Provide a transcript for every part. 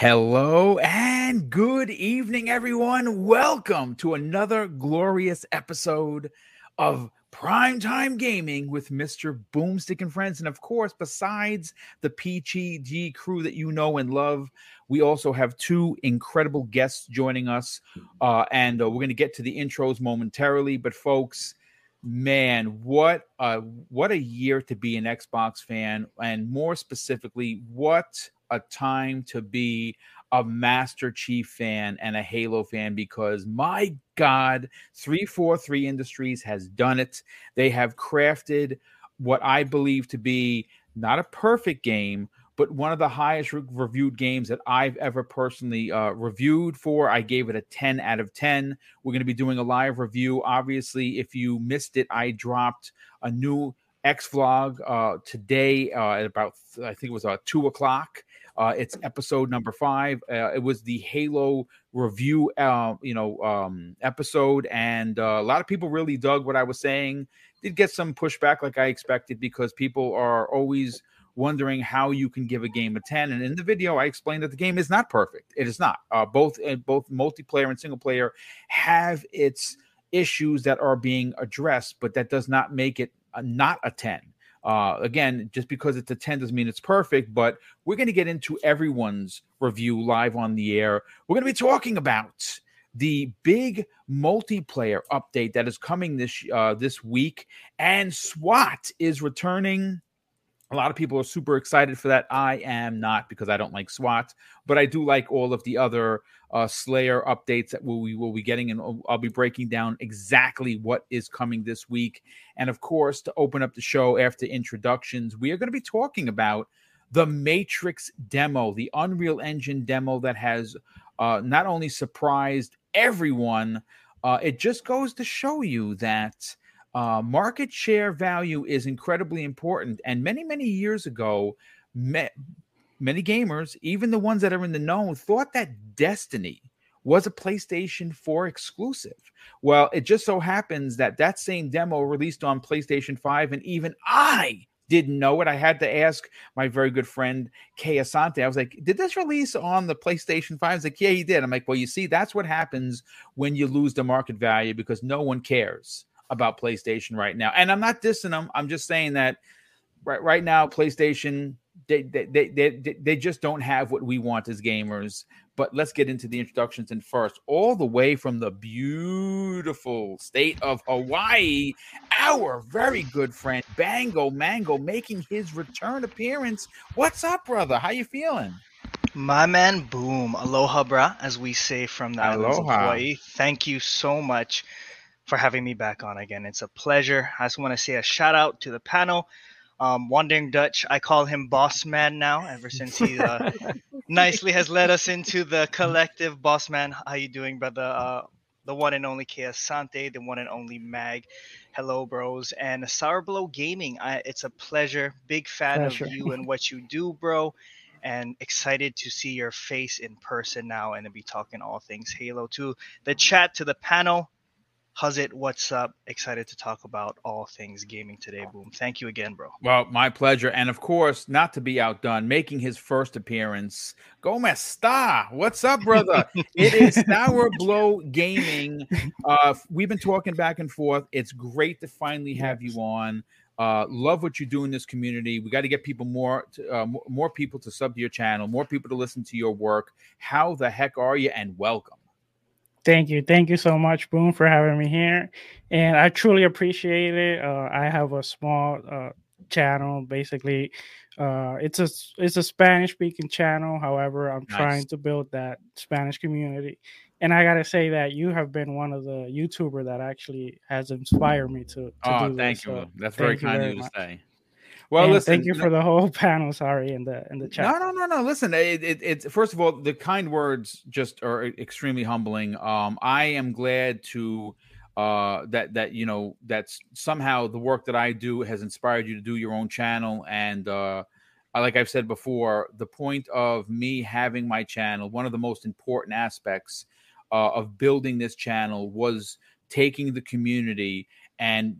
Hello and good evening, everyone. Welcome to another glorious episode of Primetime Gaming with Mr. Boomstick and Friends. And of course, besides the PGG crew that you know and love, we also have two incredible guests joining us. Uh, and uh, we're going to get to the intros momentarily. But, folks, man, what a, what a year to be an Xbox fan. And more specifically, what a time to be a Master Chief fan and a Halo fan because my God, 343 Industries has done it. They have crafted what I believe to be not a perfect game, but one of the highest re- reviewed games that I've ever personally uh, reviewed for. I gave it a 10 out of 10. We're going to be doing a live review. Obviously, if you missed it, I dropped a new X vlog uh, today uh, at about, I think it was uh, two o'clock. Uh, it's episode number five. Uh, it was the Halo review, uh, you know, um, episode, and uh, a lot of people really dug what I was saying. Did get some pushback, like I expected, because people are always wondering how you can give a game a 10 and in the video i explained that the game is not perfect it is not uh, both uh, both multiplayer and single player have its issues that are being addressed but that does not make it a, not a 10 uh, again, just because it's a 10 doesn't mean it's perfect, but we're going to get into everyone's review live on the air. We're going to be talking about the big multiplayer update that is coming this uh, this week, and SWAT is returning a lot of people are super excited for that. I am not because I don't like SWAT, but I do like all of the other uh, Slayer updates that we will be getting, and I'll be breaking down exactly what is coming this week. And of course, to open up the show after introductions, we are going to be talking about the Matrix demo, the Unreal Engine demo that has uh, not only surprised everyone, uh, it just goes to show you that uh, market share value is incredibly important. And many, many years ago, me, many gamers, even the ones that are in the know, thought that Destiny was a PlayStation 4 exclusive. Well, it just so happens that that same demo released on PlayStation 5, and even I didn't know it. I had to ask my very good friend Kay Asante. I was like, "Did this release on the PlayStation 5?" He's like, "Yeah, he did." I'm like, "Well, you see, that's what happens when you lose the market value because no one cares." About PlayStation right now. And I'm not dissing them. I'm just saying that right right now, PlayStation they they they they, they just don't have what we want as gamers. But let's get into the introductions. And first, all the way from the beautiful state of Hawaii, our very good friend Bango Mango making his return appearance. What's up, brother? How you feeling? My man, boom, aloha, bra, as we say from the islands of Hawaii. Thank you so much for having me back on again. It's a pleasure. I just want to say a shout out to the panel. Um, Wandering Dutch, I call him Boss Man now, ever since he uh, nicely has led us into the collective. Boss Man, how you doing, brother? Uh, the one and only Kay Asante, the one and only Mag. Hello, bros. And Sour Blow Gaming, I, it's a pleasure. Big fan pleasure. of you and what you do, bro. And excited to see your face in person now and to be talking all things Halo. To the chat, to the panel, How's it? What's up? Excited to talk about all things gaming today. Boom. Thank you again, bro. Well, my pleasure. And of course, not to be outdone, making his first appearance, Gomez Star. What's up, brother? it is Sour Blow Gaming. Uh, we've been talking back and forth. It's great to finally have you on. Uh, love what you do in this community. We got to get people more, to, uh, more people to sub to your channel, more people to listen to your work. How the heck are you? And welcome. Thank you. Thank you so much, Boom, for having me here. And I truly appreciate it. Uh, I have a small uh, channel, basically. Uh, it's a it's a Spanish speaking channel. However, I'm nice. trying to build that Spanish community. And I gotta say that you have been one of the YouTuber that actually has inspired me to. to oh, do thank this. you. So That's very kind of you to say. Well, and listen. Thank you for the whole panel. Sorry, in the in the chat. No, no, no, no. Listen, it, it, it's first of all, the kind words just are extremely humbling. Um, I am glad to uh that that you know that's somehow the work that I do has inspired you to do your own channel and uh like I've said before, the point of me having my channel, one of the most important aspects uh, of building this channel was taking the community and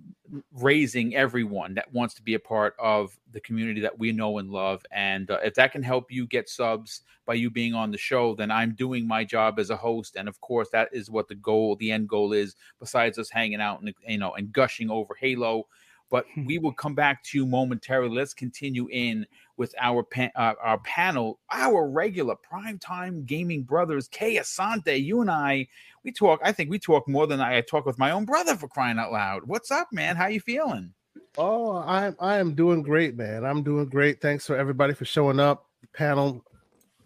raising everyone that wants to be a part of the community that we know and love. And uh, if that can help you get subs by you being on the show, then I'm doing my job as a host. And of course, that is what the goal, the end goal is. Besides us hanging out and you know and gushing over Halo but hmm. we will come back to you momentarily. Let's continue in with our pa- uh, our panel, our regular primetime gaming brothers, Kay Asante. You and I, we talk. I think we talk more than I talk with my own brother for crying out loud. What's up, man? How you feeling? Oh, I I am doing great, man. I'm doing great. Thanks for everybody for showing up. Panel,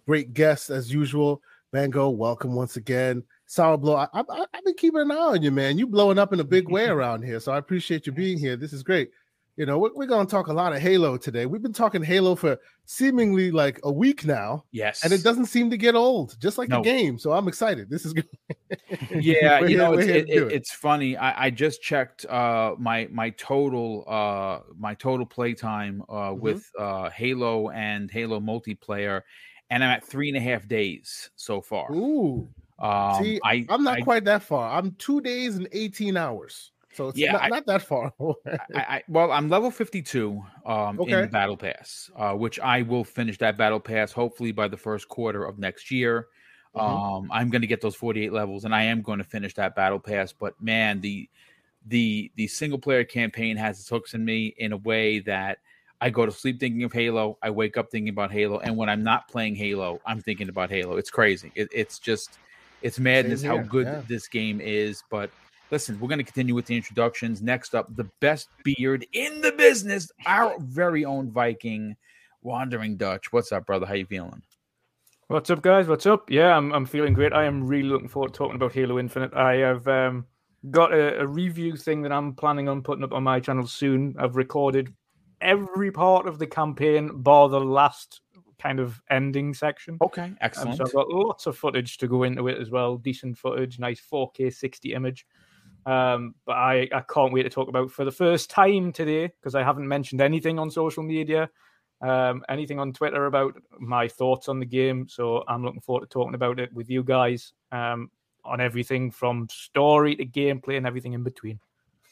great guests as usual. Mango, welcome once again. Sour Blow, I, I, I've been keeping an eye on you, man. You blowing up in a big way around here, so I appreciate you being here. This is great. You know, we're, we're going to talk a lot of Halo today. We've been talking Halo for seemingly like a week now. Yes. And it doesn't seem to get old, just like no. the game. So I'm excited. This is good. yeah, you here, know, it's, it, it, it's funny. I, I just checked uh, my my total uh, my total playtime uh, mm-hmm. with uh, Halo and Halo multiplayer, and I'm at three and a half days so far. Ooh. Um, See, I, I'm not I, quite that far. I'm two days and 18 hours. So it's yeah, not, I, not that far. I, I, well, I'm level 52 um, okay. in the battle pass, uh, which I will finish that battle pass hopefully by the first quarter of next year. Mm-hmm. Um, I'm going to get those 48 levels, and I am going to finish that battle pass. But man, the the the single player campaign has its hooks in me in a way that I go to sleep thinking of Halo. I wake up thinking about Halo, and when I'm not playing Halo, I'm thinking about Halo. It's crazy. It, it's just it's madness how good yeah. this game is. But listen, we're going to continue with the introductions. Next up, the best beard in the business, our very own Viking, Wandering Dutch. What's up, brother? How you feeling? What's up, guys? What's up? Yeah, I'm I'm feeling great. I am really looking forward to talking about Halo Infinite. I have um, got a, a review thing that I'm planning on putting up on my channel soon. I've recorded every part of the campaign, bar the last kind of ending section. Okay, excellent. Um, so I've got lots of footage to go into it as well. Decent footage, nice 4K 60 image. Um, but I, I can't wait to talk about for the first time today because I haven't mentioned anything on social media, um, anything on Twitter about my thoughts on the game. So I'm looking forward to talking about it with you guys um, on everything from story to gameplay and everything in between.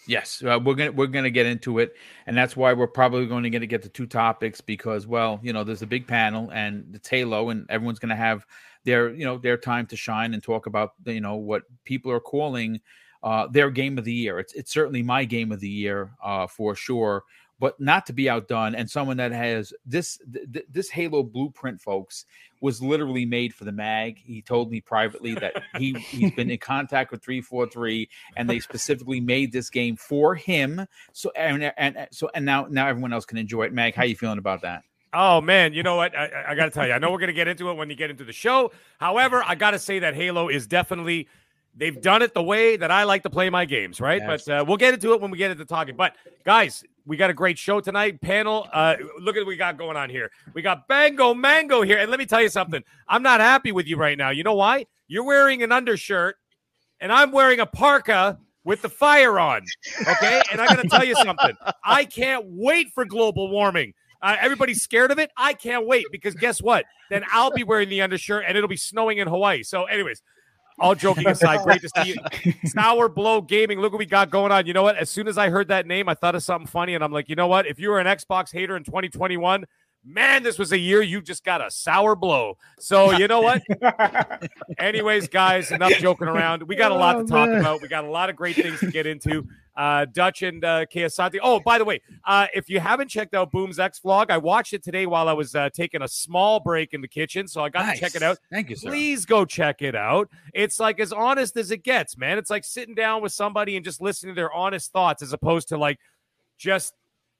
Yes, uh, we're gonna we're gonna get into it, and that's why we're probably going to get to get the two topics because, well, you know, there's a big panel and it's Halo, and everyone's to have their you know their time to shine and talk about you know what people are calling uh, their game of the year. It's it's certainly my game of the year uh, for sure but not to be outdone and someone that has this th- this halo blueprint folks was literally made for the mag he told me privately that he he's been in contact with 343 and they specifically made this game for him so and, and so and now now everyone else can enjoy it mag how you feeling about that Oh man, you know what? I, I got to tell you, I know we're going to get into it when you get into the show. However, I got to say that Halo is definitely They've done it the way that I like to play my games, right? Yes. But uh, we'll get into it when we get into talking. But guys, we got a great show tonight. Panel, uh, look at what we got going on here. We got Bango Mango here, and let me tell you something. I'm not happy with you right now. You know why? You're wearing an undershirt, and I'm wearing a parka with the fire on. Okay, and I got to tell you something. I can't wait for global warming. Uh, everybody's scared of it. I can't wait because guess what? Then I'll be wearing the undershirt and it'll be snowing in Hawaii. So, anyways, all joking aside, great to see you. Sour Blow Gaming. Look what we got going on. You know what? As soon as I heard that name, I thought of something funny, and I'm like, you know what? If you were an Xbox hater in 2021, man, this was a year you just got a sour blow. So you know what? Anyways, guys, enough joking around. We got a lot oh, to talk man. about. We got a lot of great things to get into. Uh, Dutch and uh, Kay Oh, by the way, uh, if you haven't checked out Boom's X vlog, I watched it today while I was uh, taking a small break in the kitchen, so I got nice. to check it out. Thank you, sir. Please go check it out. It's like as honest as it gets, man. It's like sitting down with somebody and just listening to their honest thoughts, as opposed to like just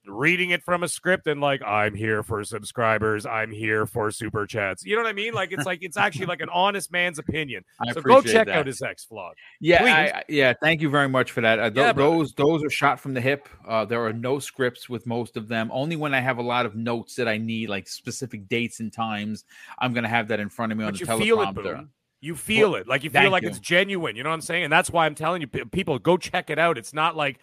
reading it from a script and like I'm here for subscribers, I'm here for super chats. You know what I mean? Like it's like it's actually like an honest man's opinion. I so go check that. out his X vlog. Yeah, I, yeah. Thank you very much for that. Uh, th- yeah, those those are shot from the hip. Uh, there are no scripts with most of them. Only when I have a lot of notes that I need, like specific dates and times, I'm gonna have that in front of me but on the teleprompter. It, you feel well, it like you feel like you. it's genuine. You know what I'm saying? And that's why I'm telling you, people, go check it out. It's not like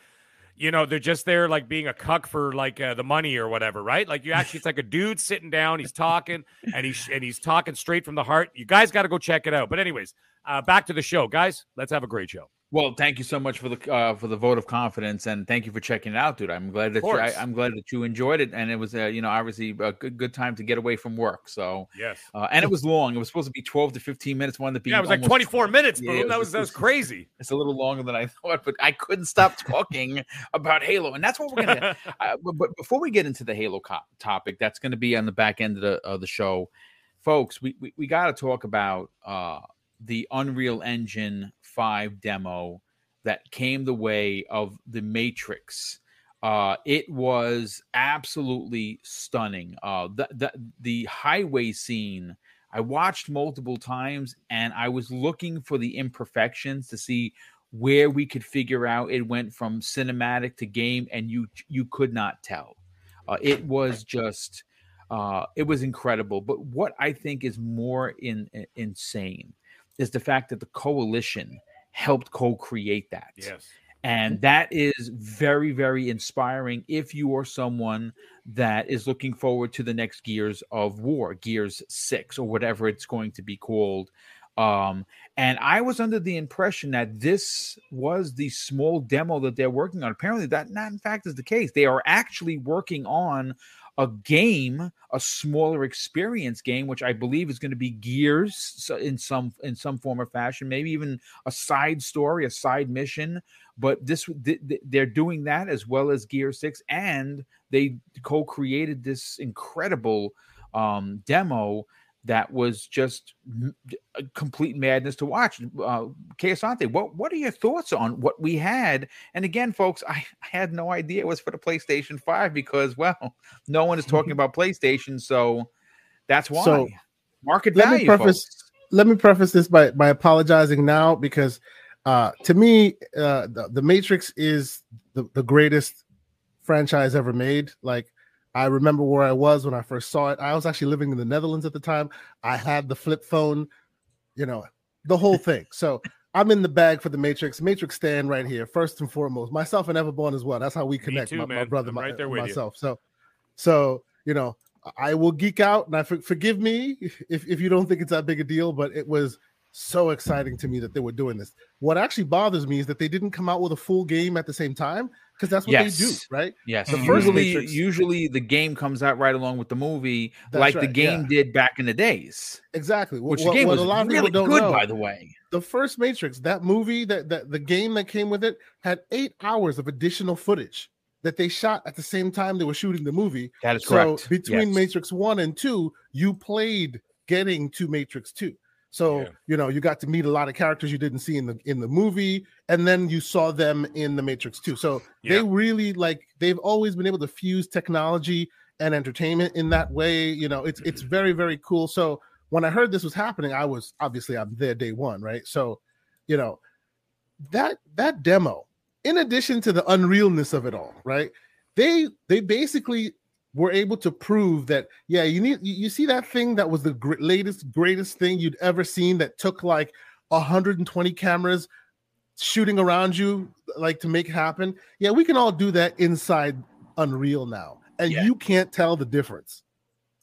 you know they're just there like being a cuck for like uh, the money or whatever right? Like you actually it's like a dude sitting down he's talking and he's and he's talking straight from the heart. You guys got to go check it out. But anyways uh, back to the show. Guys let's have a great show Well, thank you so much for the uh, for the vote of confidence, and thank you for checking it out, dude. I'm glad that you, I, am glad that you enjoyed it, and it was uh, you know obviously a good good time to get away from work. So yes, uh, and it was long. It was supposed to be 12 to 15 minutes. One to be yeah, it was like 24 minutes. Boom. Yeah, that was that was crazy. It's a little longer than I thought, but I couldn't stop talking about Halo, and that's what we're gonna. uh, but, but, before we get into the Halo co- topic, that's going to be on the back end of the of the show, folks. We we, we got to talk about uh, the Unreal Engine five demo that came the way of the Matrix. Uh, it was absolutely stunning. Uh, the, the the highway scene I watched multiple times, and I was looking for the imperfections to see where we could figure out it went from cinematic to game, and you you could not tell. Uh, it was just uh, it was incredible. But what I think is more in, in, insane is the fact that the coalition helped co-create that. Yes. And that is very, very inspiring if you are someone that is looking forward to the next Gears of War, Gears 6, or whatever it's going to be called. Um, and I was under the impression that this was the small demo that they're working on. Apparently, that not in fact is the case. They are actually working on a game, a smaller experience game, which I believe is going to be Gears in some in some form or fashion, maybe even a side story, a side mission. But this they're doing that as well as Gear Six, and they co-created this incredible um, demo that was just complete madness to watch. Uh, Asante, what what are your thoughts on what we had? And again, folks, I, I, had no idea it was for the PlayStation Five because, well, no one is talking about PlayStation, so that's why. So, Market let value. Me preface, folks. Let me preface this by by apologizing now because, uh, to me, uh, the, the Matrix is the, the greatest franchise ever made. Like I remember where I was when I first saw it. I was actually living in the Netherlands at the time. I had the flip phone, you know, the whole thing. So I'm in the bag for the Matrix. Matrix stand right here, first and foremost. Myself and Everborn as well. That's how we connect. Too, my, my, brother, right there with myself. You. So, so you know, I will geek out, and I for, forgive me if if you don't think it's that big a deal, but it was so exciting to me that they were doing this. What actually bothers me is that they didn't come out with a full game at the same time because that's what yes. they do, right? Yes. The first usually, Matrix, usually the game comes out right along with the movie, like right, the game yeah. did back in the days. Exactly. Which what, the game was a lot really of don't good, know, by the way. The first Matrix, that movie, that, that the game that came with it, had eight hours of additional footage that they shot at the same time they were shooting the movie. That is so correct. Between yes. Matrix One and Two, you played getting to Matrix Two. So yeah. you know you got to meet a lot of characters you didn't see in the in the movie, and then you saw them in the Matrix too. So yeah. they really like they've always been able to fuse technology and entertainment in that way. You know, it's it's mm-hmm. very very cool. So when I heard this was happening, I was obviously I'm there day one, right? So you know that that demo, in addition to the unrealness of it all, right? They they basically were able to prove that yeah you need you see that thing that was the gr- latest greatest thing you'd ever seen that took like 120 cameras shooting around you like to make happen? Yeah we can all do that inside unreal now and yeah. you can't tell the difference.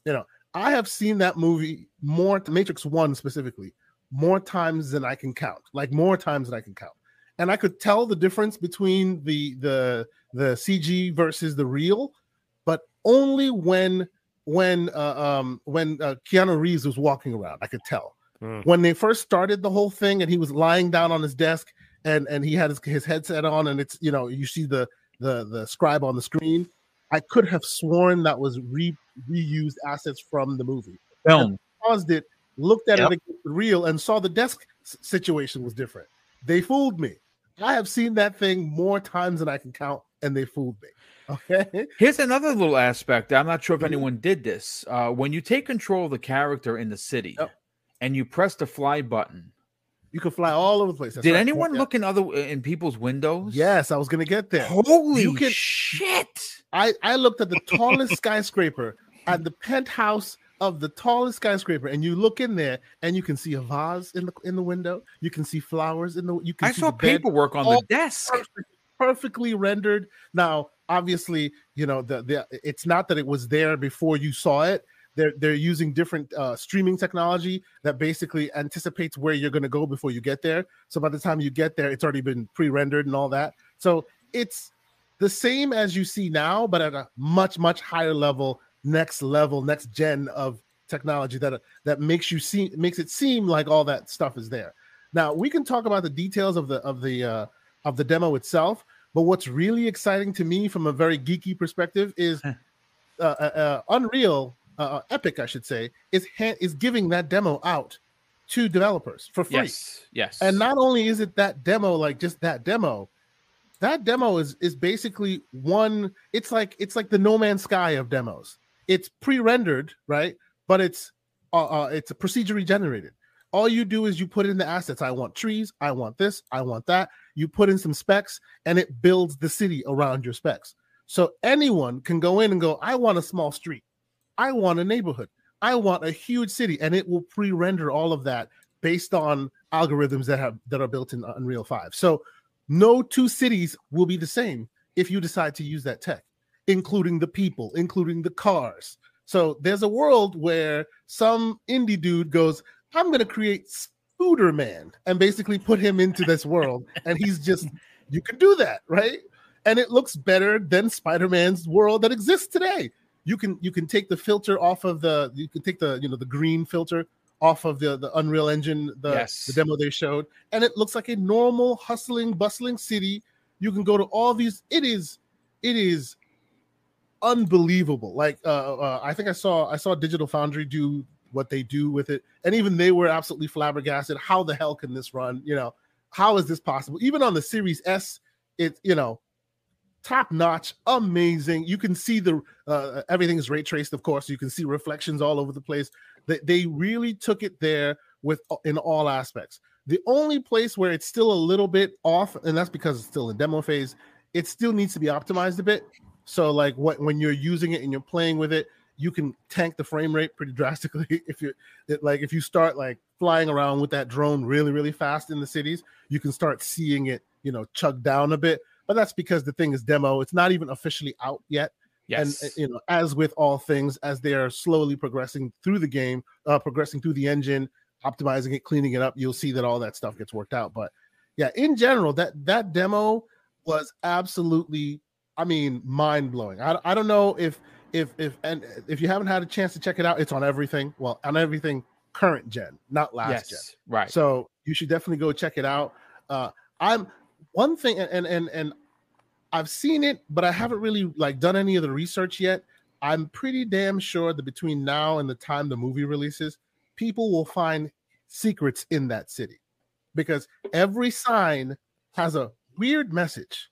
You know i have seen that movie more matrix 1 specifically more times than i can count like more times than i can count. And i could tell the difference between the the the cg versus the real only when when uh, um, when uh, Keanu Reeves was walking around. I could tell mm. when they first started the whole thing, and he was lying down on his desk, and and he had his, his headset on, and it's you know you see the the the scribe on the screen. I could have sworn that was re, reused assets from the movie. Film paused it, looked at yep. it real, and saw the desk situation was different. They fooled me. I have seen that thing more times than I can count, and they fooled me. Okay. Here's another little aspect. I'm not sure if mm-hmm. anyone did this. Uh, when you take control of the character in the city and you press the fly button, you can fly all over the place. That's did anyone look in other in people's windows? Yes, I was gonna get there. Holy you can, shit! I I looked at the tallest skyscraper at the penthouse of the tallest skyscraper, and you look in there, and you can see a vase in the in the window. You can see flowers in the. You can. I saw paperwork on the desk. Perfect, perfectly rendered. Now obviously, you know, the, the it's not that it was there before you saw it, they're they're using different uh, streaming technology that basically anticipates where you're going to go before you get there. So by the time you get there, it's already been pre-rendered and all that. So it's the same as you see now, but at a much much higher level, next level, next gen of technology that that makes you see makes it seem like all that stuff is there. Now we can talk about the details of the of the uh, of the demo itself, but what's really exciting to me from a very geeky perspective is uh, uh, uh, Unreal uh, uh, Epic, I should say, is ha- is giving that demo out to developers for free. Yes, yes. And not only is it that demo, like just that demo, that demo is is basically one. It's like it's like the No Man's Sky of demos. It's pre-rendered, right? But it's uh, uh it's a procedurally generated. All you do is you put in the assets. I want trees. I want this. I want that. You put in some specs, and it builds the city around your specs. So anyone can go in and go, I want a small street. I want a neighborhood. I want a huge city, and it will pre-render all of that based on algorithms that have that are built in uh, Unreal 5. So no two cities will be the same if you decide to use that tech, including the people, including the cars. So there's a world where some indie dude goes, I'm going to create Scooter Man and basically put him into this world. and he's just, you can do that, right? And it looks better than Spider Man's world that exists today you can you can take the filter off of the you can take the you know the green filter off of the the Unreal Engine the, yes. the demo they showed, and it looks like a normal hustling bustling city. You can go to all these. It is it is unbelievable. Like uh, uh, I think I saw I saw Digital Foundry do what they do with it, and even they were absolutely flabbergasted. How the hell can this run? You know, how is this possible? Even on the Series S, it's you know top notch, amazing. You can see the uh, everything is ray traced, of course. You can see reflections all over the place. They, they really took it there with uh, in all aspects. The only place where it's still a little bit off, and that's because it's still in demo phase, it still needs to be optimized a bit. So, like what when you're using it and you're playing with it, you can tank the frame rate pretty drastically. If you like, if you start like flying around with that drone really, really fast in the cities, you can start seeing it, you know, chug down a bit but that's because the thing is demo. It's not even officially out yet. Yes. And you know, as with all things, as they are slowly progressing through the game, uh, progressing through the engine, optimizing it, cleaning it up, you'll see that all that stuff gets worked out. But yeah, in general, that that demo was absolutely, I mean, mind blowing. I, I don't know if if if and if you haven't had a chance to check it out, it's on everything. Well, on everything current gen, not last yes, gen. Right. So you should definitely go check it out. Uh, I'm one thing, and and and I've seen it, but I haven't really like done any of the research yet. I'm pretty damn sure that between now and the time the movie releases, people will find secrets in that city because every sign has a weird message.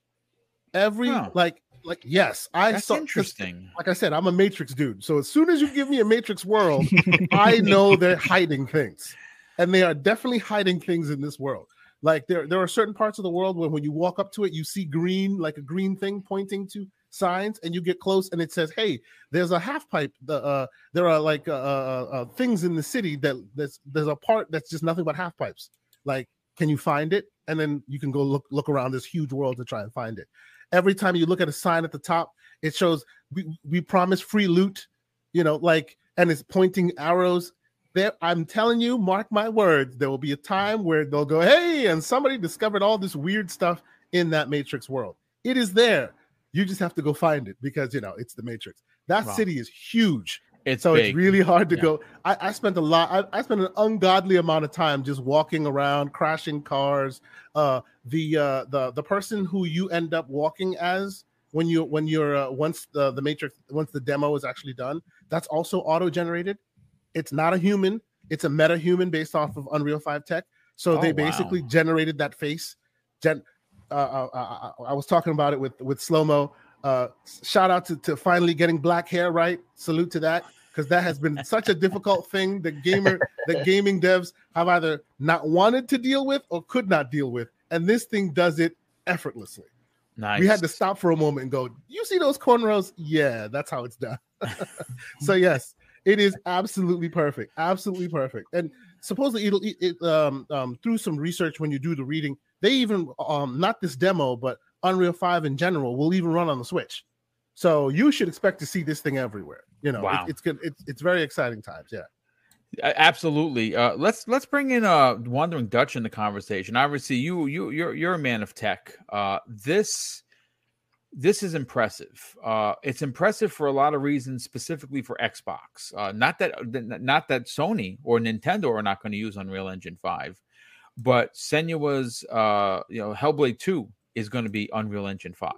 Every huh. like like yes, I That's saw interesting. Like I said, I'm a Matrix dude. So as soon as you give me a Matrix world, I know they're hiding things. And they are definitely hiding things in this world. Like there, there are certain parts of the world where when you walk up to it, you see green, like a green thing pointing to signs, and you get close, and it says, "Hey, there's a half pipe. The uh, there are like uh, uh, uh, things in the city that there's there's a part that's just nothing but half pipes. Like, can you find it? And then you can go look look around this huge world to try and find it. Every time you look at a sign at the top, it shows we we promise free loot. You know, like, and it's pointing arrows there i'm telling you mark my words there will be a time where they'll go hey and somebody discovered all this weird stuff in that matrix world it is there you just have to go find it because you know it's the matrix that wow. city is huge it's so big. it's really hard to yeah. go I, I, spent a lot I, I, spent an ungodly amount of time just walking around crashing cars uh the uh the the person who you end up walking as when you when you're uh, once the the matrix once the demo is actually done that's also auto generated it's not a human. It's a meta human based off of Unreal 5 tech. So oh, they basically wow. generated that face. Gen- uh, uh, uh, uh, I was talking about it with with slow mo. Uh, shout out to, to finally getting black hair right. Salute to that because that has been such a difficult thing that gamer that gaming devs have either not wanted to deal with or could not deal with, and this thing does it effortlessly. Nice. We had to stop for a moment and go, "You see those cornrows? Yeah, that's how it's done." so yes, it is absolutely perfect, absolutely perfect. And supposedly it'll it, um, um through some research when you do the reading, they even um not this demo, but Unreal Five in general will even run on the Switch. So you should expect to see this thing everywhere. You know, wow. it, it's good. It's it's very exciting times. Yeah. Absolutely. Uh, let's let's bring in uh Wandering Dutch in the conversation. Obviously, you you you're you're a man of tech. Uh, this this is impressive. Uh, it's impressive for a lot of reasons, specifically for Xbox. Uh, not that not that Sony or Nintendo are not going to use Unreal Engine five, but Senua's uh, you know Hellblade two is going to be Unreal Engine five,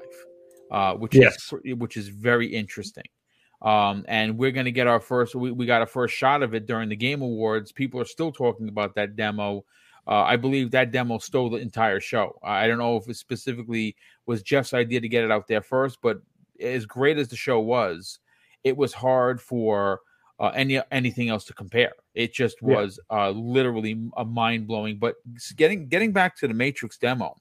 uh, which yes. is which is very interesting. Um, and we're going to get our first. We, we got a first shot of it during the Game Awards. People are still talking about that demo. Uh, I believe that demo stole the entire show. I don't know if it specifically was Jeff's idea to get it out there first, but as great as the show was, it was hard for uh, any anything else to compare. It just was yeah. uh, literally a mind blowing. But getting getting back to the Matrix demo,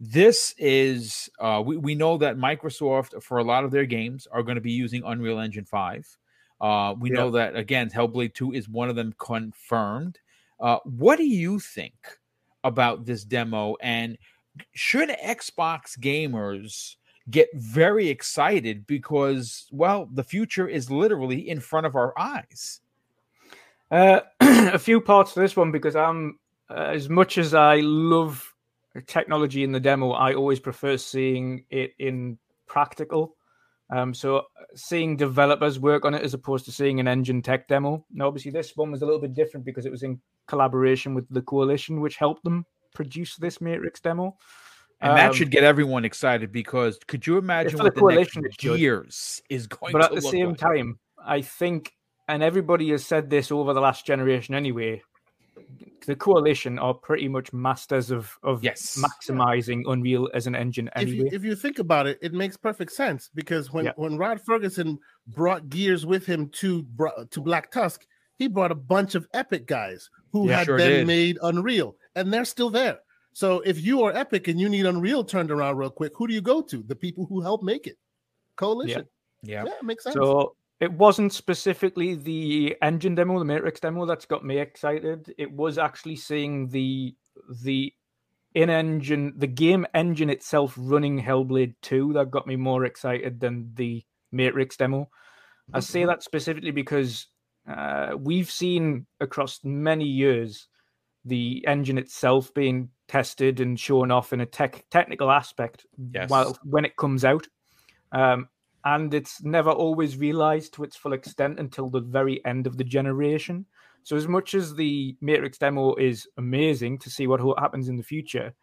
this is uh, we we know that Microsoft for a lot of their games are going to be using Unreal Engine five. Uh, we know that again, Hellblade two is one of them confirmed. Uh, what do you think about this demo? And should Xbox gamers get very excited because, well, the future is literally in front of our eyes? Uh, a few parts to this one because I'm, uh, as much as I love technology in the demo, I always prefer seeing it in practical. Um, so seeing developers work on it as opposed to seeing an engine tech demo. Now, obviously, this one was a little bit different because it was in collaboration with the coalition, which helped them produce this Matrix demo. And um, that should get everyone excited because could you imagine what the, the next years is going but at the same like? time, I think, and everybody has said this over the last generation anyway, the coalition are pretty much masters of of yes. maximizing Unreal as an engine. Anyway, if you, if you think about it, it makes perfect sense because when yeah. when Rod Fergusson brought Gears with him to to Black Tusk, he brought a bunch of Epic guys who yeah, had sure been did. made Unreal, and they're still there. So if you are Epic and you need Unreal turned around real quick, who do you go to? The people who helped make it, Coalition. Yeah, yeah, yeah makes sense. So it wasn't specifically the engine demo, the Matrix demo, that's got me excited. It was actually seeing the the in engine, the game engine itself running Hellblade 2 that got me more excited than the Matrix demo. I say mm-hmm. that specifically because uh, we've seen across many years the engine itself being tested and shown off in a tech technical aspect yes. while when it comes out. Um, and it's never always realized to its full extent until the very end of the generation. So, as much as the Matrix demo is amazing to see what happens in the future,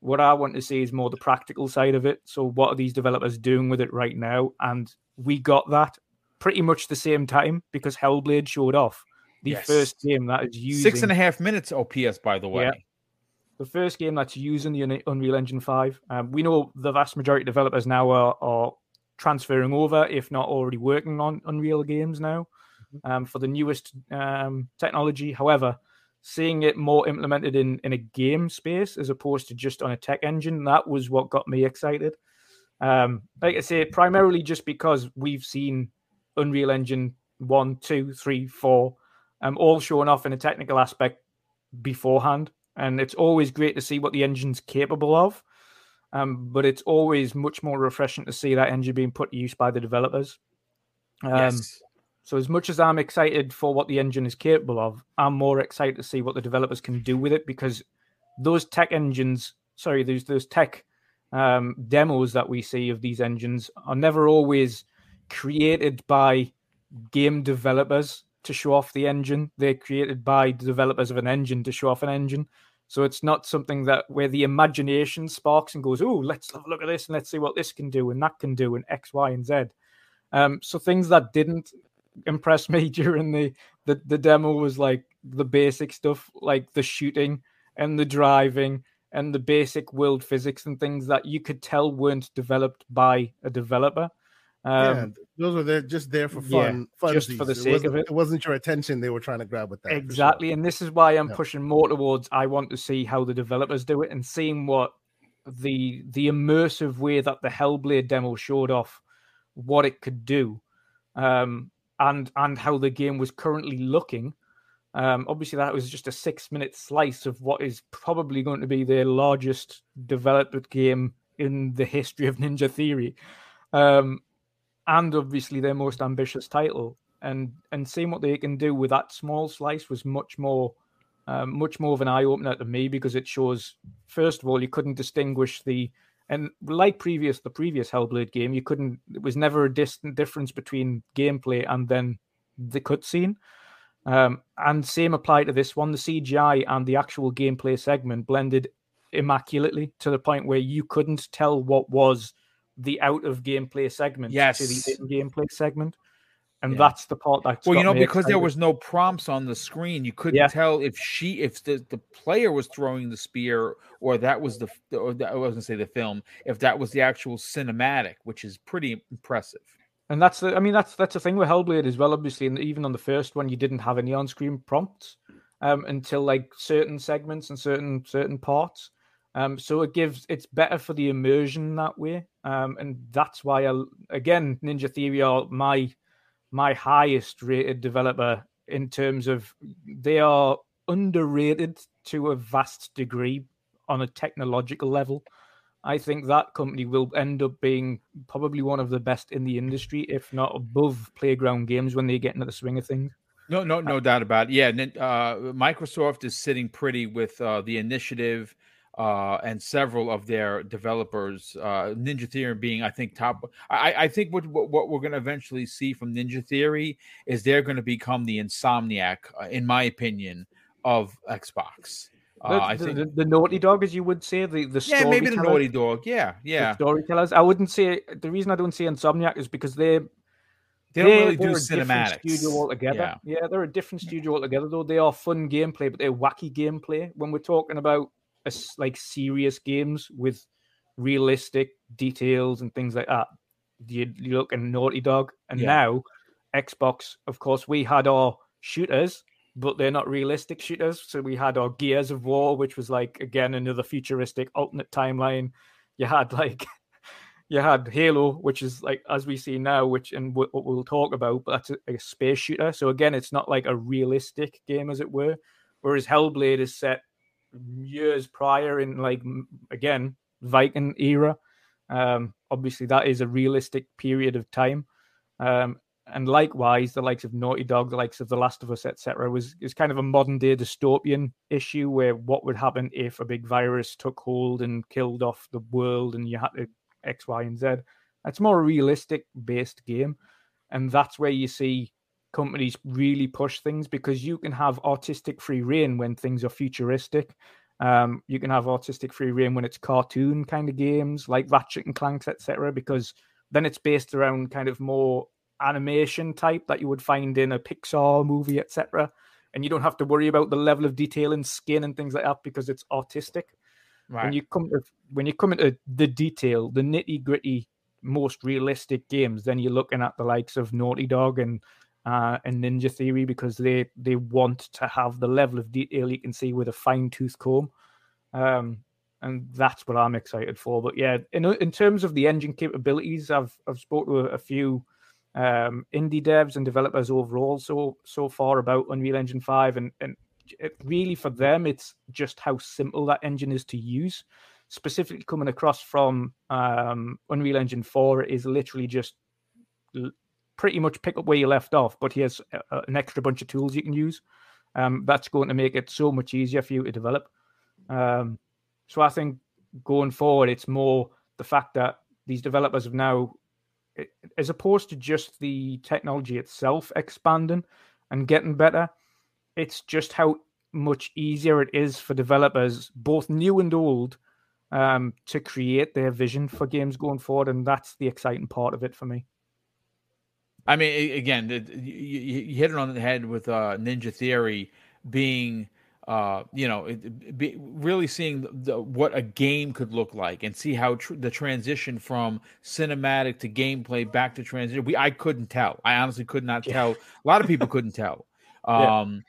what I want to see is more the practical side of it. So, what are these developers doing with it right now? And we got that pretty much the same time because Hellblade showed off the yes. first game that is using six and a half minutes OPS, by the way. Yeah. The first game that's using the Unreal Engine 5. Um, we know the vast majority of developers now are, are transferring over, if not already working on Unreal games now mm-hmm. um, for the newest um, technology. However, seeing it more implemented in, in a game space as opposed to just on a tech engine, that was what got me excited. Um, like I say, primarily just because we've seen Unreal Engine 1, 2, 3, 4, um, all showing off in a technical aspect beforehand. And it's always great to see what the engine's capable of. Um, but it's always much more refreshing to see that engine being put to use by the developers. Um, yes. So as much as I'm excited for what the engine is capable of, I'm more excited to see what the developers can do with it because those tech engines, sorry, those those tech um, demos that we see of these engines are never always created by game developers to show off the engine. They're created by the developers of an engine to show off an engine. So it's not something that where the imagination sparks and goes, oh, let's have a look at this and let's see what this can do and that can do and X, Y, and Z. Um, so things that didn't impress me during the, the the demo was like the basic stuff, like the shooting and the driving and the basic world physics and things that you could tell weren't developed by a developer. Um, yeah, those were there just there for fun, yeah, just for the sake of it. It wasn't your attention they were trying to grab with that. Exactly, sure. and this is why I'm yeah. pushing more towards. I want to see how the developers do it and seeing what the the immersive way that the Hellblade demo showed off what it could do, um, and and how the game was currently looking. Um, obviously, that was just a six minute slice of what is probably going to be the largest developed game in the history of Ninja Theory. Um, and obviously their most ambitious title. And and seeing what they can do with that small slice was much more, um, much more of an eye opener to me because it shows, first of all, you couldn't distinguish the and like previous the previous Hellblade game, you couldn't. It was never a distant difference between gameplay and then the cutscene. Um, and same applied to this one. The CGI and the actual gameplay segment blended immaculately to the point where you couldn't tell what was the out of gameplay segment yes. to the in gameplay segment. And yeah. that's the part that well, you know, because excited. there was no prompts on the screen, you couldn't yeah. tell if she, if the, the player was throwing the spear, or that was the, or that, I was gonna say the film, if that was the actual cinematic, which is pretty impressive. And that's the, I mean, that's that's the thing with Hellblade as well. Obviously, and even on the first one, you didn't have any on-screen prompts um, until like certain segments and certain certain parts. Um, so it gives it's better for the immersion that way, um, and that's why I again Ninja Theory are my my highest rated developer in terms of they are underrated to a vast degree on a technological level. I think that company will end up being probably one of the best in the industry, if not above Playground Games when they get into the swing of things. No, no, no uh, doubt about it. Yeah, uh, Microsoft is sitting pretty with uh, the initiative uh, and several of their developers, uh, Ninja Theory being, I think, top. I, I think what, what, we're going to eventually see from Ninja Theory is they're going to become the Insomniac, uh, in my opinion, of Xbox. Uh, I think the, the, Naughty Dog, as you would say, the the yeah, maybe the Naughty Dog, yeah, yeah, storytellers. I wouldn't say the reason I don't say Insomniac is because they they don't really do cinematics. Studio altogether, yeah. yeah, they're a different studio altogether. Though they are fun gameplay, but they're wacky gameplay. When we're talking about like serious games with realistic details and things like that, you, you look at Naughty Dog, and yeah. now Xbox, of course, we had our shooters but they're not realistic shooters. So we had our Gears of War, which was like again another futuristic alternate timeline. You had like you had Halo, which is like as we see now, which and what we'll talk about, but that's a, a, space shooter. So again, it's not like a realistic game, as it were. Whereas Hellblade is set years prior in like again Viking era. Um, obviously, that is a realistic period of time. Um, and likewise, the likes of Naughty Dog, the likes of The Last of Us, etc., was is kind of a modern day dystopian issue where what would happen if a big virus took hold and killed off the world, and you had to X, Y, and Z. It's more a realistic based game, and that's where you see companies really push things because you can have artistic free reign when things are futuristic. Um, you can have artistic free reign when it's cartoon kind of games like Ratchet and Clanks, etc. Because then it's based around kind of more animation type that you would find in a Pixar movie, etc. And you don't have to worry about the level of detail and skin and things like that because it's artistic. Right. When you come to when you come into the detail, the nitty gritty, most realistic games, then you're looking at the likes of Naughty Dog and uh, and Ninja Theory because they they want to have the level of detail you can see with a fine tooth comb. Um, and that's what I'm excited for. But yeah, in in terms of the engine capabilities, I've I've spoken to a, a few um, indie devs and developers overall so so far about Unreal Engine five, and and it really for them it's just how simple that engine is to use. Specifically coming across from um, Unreal Engine four is literally just pretty much pick up where you left off, but here's a, an extra bunch of tools you can use. Um, that's going to make it so much easier for you to develop. Um, so I think going forward, it's more the fact that these developers have now as opposed to just the technology itself expanding and getting better, it's just how much easier it is for developers, both new and old, um, to create their vision for games going forward, and that's the exciting part of it for me. I mean, again, you hit it on the head with uh, Ninja Theory being uh, you know, it, be, really seeing the, what a game could look like and see how tr- the transition from cinematic to gameplay back to transition. We I couldn't tell. I honestly could not yeah. tell. A lot of people couldn't tell. Um, yeah.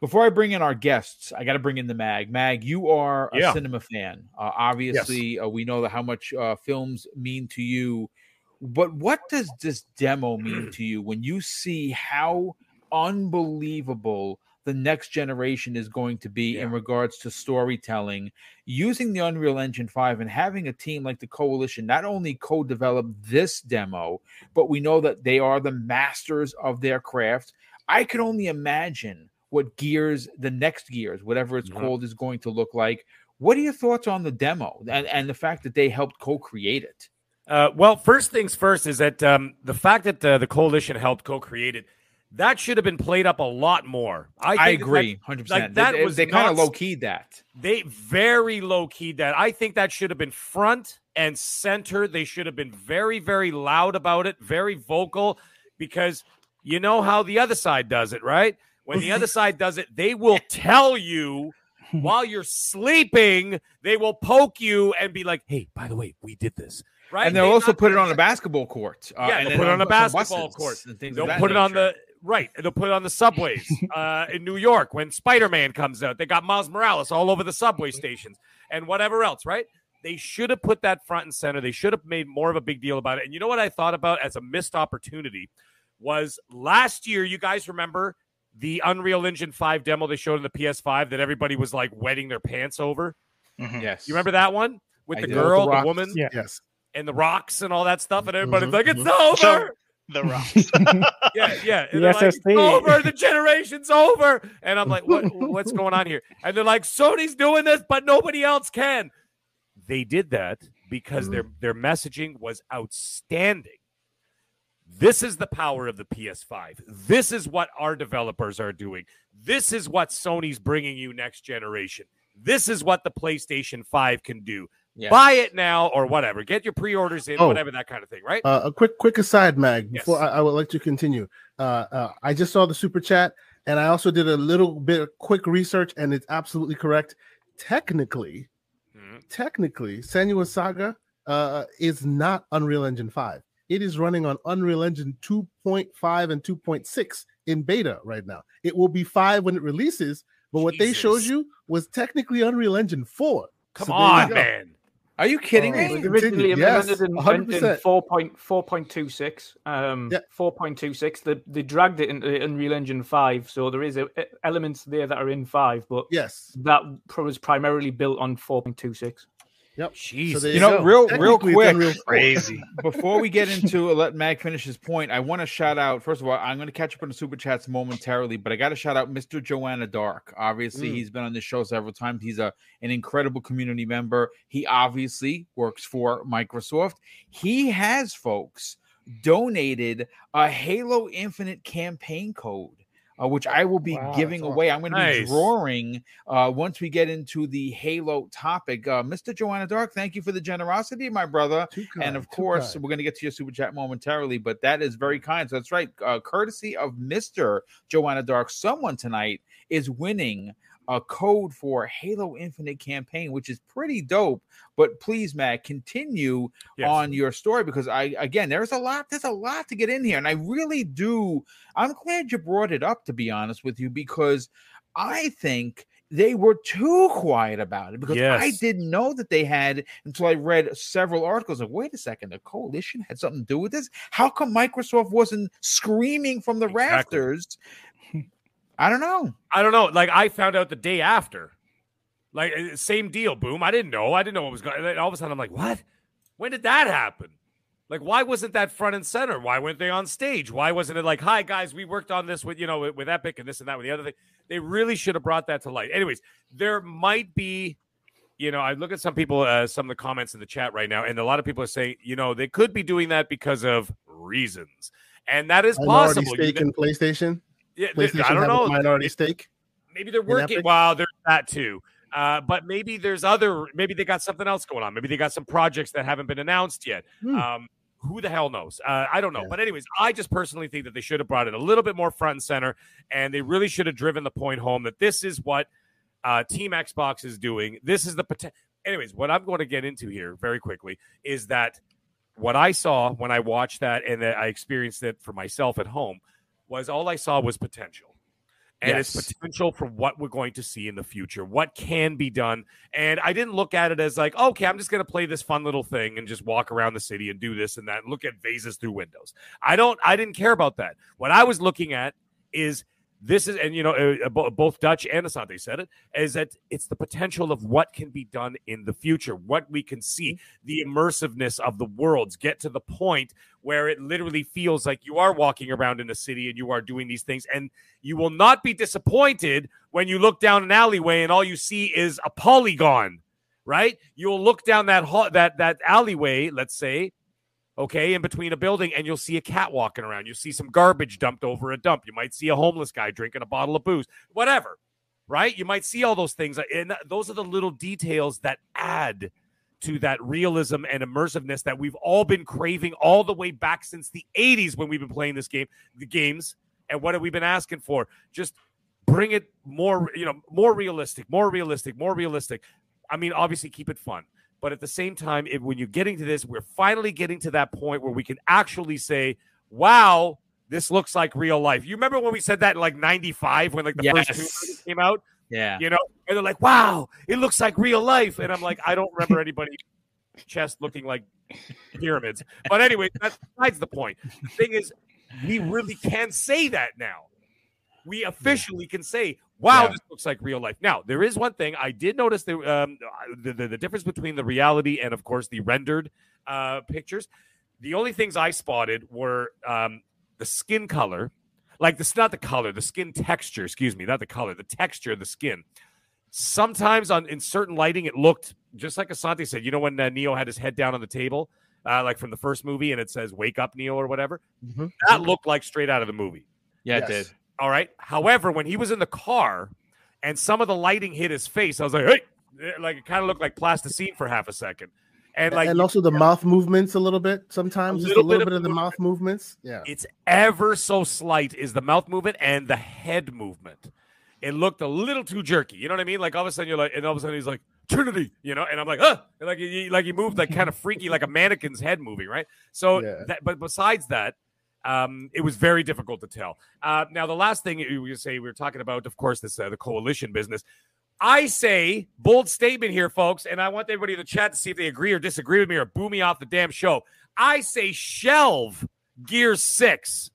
Before I bring in our guests, I got to bring in the Mag. Mag, you are a yeah. cinema fan. Uh, obviously, yes. uh, we know how much uh, films mean to you. But what does this demo mean to you when you see how unbelievable the next generation is going to be yeah. in regards to storytelling using the Unreal Engine 5 and having a team like the Coalition not only co develop this demo, but we know that they are the masters of their craft. I can only imagine what Gears, the next Gears, whatever it's mm-hmm. called, is going to look like. What are your thoughts on the demo and, and the fact that they helped co create it? Uh, well, first things first is that um, the fact that uh, the coalition helped co-create it, that should have been played up a lot more. I, I agree, hundred percent. Like, That they, was they kind of low keyed that. They very low keyed that. I think that should have been front and center. They should have been very, very loud about it, very vocal, because you know how the other side does it, right? When the other side does it, they will tell you while you're sleeping. They will poke you and be like, "Hey, by the way, we did this." Right? And they'll they also put it on a basketball court. Uh, yeah, they'll put it on a basketball court. They'll put it on the right. They'll put it on the subways uh, in New York when Spider Man comes out. They got Miles Morales all over the subway stations and whatever else. Right? They should have put that front and center. They should have made more of a big deal about it. And you know what I thought about as a missed opportunity was last year. You guys remember the Unreal Engine 5 demo they showed in the PS5 that everybody was like wetting their pants over? Mm-hmm. Yes. You remember that one with I the girl, the, the, woman? Yeah. Yes and the rocks and all that stuff, and everybody's mm-hmm. like, "It's mm-hmm. over." The rocks. yeah, yeah. And the like, it's over. The generation's over. And I'm like, what, what's going on here? And they're like, Sony's doing this, but nobody else can. They did that because mm-hmm. their their messaging was outstanding. This is the power of the PS5. This is what our developers are doing. This is what Sony's bringing you next generation. This is what the PlayStation 5 can do. Yeah. Buy it now or whatever. Get your pre-orders in, oh, whatever that kind of thing, right? Uh, a quick, quick aside, Mag. Before yes. I, I, would like to continue. Uh, uh, I just saw the super chat, and I also did a little bit of quick research, and it's absolutely correct. Technically, mm-hmm. technically, Senua Saga uh, is not Unreal Engine Five. It is running on Unreal Engine 2.5 and 2.6 in beta right now. It will be five when it releases, but what Jesus. they showed you was technically Unreal Engine 4. Come so on, man. Are you kidding oh, me? Originally implemented yes, in, in 4.4.26. Um, yeah. 4.26. They, they dragged it into Unreal Engine 5, so there is a, a, elements there that are in 5, but yes, that was primarily built on 4.26. Yep. Jeez. So you know, go. real, real quick, real crazy. Before we get into let Mag finish his point, I want to shout out. First of all, I'm going to catch up on the super chats momentarily, but I got to shout out Mr. Joanna Dark. Obviously, mm. he's been on this show several times. He's a an incredible community member. He obviously works for Microsoft. He has folks donated a Halo Infinite campaign code uh, which I will be wow, giving away. I'm going to nice. be drawing uh, once we get into the Halo topic. Uh, Mr. Joanna Dark, thank you for the generosity, my brother. Kind, and of course, we're going to get to your super chat momentarily, but that is very kind. So that's right. Uh, courtesy of Mr. Joanna Dark, someone tonight is winning a code for Halo Infinite campaign, which is pretty dope. But please, Matt, continue yes. on your story because I again there's a lot, there's a lot to get in here. And I really do. I'm glad you brought it up, to be honest with you, because I think they were too quiet about it because yes. I didn't know that they had until I read several articles of wait a second, the coalition had something to do with this. How come Microsoft wasn't screaming from the exactly. rafters I don't know. I don't know. Like I found out the day after. Like eh, same deal, boom. I didn't know. I didn't know what was going. On. All of a sudden, I'm like, what? When did that happen? Like, why wasn't that front and center? Why weren't they on stage? Why wasn't it like, hi guys, we worked on this with you know with, with Epic and this and that with the other thing? They really should have brought that to light. Anyways, there might be, you know, I look at some people, uh, some of the comments in the chat right now, and a lot of people are saying, you know, they could be doing that because of reasons, and that is possible. Stake in PlayStation. Yeah, I don't know. minority stake. Maybe they're working. Wow, there's that too. Uh, but maybe there's other. Maybe they got something else going on. Maybe they got some projects that haven't been announced yet. Hmm. Um, who the hell knows? Uh, I don't know. Yeah. But anyways, I just personally think that they should have brought it a little bit more front and center, and they really should have driven the point home that this is what uh, Team Xbox is doing. This is the potential. Anyways, what I'm going to get into here very quickly is that what I saw when I watched that and that I experienced it for myself at home was all I saw was potential. And yes. it's potential for what we're going to see in the future, what can be done. And I didn't look at it as like, okay, I'm just going to play this fun little thing and just walk around the city and do this and that and look at vases through windows. I don't, I didn't care about that. What I was looking at is this is and you know uh, both dutch and asante said it is that it's the potential of what can be done in the future what we can see the immersiveness of the worlds get to the point where it literally feels like you are walking around in a city and you are doing these things and you will not be disappointed when you look down an alleyway and all you see is a polygon right? You'll look down that that that alleyway let's say okay, in between a building, and you'll see a cat walking around. You'll see some garbage dumped over a dump. You might see a homeless guy drinking a bottle of booze, whatever, right? You might see all those things. And those are the little details that add to that realism and immersiveness that we've all been craving all the way back since the 80s when we've been playing this game, the games. And what have we been asking for? Just bring it more, you know, more realistic, more realistic, more realistic. I mean, obviously keep it fun. But at the same time, if, when you're getting to this, we're finally getting to that point where we can actually say, wow, this looks like real life. You remember when we said that in like 95 when like the yes. first two came out? Yeah. You know, and they're like, wow, it looks like real life. And I'm like, I don't remember anybody chest looking like pyramids. But anyway, that's besides the point. The thing is, we really can say that now. We officially can say wow, yeah. this looks like real life. Now, there is one thing I did notice the, um, the, the, the difference between the reality and, of course, the rendered uh, pictures. The only things I spotted were um, the skin color, like this, not the color, the skin texture. Excuse me, not the color, the texture of the skin. Sometimes on in certain lighting, it looked just like Asante said. You know when uh, Neo had his head down on the table, uh, like from the first movie, and it says "Wake up, Neo" or whatever. Mm-hmm. That looked like straight out of the movie. Yeah, yes. it did. All right. However, when he was in the car and some of the lighting hit his face, I was like, hey, eh, like it kind of looked like plasticine for half a second. And like, and also the mouth movements a little bit sometimes, a little, just a little bit, bit of, of the mouth movements. Yeah, it's ever so slight is the mouth movement and the head movement. It looked a little too jerky. You know what I mean? Like all of a sudden you're like, and all of a sudden he's like Trinity, you know, and I'm like, huh, and like he like he moved like kind of freaky, like a mannequin's head moving, right? So, yeah. that, but besides that, um, it was very difficult to tell. Uh, now, the last thing you say, we were talking about, of course, this uh, the coalition business. I say bold statement here, folks, and I want everybody in the chat to see if they agree or disagree with me or boo me off the damn show. I say shelve Gear Six,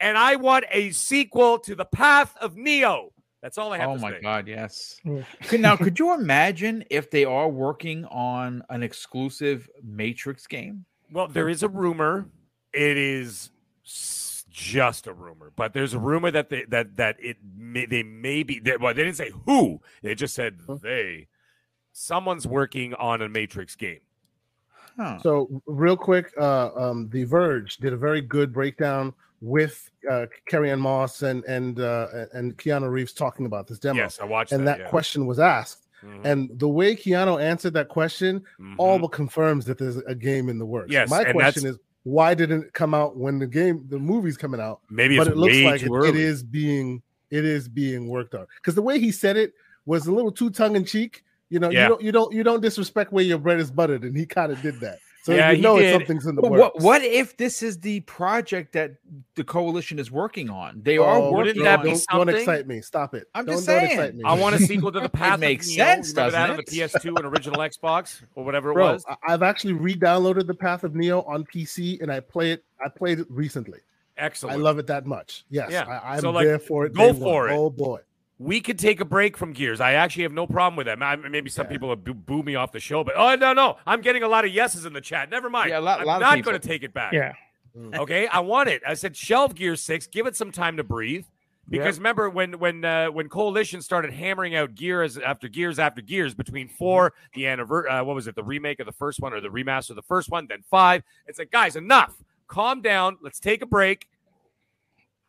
and I want a sequel to the Path of Neo. That's all I have. Oh my say. god, yes. now, could you imagine if they are working on an exclusive Matrix game? Well, there is a rumor. It is just a rumor, but there's a rumor that they, that that it may, they may be. They, well, they didn't say who. They just said they. Someone's working on a Matrix game. Huh. So real quick, uh, um, The Verge did a very good breakdown with uh, Carrie-Anne Moss and and uh, and Keanu Reeves talking about this demo. Yes, I watched. And that, that yeah. question was asked, mm-hmm. and the way Keanu answered that question, mm-hmm. all but confirms that there's a game in the works. Yes, my question is, why didn't it come out when the game the movie's coming out? Maybe but it looks like it, it is being it is being worked on. Because the way he said it was a little too tongue-in-cheek you know yeah. you don't you don't you don't disrespect where your bread is buttered and he kind of did that so yeah, you know it's something's in the works. What, what if this is the project that the coalition is working on? They oh, are working. That don't, don't, excite me. Stop it. I'm don't, just saying. I want a sequel to the Path. Of it makes sense. Remember that it? on the PS2 and original Xbox or whatever it Bro, was. I've actually re-downloaded the Path of Neo on PC and I play it. I played it recently. Excellent. I love it that much. Yes, yeah. I, am so like, there for it. Go for one. it. Oh boy we could take a break from Gears. I actually have no problem with that. Maybe some yeah. people will boo, boo, me off the show, but oh no, no, I'm getting a lot of yeses in the chat. Never mind. Yeah, a lot, I'm lot not going to take it back. Yeah. Mm. Okay, I want it. I said shelve Gear Six. Give it some time to breathe. Because remember when when uh, when Coalition started hammering out gears after gears after gears between four, the anniversary, uh, what was it, the remake of the first one or the remaster of the first one, then five. It's like guys, enough. Calm down. Let's take a break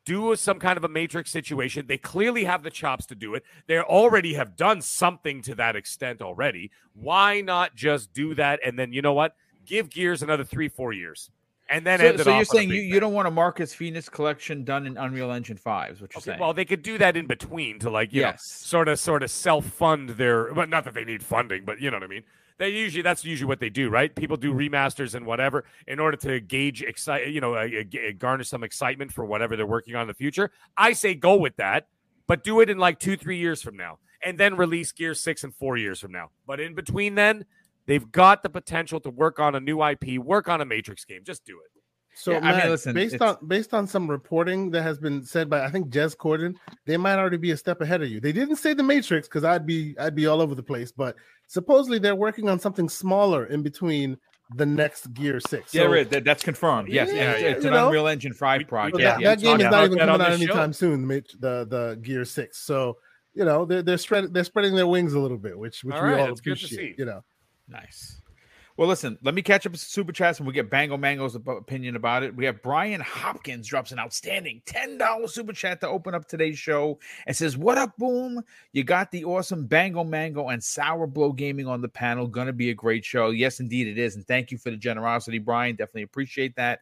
do some kind of a matrix situation. They clearly have the chops to do it. They already have done something to that extent already. Why not just do that? And then you know what? Give Gears another three, four years. And then so, so you're saying you, you don't want a Marcus Phoenix collection done in Unreal Engine 5 is what you're okay, saying. Well, they could do that in between to like, you yes. know, sort of sort of self-fund their but not that they need funding, but you know what I mean they usually that's usually what they do, right? People do remasters and whatever in order to gauge excite, you know, uh, uh, garner some excitement for whatever they're working on in the future. I say go with that, but do it in like two, three years from now, and then release Gear Six and four years from now. But in between then, they've got the potential to work on a new IP, work on a Matrix game. Just do it. So yeah, Matt, I mean, listen, based on based on some reporting that has been said by I think Jez Corden, they might already be a step ahead of you. They didn't say the Matrix because I'd be I'd be all over the place, but supposedly they're working on something smaller in between the next Gear Six. So, yeah, that, that's confirmed. Yes, yeah, it's, it's an know, Unreal Engine Five project. That, yeah, that game is not even coming out anytime show. soon. The, the the Gear Six. So you know they're they're spreading they're spreading their wings a little bit, which which all we right, all appreciate. You know, nice. Well, listen, let me catch up with super chats and we get Bango Mango's opinion about it. We have Brian Hopkins drops an outstanding $10 super chat to open up today's show and says, What up, boom? You got the awesome Bango Mango and Sour Blow Gaming on the panel. Gonna be a great show. Yes, indeed it is. And thank you for the generosity, Brian. Definitely appreciate that.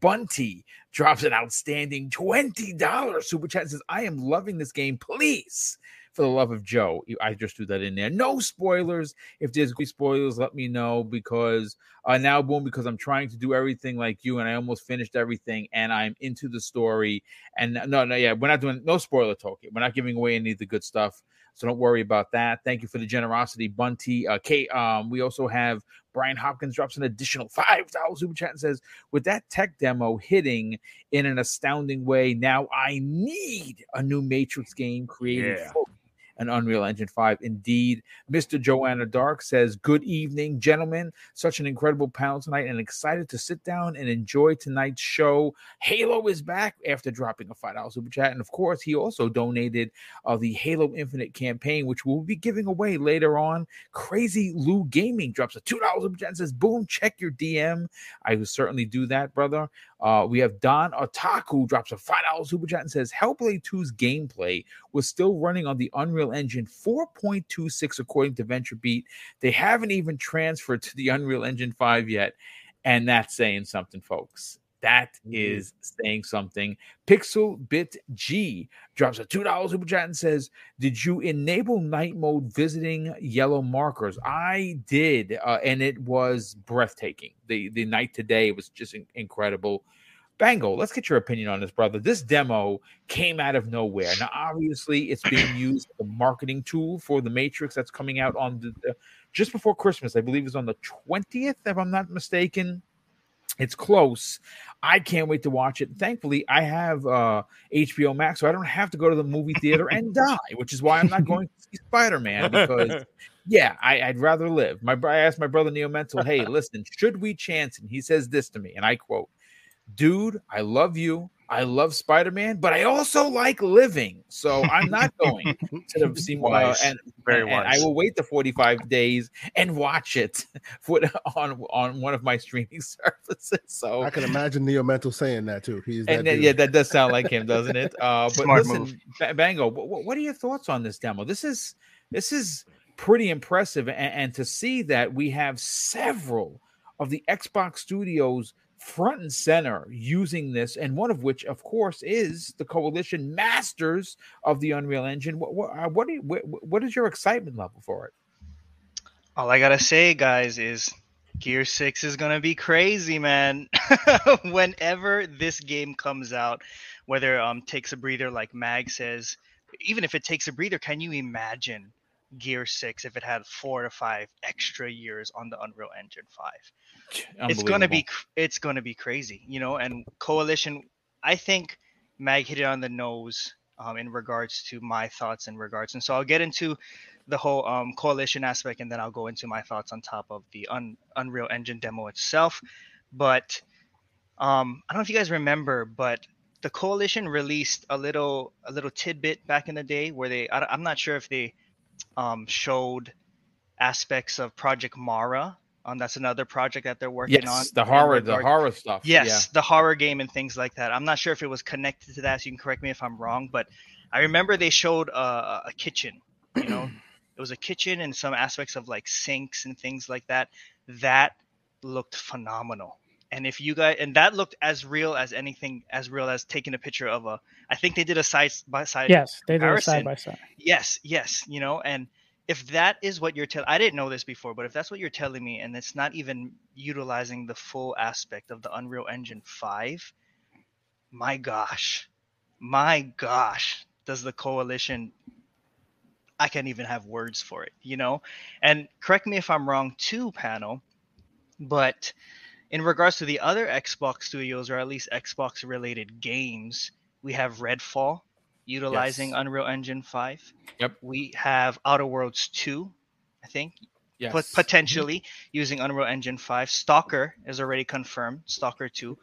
Bunty drops an outstanding $20 super chat and says, I am loving this game. Please for the love of Joe. I just threw that in there. No spoilers. If there's spoilers, let me know because uh, now, boom, because I'm trying to do everything like you and I almost finished everything and I'm into the story. And no, no, yeah, we're not doing no spoiler talking. We're not giving away any of the good stuff. So don't worry about that. Thank you for the generosity, Bunty. Uh, Kate, um, we also have Brian Hopkins drops an additional five dollars super chat and says, "With that tech demo hitting in an astounding way, now I need a new Matrix game created yeah. For an Unreal Engine 5. Indeed, Mr. Joanna Dark says, Good evening, gentlemen. Such an incredible panel tonight and excited to sit down and enjoy tonight's show. Halo is back after dropping a $5 super chat. And of course, he also donated uh, the Halo Infinite campaign, which we'll be giving away later on. Crazy Lou Gaming drops a $2 super chat and says, Boom, check your DM. I will certainly do that, brother. Uh, we have Don Otaku drops a $5 super chat and says Hellblade 2's gameplay was still running on the Unreal Engine 4.26 according to VentureBeat. They haven't even transferred to the Unreal Engine 5 yet. And that's saying something, folks. That mm-hmm. is saying something. Pixel Bit G drops a $2 super chat and says, Did you enable night mode visiting yellow markers? I did, uh, and it was breathtaking. The the night today was just in- incredible. Bango, let's get your opinion on this, brother. This demo came out of nowhere. Now, obviously, it's being used as a marketing tool for the Matrix that's coming out on the, just before Christmas. I believe is on the 20th, if I'm not mistaken. It's close. I can't wait to watch it. Thankfully, I have uh, HBO Max, so I don't have to go to the movie theater and die, which is why I'm not going to see Spider Man because, yeah, I, would rather live. My I asked my brother Neo Mental, "Hey, listen, should we chance?" And he says this to me, and I quote, "Dude, I love you. I love Spider Man, but I also like living. So I'm not going to see more. Uh, and, Very and, and I will wait the 45 days and watch it for, on on one of my streaming services. So I can imagine Neo Mental saying that too. He's and then, yeah, that does sound like him, doesn't it? Uh, but Smart listen, move. Bango, what, what, are your thoughts on this demo? This is this is pretty impressive, and, and to see that we have several of the Xbox studios front and center using this, and one of which, of course, is the coalition masters of the Unreal Engine. What what, uh, what, you, what, what is your excitement level for it? All I gotta say, guys, is Gear Six is gonna be crazy, man. Whenever this game comes out, whether um takes a breather like Mag says, even if it takes a breather, can you imagine Gear Six if it had four to five extra years on the Unreal Engine Five? it's gonna be it's gonna be crazy, you know. And coalition, I think Mag hit it on the nose um, in regards to my thoughts in regards, and so I'll get into the whole um, coalition aspect, and then I'll go into my thoughts on top of the Un- Unreal Engine demo itself. But um, I don't know if you guys remember, but the coalition released a little a little tidbit back in the day where they I, am not sure if they um, showed aspects of Project Mara um, that's another project that they're working yes, on. the horror, the horror stuff. Yes, yeah. the horror game and things like that. I'm not sure if it was connected to that, so you can correct me if I'm wrong. But I remember they showed a, a kitchen. You know, it was a kitchen and some aspects of like sinks and things like that. That looked phenomenal. And if you guys, and that looked as real as anything, as real as taking a picture of a. I think they did a side by side. Yes, they did a side by side. Yes, yes, you know, and if that is what you're telling i didn't know this before but if that's what you're telling me and it's not even utilizing the full aspect of the unreal engine 5 my gosh my gosh does the coalition i can't even have words for it you know and correct me if i'm wrong too panel but in regards to the other Xbox studios, or at least Xbox related games, we have Redfall utilizing yes. Unreal Engine 5. Yep. We have Outer Worlds 2, I think. Yes. But potentially mm-hmm. using Unreal Engine 5. Stalker is already confirmed. Stalker 2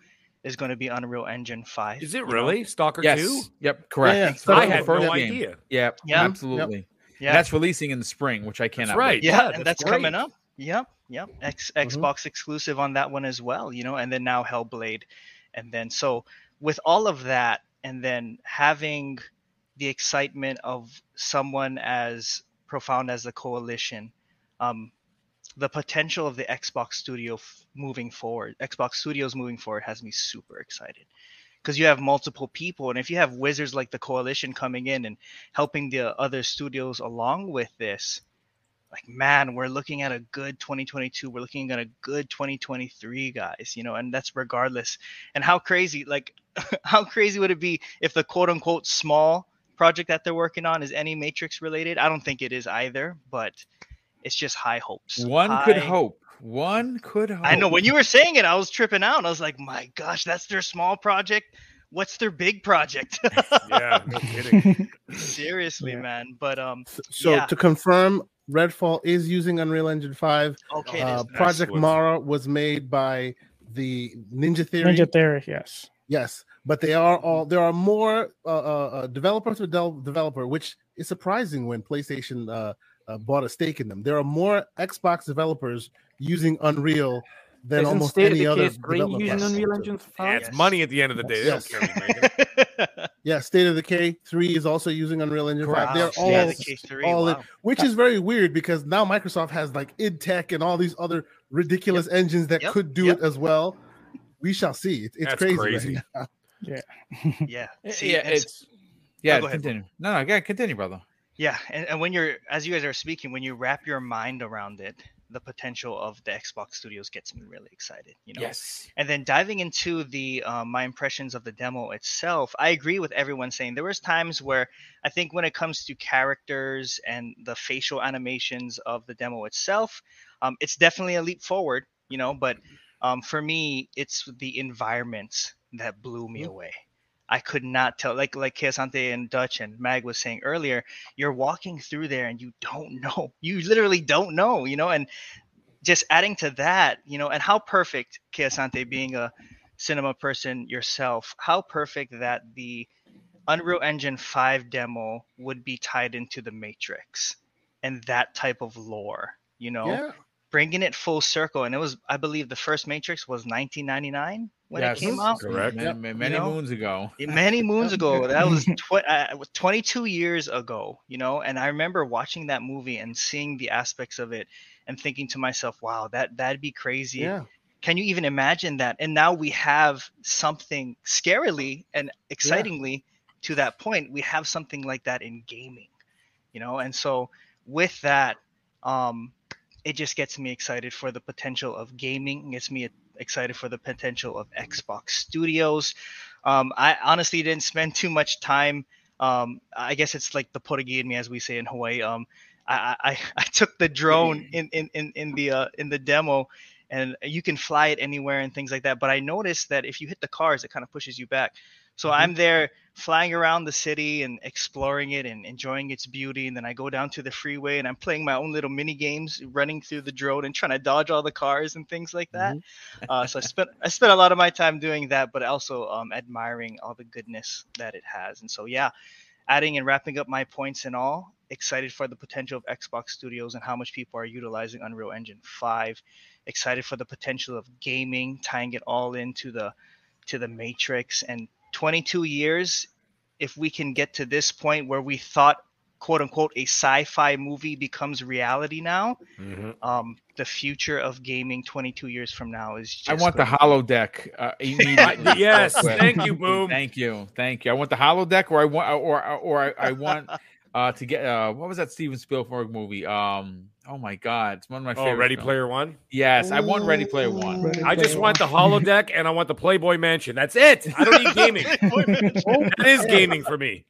is going to be Unreal Engine 5. Is it really? Know? Stalker yes. 2? Yep, correct. Yeah, yeah. I had no game. idea. Yep, yeah, absolutely. Yep. Yeah. That's releasing in the spring, which I cannot. That's right. Yeah, yeah, and that's, that's coming up. Yep, yep. X, mm-hmm. Xbox exclusive on that one as well, you know, and then now Hellblade. And then so with all of that, and then having the excitement of someone as profound as the coalition um, the potential of the xbox studio f- moving forward xbox studios moving forward has me super excited because you have multiple people and if you have wizards like the coalition coming in and helping the other studios along with this like man we're looking at a good 2022 we're looking at a good 2023 guys you know and that's regardless and how crazy like how crazy would it be if the quote unquote small project that they're working on is any matrix related i don't think it is either but it's just high hopes one high... could hope one could hope. i know when you were saying it i was tripping out i was like my gosh that's their small project what's their big project? yeah, no kidding. Seriously, yeah. man. But um, so yeah. to confirm, Redfall is using Unreal Engine 5. Okay. Uh, Project Mara was made by the Ninja Theory. Ninja Theory, yes. Yes, but they are all there are more uh, uh, uh developer to developer, which is surprising when PlayStation uh, uh, bought a stake in them. There are more Xbox developers using Unreal than Isn't almost any other development using Unreal Engine 5. Yeah, it's yes. money at the end of the day. Yes. Yeah, State of Decay three is also using Unreal Engine Correct. 5. They're all, yeah, 3, all wow. in, which is very weird because now Microsoft has like id Tech and all these other ridiculous yep. engines that yep. could do yep. it as well. We shall see. It's, it's crazy. crazy. Right yeah. yeah. See, yeah, it's yeah, oh, continue. No, no, yeah, continue, brother. Yeah, and, and when you're as you guys are speaking, when you wrap your mind around it, the potential of the Xbox Studios gets me really excited. You know. Yes. And then diving into the um, my impressions of the demo itself, I agree with everyone saying there was times where I think when it comes to characters and the facial animations of the demo itself, um, it's definitely a leap forward. You know, but um, for me, it's the environments that blew me mm-hmm. away. I could not tell. Like like Kay Asante and Dutch and Mag was saying earlier, you're walking through there and you don't know. You literally don't know, you know. And just adding to that, you know, and how perfect Kay Asante being a cinema person yourself, how perfect that the Unreal Engine 5 demo would be tied into the Matrix and that type of lore, you know. Yeah bringing it full circle. And it was, I believe, the first Matrix was 1999 when yes, it came out. Correct. Many, many know? moons ago. Many moons ago. That was tw- uh, 22 years ago. You know, and I remember watching that movie and seeing the aspects of it and thinking to myself, "Wow, that that'd be crazy." Yeah. Can you even imagine that? And now we have something scarily and excitingly yeah. to that point. We have something like that in gaming. You know, and so with that, um, it just gets me excited for the potential of gaming. It gets me excited for the potential of Xbox Studios. Um, I honestly didn't spend too much time. Um, I guess it's like the portuguese in me, as we say in Hawaii. Um, I, I, I took the drone in in in, in the uh, in the demo, and you can fly it anywhere and things like that. But I noticed that if you hit the cars, it kind of pushes you back. So mm-hmm. I'm there flying around the city and exploring it and enjoying its beauty. And then I go down to the freeway and I'm playing my own little mini games, running through the drone and trying to dodge all the cars and things like that. Mm-hmm. uh, so I spent I spent a lot of my time doing that, but also um, admiring all the goodness that it has. And so yeah, adding and wrapping up my points and all, excited for the potential of Xbox Studios and how much people are utilizing Unreal Engine 5. Excited for the potential of gaming, tying it all into the to the Matrix and 22 years, if we can get to this point where we thought quote unquote a sci-fi movie becomes reality now mm-hmm. um, the future of gaming 22 years from now is just i want the holodeck uh, yes thank you boom. Thank you. Thank you. I want the holodeck or i want or or, I, I want uh, to get uh, what was that steven spielberg movie? Um Oh my god, it's one of my favorite. Oh, Ready films. Player One. Yes, I want Ready Player One. Ready I just want the holodeck and I want the Playboy Mansion. That's it. I don't need gaming. that is gaming for me.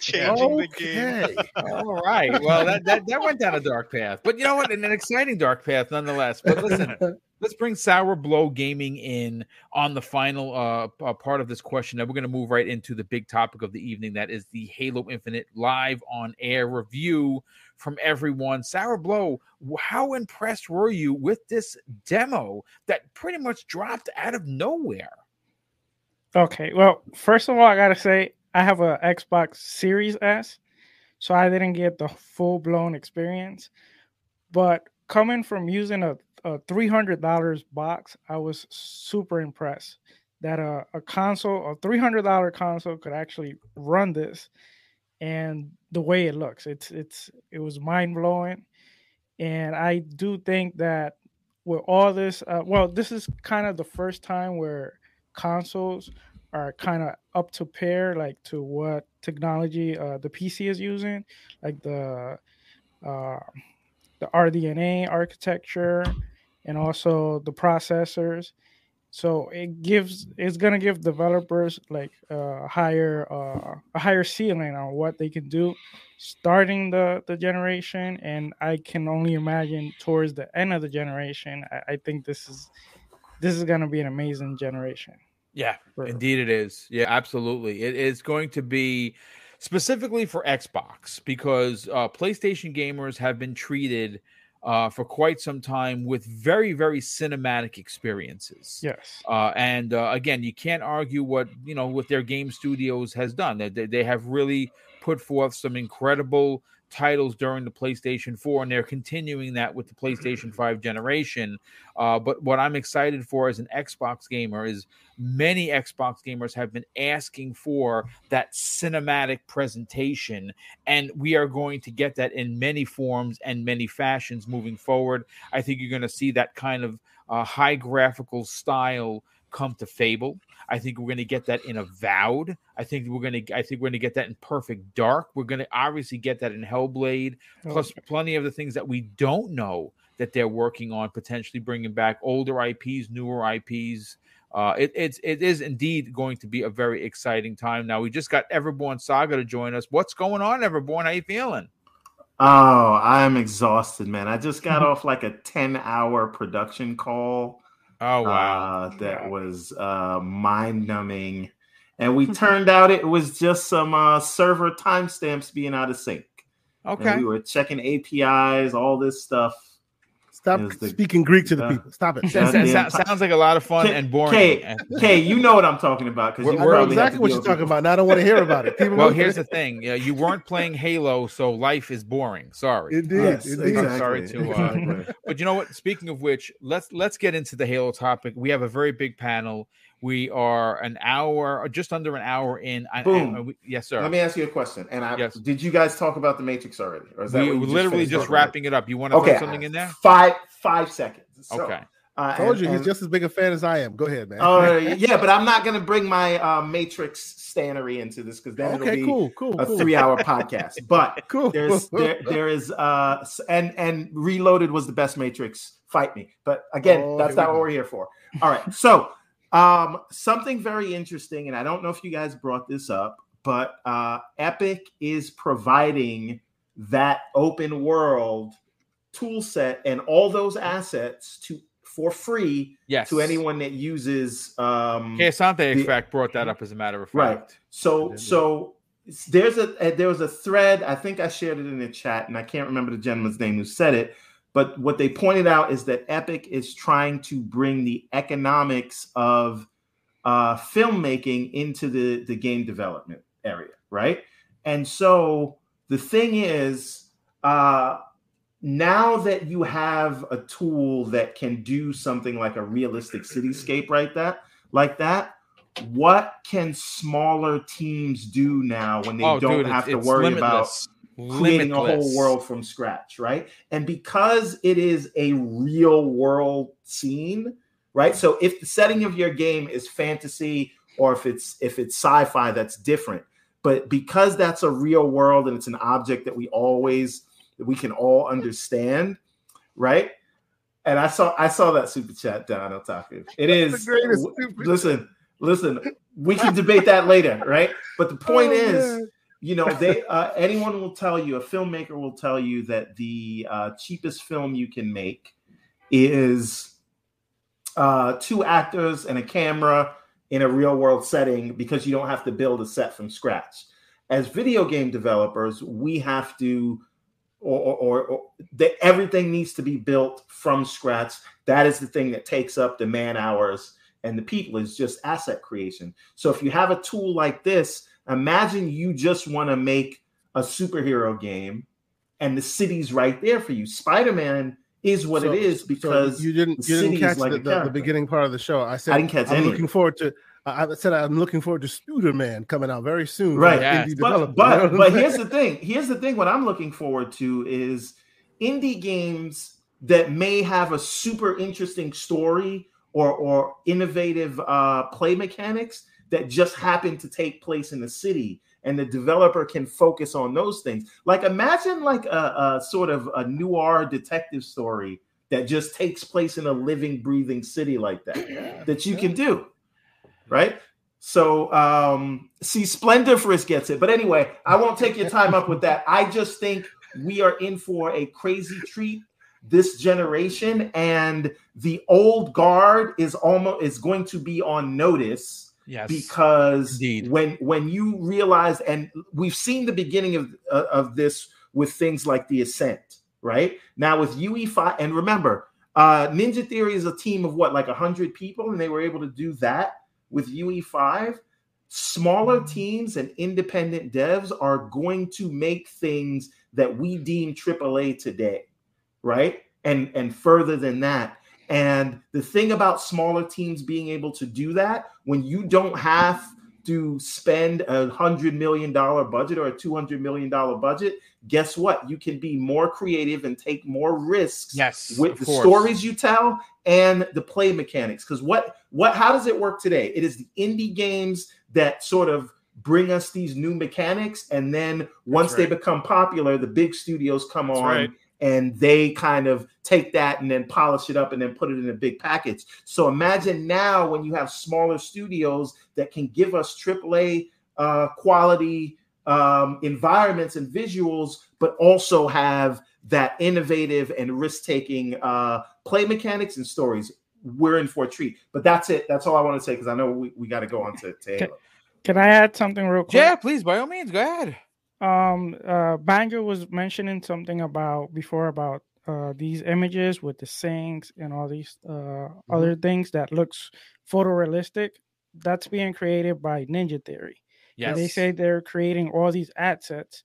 Changing okay. the game. All right. Well, that, that that went down a dark path, but you know what? An exciting dark path nonetheless. But listen, let's bring Sour Blow Gaming in on the final uh, uh part of this question. Now we're going to move right into the big topic of the evening. That is the Halo Infinite live on air review from everyone. Sour Blow, how impressed were you with this demo that pretty much dropped out of nowhere? Okay, well, first of all, I gotta say I have a Xbox Series S, so I didn't get the full blown experience. But coming from using a, a three hundred dollars box, I was super impressed that a, a console, a three hundred dollar console, could actually run this, and the way it looks, it's it's it was mind blowing, and I do think that with all this, uh, well, this is kind of the first time where consoles are kind of up to pair like to what technology uh, the PC is using, like the uh, the RDNA architecture and also the processors. So it gives it's gonna give developers like a higher uh, a higher ceiling on what they can do starting the the generation, and I can only imagine towards the end of the generation. I, I think this is this is gonna be an amazing generation. Yeah, for, indeed it is. Yeah, absolutely. It is going to be specifically for Xbox because uh, PlayStation gamers have been treated uh, for quite some time with very, very cinematic experiences. Yes. Uh, and uh, again, you can't argue what you know what their game studios has done. They, they have really put forth some incredible titles during the PlayStation 4, and they're continuing that with the PlayStation 5 generation. Uh, but what I'm excited for as an Xbox gamer is many Xbox gamers have been asking for that cinematic presentation, and we are going to get that in many forms and many fashions moving forward. I think you're going to see that kind of uh, high graphical style come to Fable. I think we're going to get that in Avowed. I think we're going to I think we're going to get that in Perfect Dark. We're going to obviously get that in Hellblade. Plus, plenty of the things that we don't know that they're working on, potentially bringing back older IPs, newer IPs. Uh, it, it's it is indeed going to be a very exciting time. Now we just got Everborn Saga to join us. What's going on, Everborn? How you feeling? Oh, I'm exhausted, man. I just got off like a 10 hour production call Oh wow, uh, that was uh, mind numbing. And we turned out it was just some uh, server timestamps being out of sync. Okay, and we were checking APIs, all this stuff. Stop the, speaking Greek to the people. Stop it. sounds like a lot of fun K, and boring. K, K, you know what I'm talking about because you know exactly what you're talking about. And I don't want to hear about it. People well, here's the thing: uh, you weren't playing Halo, so life is boring. Sorry. Indeed. Yes, indeed. Exactly. Sorry to. Uh, but you know what? Speaking of which, let's let's get into the Halo topic. We have a very big panel. We are an hour, just under an hour in. Boom. I, I, yes, sir. Let me ask you a question. And I yes. did you guys talk about the Matrix already, or is that we literally just, just wrapping it up? You want to okay. put something in there? Five five seconds. So, okay. Uh, told and, you he's and, just as big a fan as I am. Go ahead, man. Oh uh, yeah, but I'm not going to bring my uh, Matrix stannery into this because then okay, it'll be cool, cool, a cool. three hour podcast. But cool. there's there, there is uh and and Reloaded was the best Matrix. Fight me, but again, oh, that's not what we're here for. All right, so um, something very interesting, and I don't know if you guys brought this up, but uh, Epic is providing that open world tool set and all those assets to for free yes. to anyone that uses um okay Asante in fact brought that up as a matter of fact. Right. So so there's a there was a thread, I think I shared it in the chat, and I can't remember the gentleman's name who said it, but what they pointed out is that Epic is trying to bring the economics of uh, filmmaking into the, the game development area, right? And so the thing is, uh, now that you have a tool that can do something like a realistic cityscape, right? That like that, what can smaller teams do now when they oh, don't dude, have to worry limitless. About creating Limitless. a whole world from scratch, right? And because it is a real world scene, right? So if the setting of your game is fantasy or if it's if it's sci-fi, that's different. But because that's a real world and it's an object that we always that we can all understand, right? And I saw I saw that super chat Don Otaku. It is listen, listen, we can debate that later, right? But the point oh, is man you know they uh, anyone will tell you a filmmaker will tell you that the uh, cheapest film you can make is uh, two actors and a camera in a real world setting because you don't have to build a set from scratch. As video game developers, we have to, or, or, or the, everything needs to be built from scratch. That is the thing that takes up the man hours and the people is just asset creation. So if you have a tool like this, imagine you just want to make a superhero game and the city's right there for you. Spider-Man is what so, it is because so you didn't you didn't catch like the, the, the, beginning part of the show. I said I didn't catch I'm any. looking forward to I said I'm looking forward to Spider Man coming out very soon. Right. Yes. But but, but here's the thing. Here's the thing. What I'm looking forward to is indie games that may have a super interesting story or or innovative uh, play mechanics that just happen to take place in the city and the developer can focus on those things. Like imagine like a, a sort of a noir detective story that just takes place in a living breathing city like that yeah, that you yeah. can do right? So um see splendiferous gets it. But anyway i won't take your time up with that. I just think we are in for a crazy treat this generation and the old guard is almost is going to be on notice Yes, because indeed. when when you realize, and we've seen the beginning of uh, of this with things like the Ascent, right? Now with UE5, and remember, uh, Ninja Theory is a team of what, like hundred people, and they were able to do that with UE5. Smaller teams and independent devs are going to make things that we deem AAA today, right? And and further than that. And the thing about smaller teams being able to do that when you don't have to spend a hundred million dollar budget or a two hundred million dollar budget, guess what? You can be more creative and take more risks. Yes, with the course. stories you tell and the play mechanics. Because what what how does it work today? It is the indie games that sort of bring us these new mechanics, and then once right. they become popular, the big studios come That's on. Right and they kind of take that and then polish it up and then put it in a big package. So imagine now when you have smaller studios that can give us AAA uh, quality um, environments and visuals, but also have that innovative and risk taking uh, play mechanics and stories. We're in for a treat. But that's it. That's all I want to say because I know we, we got to go on to, to can, can I add something real quick? Yeah, please, by all means, go ahead um uh Banjo was mentioning something about before about uh these images with the sinks and all these uh mm-hmm. other things that looks photorealistic. That's being created by ninja theory. Yes and they say they're creating all these assets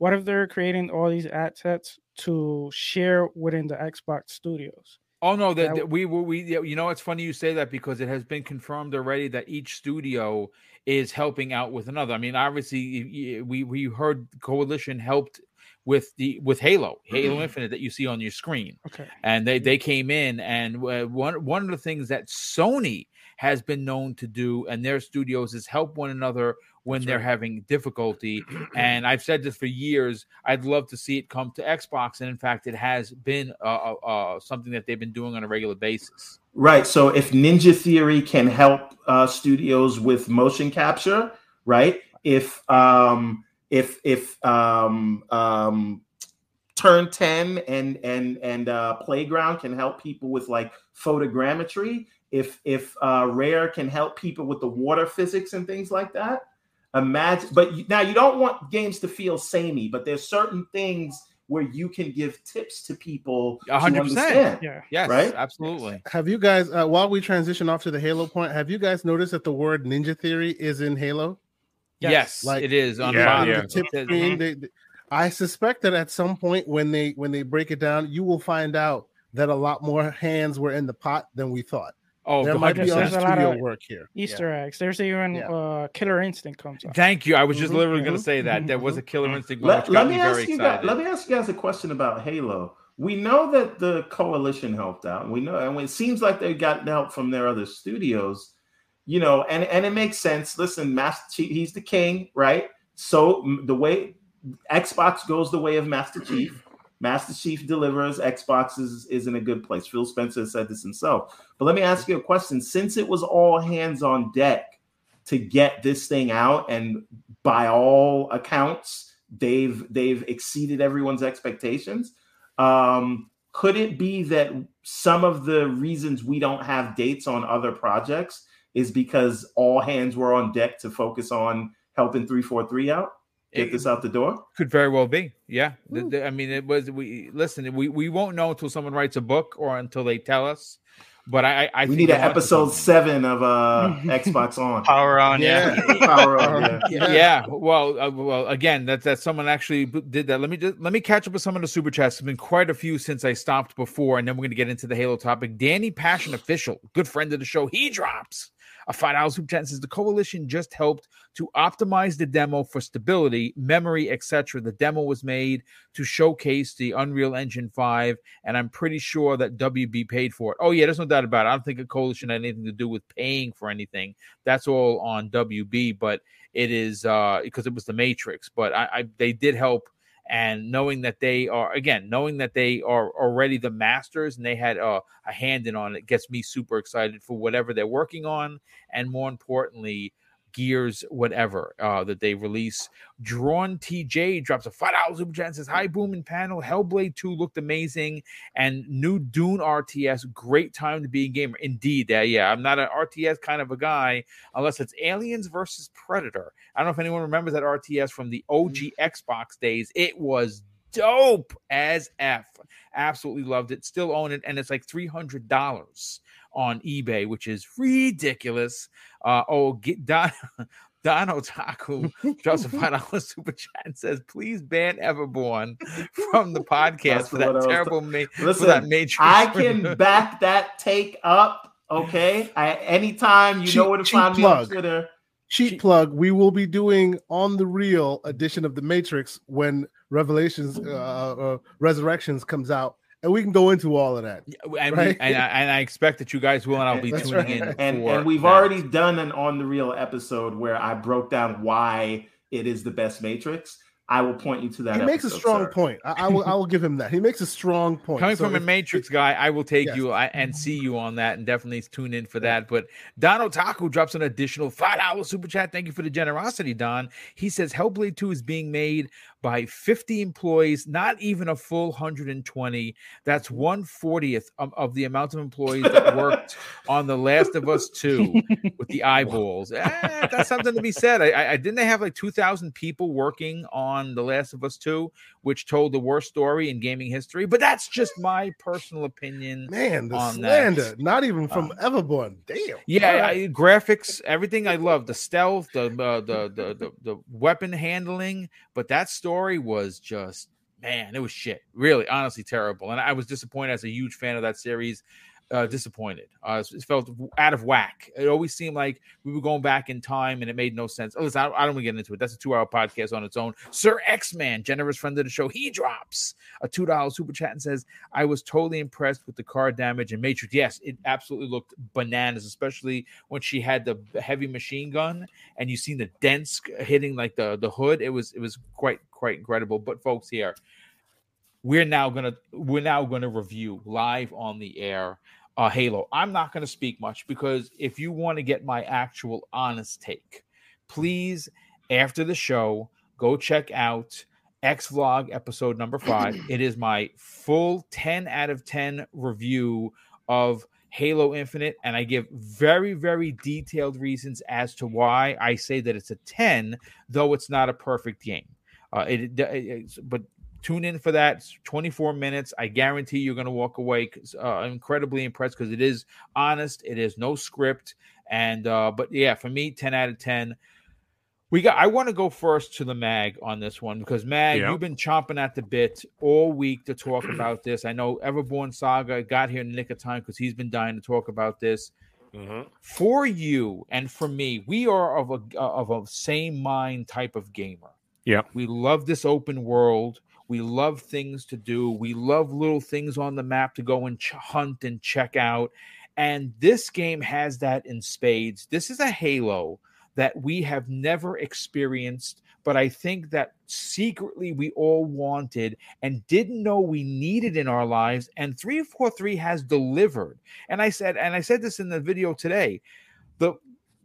what if they're creating all these assets to share within the xbox studios? Oh no, that, that we we you know it's funny you say that because it has been confirmed already that each studio is helping out with another. I mean, obviously we we heard Coalition helped with the with Halo, Halo mm-hmm. Infinite that you see on your screen. Okay. And they they came in and uh, one one of the things that Sony has been known to do and their studios is help one another when That's they're right. having difficulty. and I've said this for years. I'd love to see it come to Xbox, and in fact, it has been uh, uh, uh, something that they've been doing on a regular basis. Right. So if Ninja Theory can help uh, studios with motion capture, right? If um, if if um, um, Turn Ten and and and uh, Playground can help people with like photogrammetry, if if uh, Rare can help people with the water physics and things like that, Imagine, but now you don't want games to feel samey, but there's certain things where you can give tips to people 100% yeah. Yes right? absolutely. Have you guys uh, while we transition off to the halo point have you guys noticed that the word ninja theory is in halo? Yes, yes. like it is on yeah, yeah. the tip screen they, they, i suspect that at some point when they when they break it down you will find out that a lot more hands were in the pot than we thought Oh, there might be there's a lot of work here. Easter yeah. eggs. There's even yeah. uh, Killer Instinct comes up. Thank you. I was just mm-hmm. literally going to say that there was a Killer mm-hmm. Instinct. Let, let me ask you guys. Let me ask you guys a question about Halo. We know that the coalition helped out. We know, and it seems like they got help from their other studios. You know, and and it makes sense. Listen, Master Chief, he's the king, right? So the way Xbox goes the way of Master Chief. Master Chief delivers. Xbox is, is in a good place. Phil Spencer said this himself. But let me ask you a question. Since it was all hands on deck to get this thing out, and by all accounts, they've they've exceeded everyone's expectations. Um, could it be that some of the reasons we don't have dates on other projects is because all hands were on deck to focus on helping 343 out? Get it, this out the door? Could very well be. Yeah. The, the, I mean, it was, we listen, we, we won't know until someone writes a book or until they tell us. But I, I we need an episode seven of uh Xbox on Power On, yeah, yeah. Power On, yeah. yeah. yeah. Well, uh, well, again, that that someone actually did that. Let me just let me catch up with some of the super chats. It's been quite a few since I stopped before, and then we're gonna get into the Halo topic. Danny Passion official, good friend of the show, he drops a five dollars super chat says the coalition just helped to optimize the demo for stability, memory, etc. The demo was made to showcase the Unreal Engine 5, and I'm pretty sure that WB paid for it. Oh, yeah, there's no doubt about it. I don't think a coalition had anything to do with paying for anything. That's all on WB, but it is uh because it was the Matrix. But I, I they did help and knowing that they are again knowing that they are already the masters and they had a, a hand in on it gets me super excited for whatever they're working on. And more importantly Gears, whatever uh, that they release. Drawn TJ drops a five dollars super chat and says, "Hi, Boom and panel. Hellblade Two looked amazing, and new Dune RTS. Great time to be a gamer. Indeed, uh, yeah. I'm not an RTS kind of a guy unless it's Aliens versus Predator. I don't know if anyone remembers that RTS from the OG Xbox days. It was dope as f. Absolutely loved it. Still own it, and it's like three hundred dollars." On eBay, which is ridiculous. Uh, oh, get Don. Don Otaku drops a five dollar super chat and says, "Please ban Everborn from the podcast for that terrible ma- Listen, for that matrix." I can back that take up. Okay, I, anytime you cheap, know where to find plug. me on Twitter. Cheap, cheap plug. We will be doing on the real edition of the Matrix when Revelations, uh, uh, Resurrections comes out and we can go into all of that. And, right? we, and, I, and, I, expect that you guys will, and I'll be tuning right. in. And, and we've that. already done an on the real episode where I broke down why it is the best Matrix. I will point you to that. He makes a strong sir. point. I, I, will. I will give him that. He makes a strong point. Coming so from if, a Matrix guy, I will take yes. you and see you on that, and definitely tune in for that. But Don Otaku drops an additional five dollars super chat. Thank you for the generosity, Don. He says Hellblade Two is being made by 50 employees, not even a full 120. That's 140th of, of the amount of employees that worked on The Last of Us 2 with the eyeballs. Eh, that's something to be said. I, I didn't they have like 2,000 people working on The Last of Us 2, which told the worst story in gaming history. But that's just my personal opinion. Man, the slander, that. not even from uh, Everborn. Damn. Yeah, right. I, graphics, everything I love, the stealth, the, uh, the, the, the, the weapon handling, but that story story was just man, it was shit. Really, honestly, terrible. And I was disappointed as a huge fan of that series uh, disappointed. Uh, it felt out of whack. It always seemed like we were going back in time, and it made no sense. Oh, listen, I, I don't want to get into it. That's a two-hour podcast on its own. Sir X Man, generous friend of the show, he drops a two dollar super chat and says, "I was totally impressed with the car damage and Matrix. Yes, it absolutely looked bananas, especially when she had the heavy machine gun and you seen the dents hitting like the the hood. It was it was quite quite incredible. But folks, here." We're now gonna we're now gonna review live on the air uh, Halo. I'm not going to speak much because if you want to get my actual honest take, please, after the show, go check out X Vlog episode number five. it is my full 10 out of 10 review of Halo Infinite, and I give very, very detailed reasons as to why I say that it's a 10, though it's not a perfect game. Uh, it, it, but Tune in for that. It's 24 minutes. I guarantee you're going to walk away uh, incredibly impressed because it is honest. It is no script. And, uh, but yeah, for me, 10 out of 10. We got. I want to go first to the mag on this one because mag, you've been chomping at the bit all week to talk about this. I know Everborn Saga got here in the nick of time because he's been dying to talk about this. Mm-hmm. For you and for me, we are of a of a same mind type of gamer. Yeah, we love this open world. We love things to do. We love little things on the map to go and ch- hunt and check out. And this game has that in spades. This is a Halo that we have never experienced, but I think that secretly we all wanted and didn't know we needed in our lives. And 343 has delivered. And I said, and I said this in the video today. The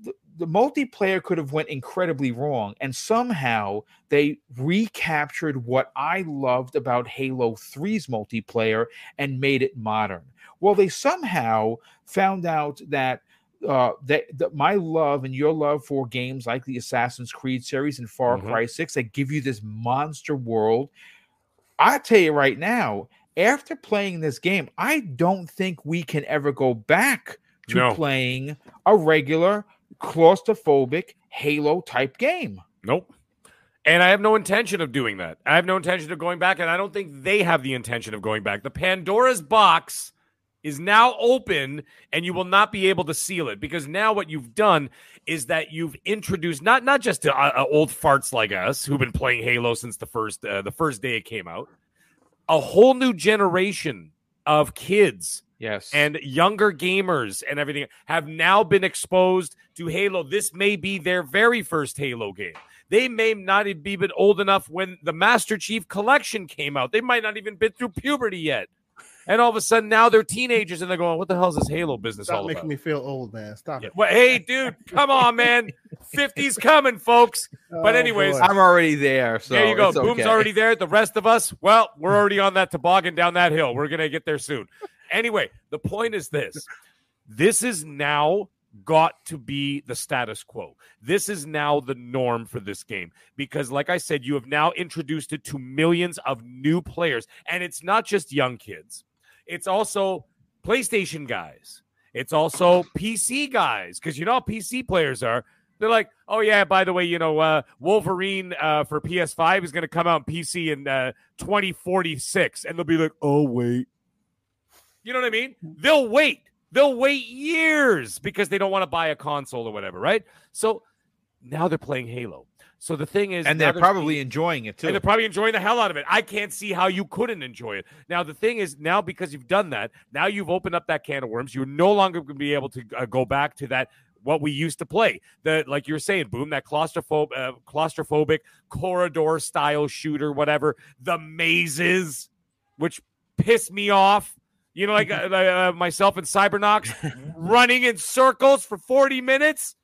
the, the multiplayer could have went incredibly wrong and somehow they recaptured what i loved about halo 3's multiplayer and made it modern well they somehow found out that uh, that, that my love and your love for games like the Assassin's Creed series and Far mm-hmm. Cry 6 that give you this monster world. I tell you right now, after playing this game, I don't think we can ever go back to no. playing a regular claustrophobic Halo type game. Nope. And I have no intention of doing that. I have no intention of going back, and I don't think they have the intention of going back. The Pandora's box is now open, and you will not be able to seal it because now what you've done is that you've introduced not not just to, uh, uh, old farts like us who've been playing Halo since the first uh, the first day it came out, a whole new generation of kids Yes. And younger gamers and everything have now been exposed to Halo. This may be their very first Halo game. They may not even be old enough when the Master Chief Collection came out. They might not even been through puberty yet. And all of a sudden now they're teenagers and they're going, "What the hell is this Halo business Stop all making about?" me feel old, man. Stop yeah. it. Well, hey, dude, come on, man. 50's coming, folks. But Oh, anyways, boy. I'm already there. So there you go. it's Boom's okay. already there. The rest of us, well, we're already on that toboggan down that hill. We're gonna get there soon. Anyway, the point is this: this is now got to be the status quo. This is now the norm for this game because, like I said, you have now introduced it to millions of new players, and it's not just young kids. It's also PlayStation guys. It's also PC guys because you know how PC players are. They're like, oh yeah, by the way, you know, uh, Wolverine uh, for PS5 is going to come out on PC in uh, 2046, and they'll be like, oh wait, you know what I mean? They'll wait. They'll wait years because they don't want to buy a console or whatever, right? So now they're playing Halo. So the thing is, and now they're there's probably the- enjoying it too. and they're probably enjoying the hell out of it. I can't see how you couldn't enjoy it. Now, the thing is, now because you've done that, now you've opened up that can of worms. You're no longer going to be able to uh, go back to that what we used to play. The like you were saying, boom, that claustrophob, uh, claustrophobic corridor style shooter, whatever. The mazes, which piss me off. You know, like uh, uh, myself and Cybernox running in circles for 40 minutes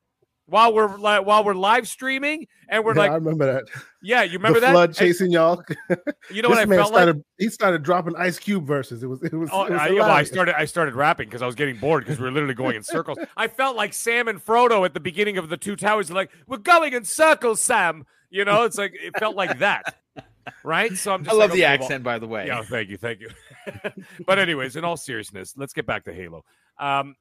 while we're li- while we're live streaming, and we're Yeah, I remember that. yeah, you remember the that? flood And chasing y'all. you know what I felt like? He started dropping Ice Cube verses. It was. It was. Oh, it was I, well, I started. I started rapping because I was getting bored because we were literally going in circles. I felt like Sam and Frodo at the beginning of the Two Towers. Like we're going in circles, Sam. You know, it's like it felt like that, right? So I'm I love like, the okay, well- accent, by the way. yeah, thank you, thank you. but anyways, in all seriousness, let's get back to Halo. Um,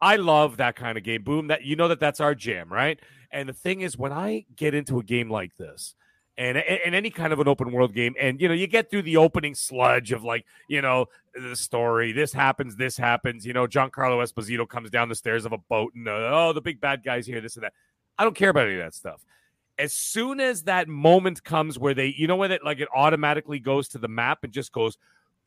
I love that kind of game. Boom, that you know that that's our jam, right? And the thing is, when I get into a game like this, and and any kind of an open world game, and you know, you get through the opening sludge of like, you know, the story. This happens, this happens. You know, Giancarlo Esposito comes down the stairs of a boat, and uh, oh, the big bad guys here, this and that. I don't care about any of that stuff. As soon as that moment comes where they, you know, when it like it automatically goes to the map and just goes,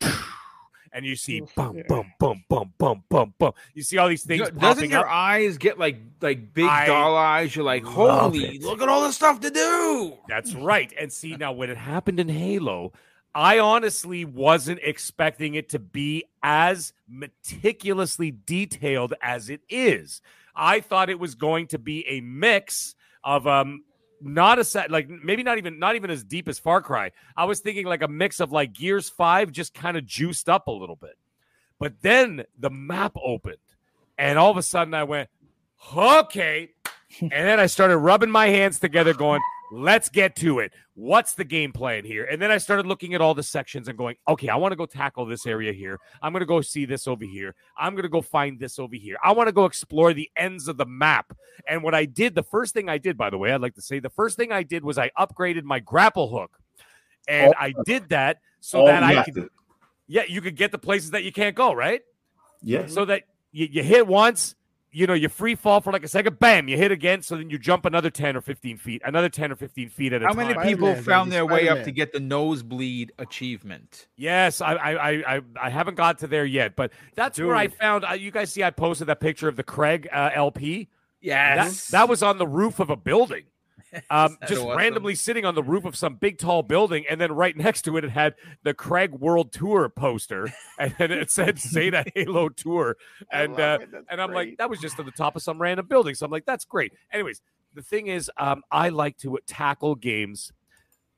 and you see bum bum bum bum bum bum bum. You see all these things Doesn't popping your up. eyes get like like big I doll eyes? You're like, holy, look at all the stuff to do. That's right. And see, now when it happened in Halo, I honestly wasn't expecting it to be as meticulously detailed as it is. I thought it was going to be a mix of um not a set like maybe not even not even as deep as Far Cry. I was thinking like a mix of like Gears 5 just kind of juiced up a little bit. But then the map opened and all of a sudden I went, "Okay." and then I started rubbing my hands together going, let's get to it. What's the game plan here? And then I started looking at all the sections and going, okay, I want to go tackle this area here. I'm going to go see this over here. I'm going to go find this over here. I want to go explore the ends of the map. And what I did, the first thing I did, by the way, I'd like to say the first thing I did was I upgraded my grapple hook. And oh, I did that so Oh, that I yeah. could, yeah, you could get the places that you can't go, right? Yeah. so that you, you hit once, you know, you free fall for like a second, bam, you hit again, so then you jump another 10 or 15 feet, another 10 or 15 feet at a How time. many Spider-Man, people baby, found their way up to get the nosebleed achievement? Yes, I, I, I, I, I haven't got to there yet, but that's where I found. Uh, you guys see, I posted that picture of the Craig uh, LP. That, Yes, that was on the roof of a building. um, just awesome. randomly sitting on the roof of some big tall building, and then right next to it, it had the Craig World Tour poster, and then it said "Zeta Halo Tour," and uh, and I'm great. like, that was just at the top of some random building. So I'm like, that's great. Anyways, the thing is, um, I like to tackle games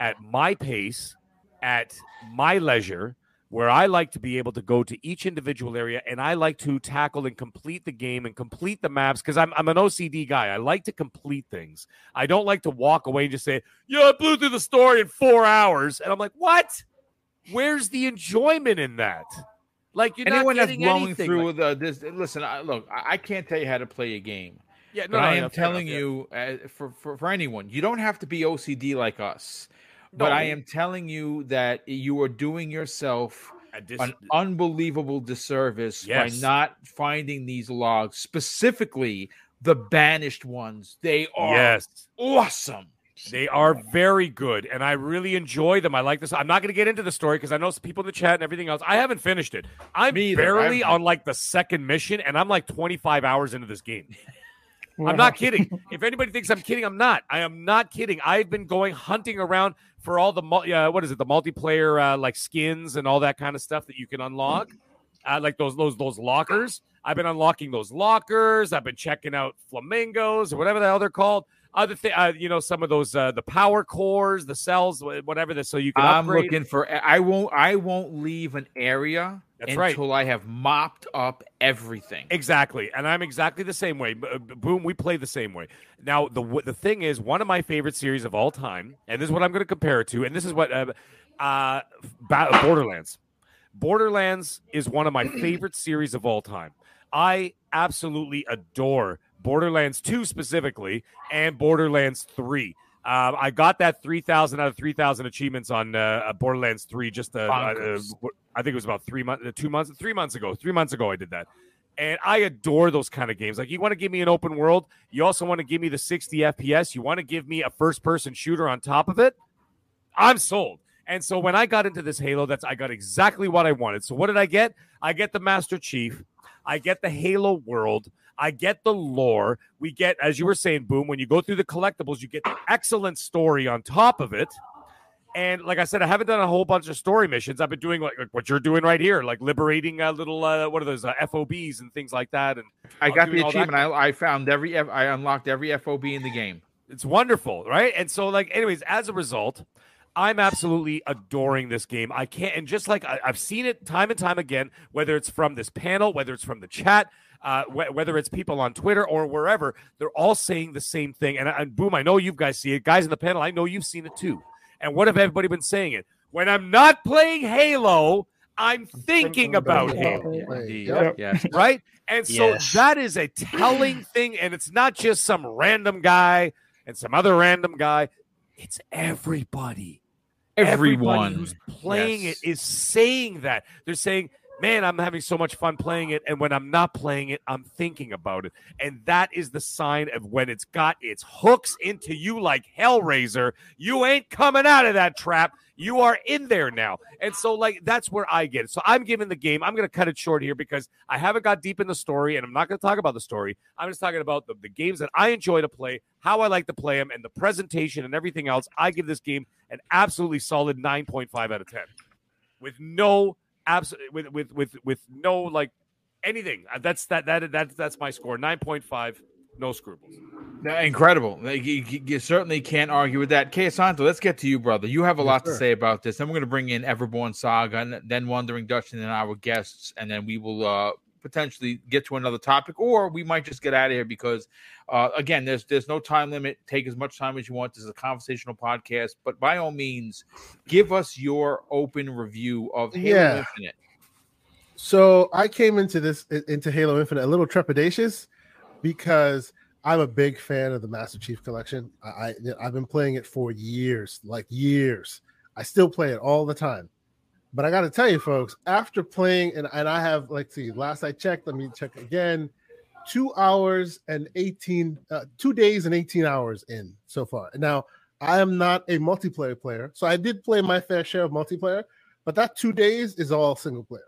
at my pace, at my leisure where I like to be able to go to each individual area and I like to tackle and complete the game and complete the maps because I'm, I'm an OCD guy. I like to complete things. I don't like to walk away and just say, Yeah, I blew through the story in four hours. And I'm like, What? Where's the enjoyment in that? Like you're anyone that's blowing anything. through like, the this. Listen, I, look, I can't tell you how to play a game. Yeah, no, but no, I am telling enough, you, yeah. uh, for, for for anyone, you don't have to be OCD like us. But I am telling you that you are doing yourself dis- an unbelievable disservice yes. by not finding these logs, specifically the banished ones. They are yes. awesome. They are very good, and I really enjoy them. I like this. I'm not going to get into the story because I know some people in the chat and everything else. I haven't finished it. I'm barely on like the second mission, and I'm like 25 hours into this game. I'm not kidding. If anybody thinks I'm kidding, I'm not. I am not kidding. I've been going hunting around for all the uh, what is it, the multiplayer uh, like skins and all that kind of stuff that you can unlock, uh, like those those those lockers. I've been unlocking those lockers. I've been checking out flamingos or whatever the hell they're called other thing, uh, you know, some of those uh, the power cores, the cells, whatever. This, so you can. I'm upgrade. looking for. I won't. I won't leave an area That's until right. Until I have mopped up everything. Exactly, and I'm exactly the same way. Uh, boom, we play the same way. Now, the the thing is, one of my favorite series of all time, and this is what I'm going to compare it to, and this is what uh, uh, Borderlands. Borderlands is one of my favorite series of all time. I absolutely adore Borderlands 2 specifically, and Borderlands 3. Um, I got that 3,000 out of 3,000 achievements on uh, Borderlands 3 just, uh, uh, I think it was about three months, uh, two months, three months ago. Three months ago, I did that. And I adore those kind of games. Like, you want to give me an open world. You also want to give me the 60 FPS. You want to give me a first person shooter on top of it. I'm sold. And so when I got into this Halo, that's I got exactly what I wanted. So what did I get? I get the Master Chief. I get the Halo world. I get the lore. We get, as you were saying, Boom, when you go through the collectibles, you get the excellent story on top of it. And like I said, I haven't done a whole bunch of story missions. I've been doing like, like what you're doing right here, like liberating a little, uh, what are those uh, FOBs and things like that. And I got the achievement. I, I found every, I unlocked every FOB in the game. It's wonderful, right? And so, like, anyways, as a result, I'm absolutely adoring this game. I can't, and just like I, have seen it time and time again, whether it's from this panel, whether it's from the chat, uh, wh- whether it's people on Twitter or wherever, they're all saying the same thing. And, and boom, I know you guys see it. Guys in the panel, I know you've seen it too. And what have everybody been saying it? When I'm not playing Halo, I'm thinking about Halo. Yeah, yeah. Right? And so yes. that is a telling thing. And it's not just some random guy and some other random guy, it's everybody. Everyone Everybody who's playing yes. it is saying that. They're saying, man, I'm having so much fun playing it. And when I'm not playing it, I'm thinking about it. And that is the sign of when it's got its hooks into you like Hellraiser, you ain't coming out of that trap. You are in there now. And so, like, that's where I get it. So I'm giving the game, I'm going to cut it short here because I haven't got deep in the story and I'm not going to talk about the story. I'm just talking about the, the games that I enjoy to play, how I like to play them, and the presentation and everything else. I give this game an absolutely solid 9.5 out of 10 with no absolutely with with with with no like anything. Uh, that's that that that that's my score. Nine point five. No scruples. Incredible. You, you, certainly can't argue with that. Kay Asante, let's get to you, brother. You have a yes, lot sir. to say about this. Then we're going to bring in Everborn Saga, and then Wandering Dutch, and then our guests, and then we will uh, potentially get to another topic, or we might just get out of here because, uh, again, there's there's no time limit. Take as much time as you want. This is a conversational podcast, but by all means, give us your open review of Halo yeah. Infinite. So I came into this into Halo Infinite a little trepidatious because I'm a big fan of the Master Chief Collection. I, I I've been playing it for years, like years. I still play it all the time. But I got to tell you, folks, after playing, and, and I have, like, see, last I checked, let me check again, two hours and 18, uh, two days and 18 hours in so far. Now, I am not a multiplayer player. So I did play my fair share of multiplayer, but that two days is all single player.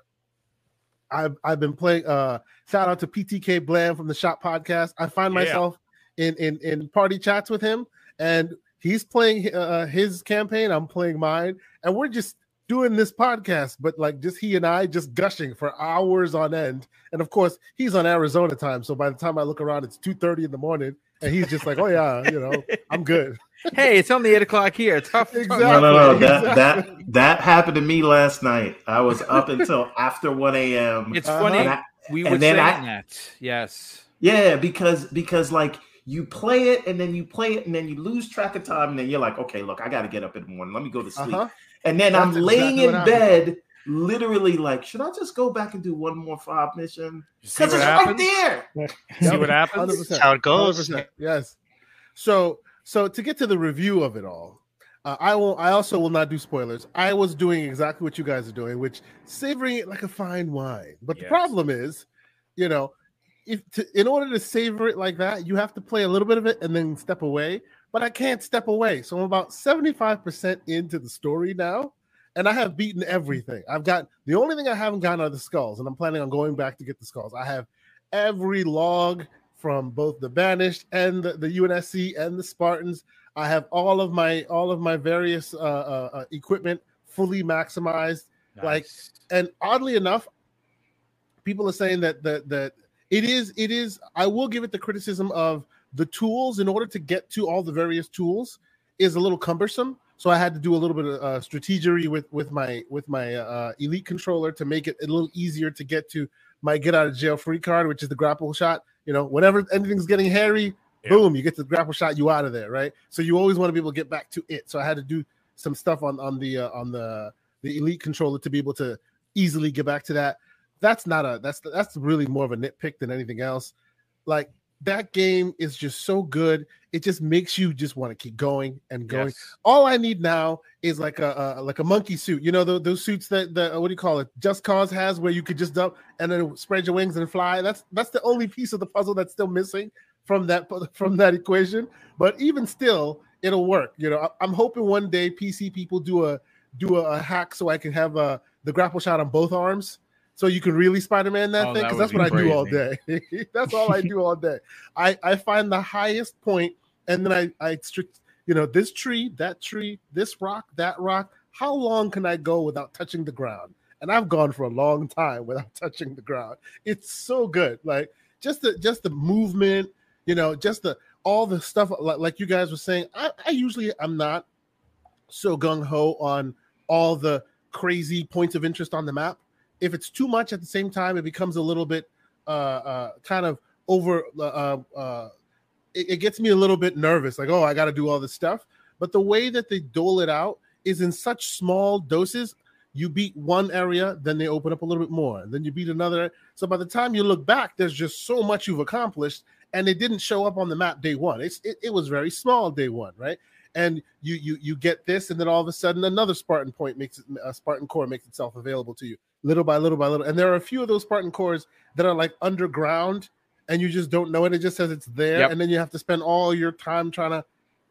I've, I've been playing, uh, shout out to PTK Bland from the Shop Podcast. I find myself yeah. in, in, in party chats with him and he's playing uh, his campaign. I'm playing mine, and we're just doing this podcast, but like just he and I just gushing for hours on end. And of course, he's on Arizona time, so by the time I look around, it's two thirty in the morning, and he's just like, "Oh yeah, you know, I'm good." hey, it's only eight o'clock here. Tough. Exactly. No, no, no. That exactly. that that happened to me last night. I was up until after one a.m. It's funny. I, we were saying I, that. Yes. Yeah, because because like you play it and then you play it and then you lose track of time and then you're like, okay, look, I got to get up in the morning. Let me go to sleep. Uh-huh. And then That's I'm laying exactly in bed, literally like, should I just go back and do one more fob mission? Because it's happens? right there. See what happens? That's how it goes. 100%. Yes. So so to get to the review of it all, uh, I will. I also will not do spoilers. I was doing exactly what you guys are doing, which savoring it like a fine wine. But yes. the problem is, you know, if to, in order to savor it like that, you have to play a little bit of it and then step away. But I can't step away, so I'm about seventy five percent into the story now, and I have beaten everything. I've got the only thing I haven't gotten are the skulls, and I'm planning on going back to get the skulls. I have every log from both the Banished and the, the UNSC and the Spartans. I have all of my all of my various uh, uh, uh, equipment fully maximized. Nice. Like, and oddly enough, people are saying that that that it is it is. I will give it the criticism of the tools in order to get to all the various tools is a little cumbersome. So I had to do a little bit of uh, strategery with with my with my uh, elite controller to make it a little easier to get to my get out of jail free card, which is the grapple shot. You know, whenever anything's getting hairy, yeah. boom, you get the grapple shot, you out of there, right? So you always want to be able to get back to it. So I had to do some stuff on on the uh, on the the elite controller to be able to easily get back to that. That's not a that's that's really more of a nitpick than anything else. Like that game is just so good. It just makes you just want to keep going and going. Yes. All I need now is like a, a like a monkey suit. You know those, those suits that the what do you call it? Just Cause has where you could just dump and then spread your wings and fly. That's that's the only piece of the puzzle that's still missing from that from that equation. But even still, it'll work. You know, I'm hoping one day PC people do a do a, a hack so I can have a, the grapple shot on both arms so you can really Spider-Man that oh, thing because that that's what I do all day. that's all I do all day. I I find the highest point and then I I you know this tree, that tree, this rock, that rock. How long can I go without touching the ground? And I've gone for a long time without touching the ground. It's so good, like just the just the movement, you know, just the all the stuff like, like you guys were saying. I, I usually I'm not so gung ho on all the crazy points of interest on the map if it's too much at the same time, it becomes a little bit uh, uh, kind of over. Uh, uh, it, it, gets me a little bit nervous, like oh, I got to do all this stuff. But the way that they dole it out is in such small doses. You beat one area, then they open up a little bit more, then you beat another. So by the time you look back, there's just so much you've accomplished, and it didn't show up on the map day one. It's it, it was very small day one, right? and you you you get this, and then all of a sudden another Spartan point makes it a Spartan core makes itself available to you little by little by little. And there are a few of those Spartan cores that are like underground and you just don't know it. It just says it's there. Yep. And then you have to spend all your time trying to,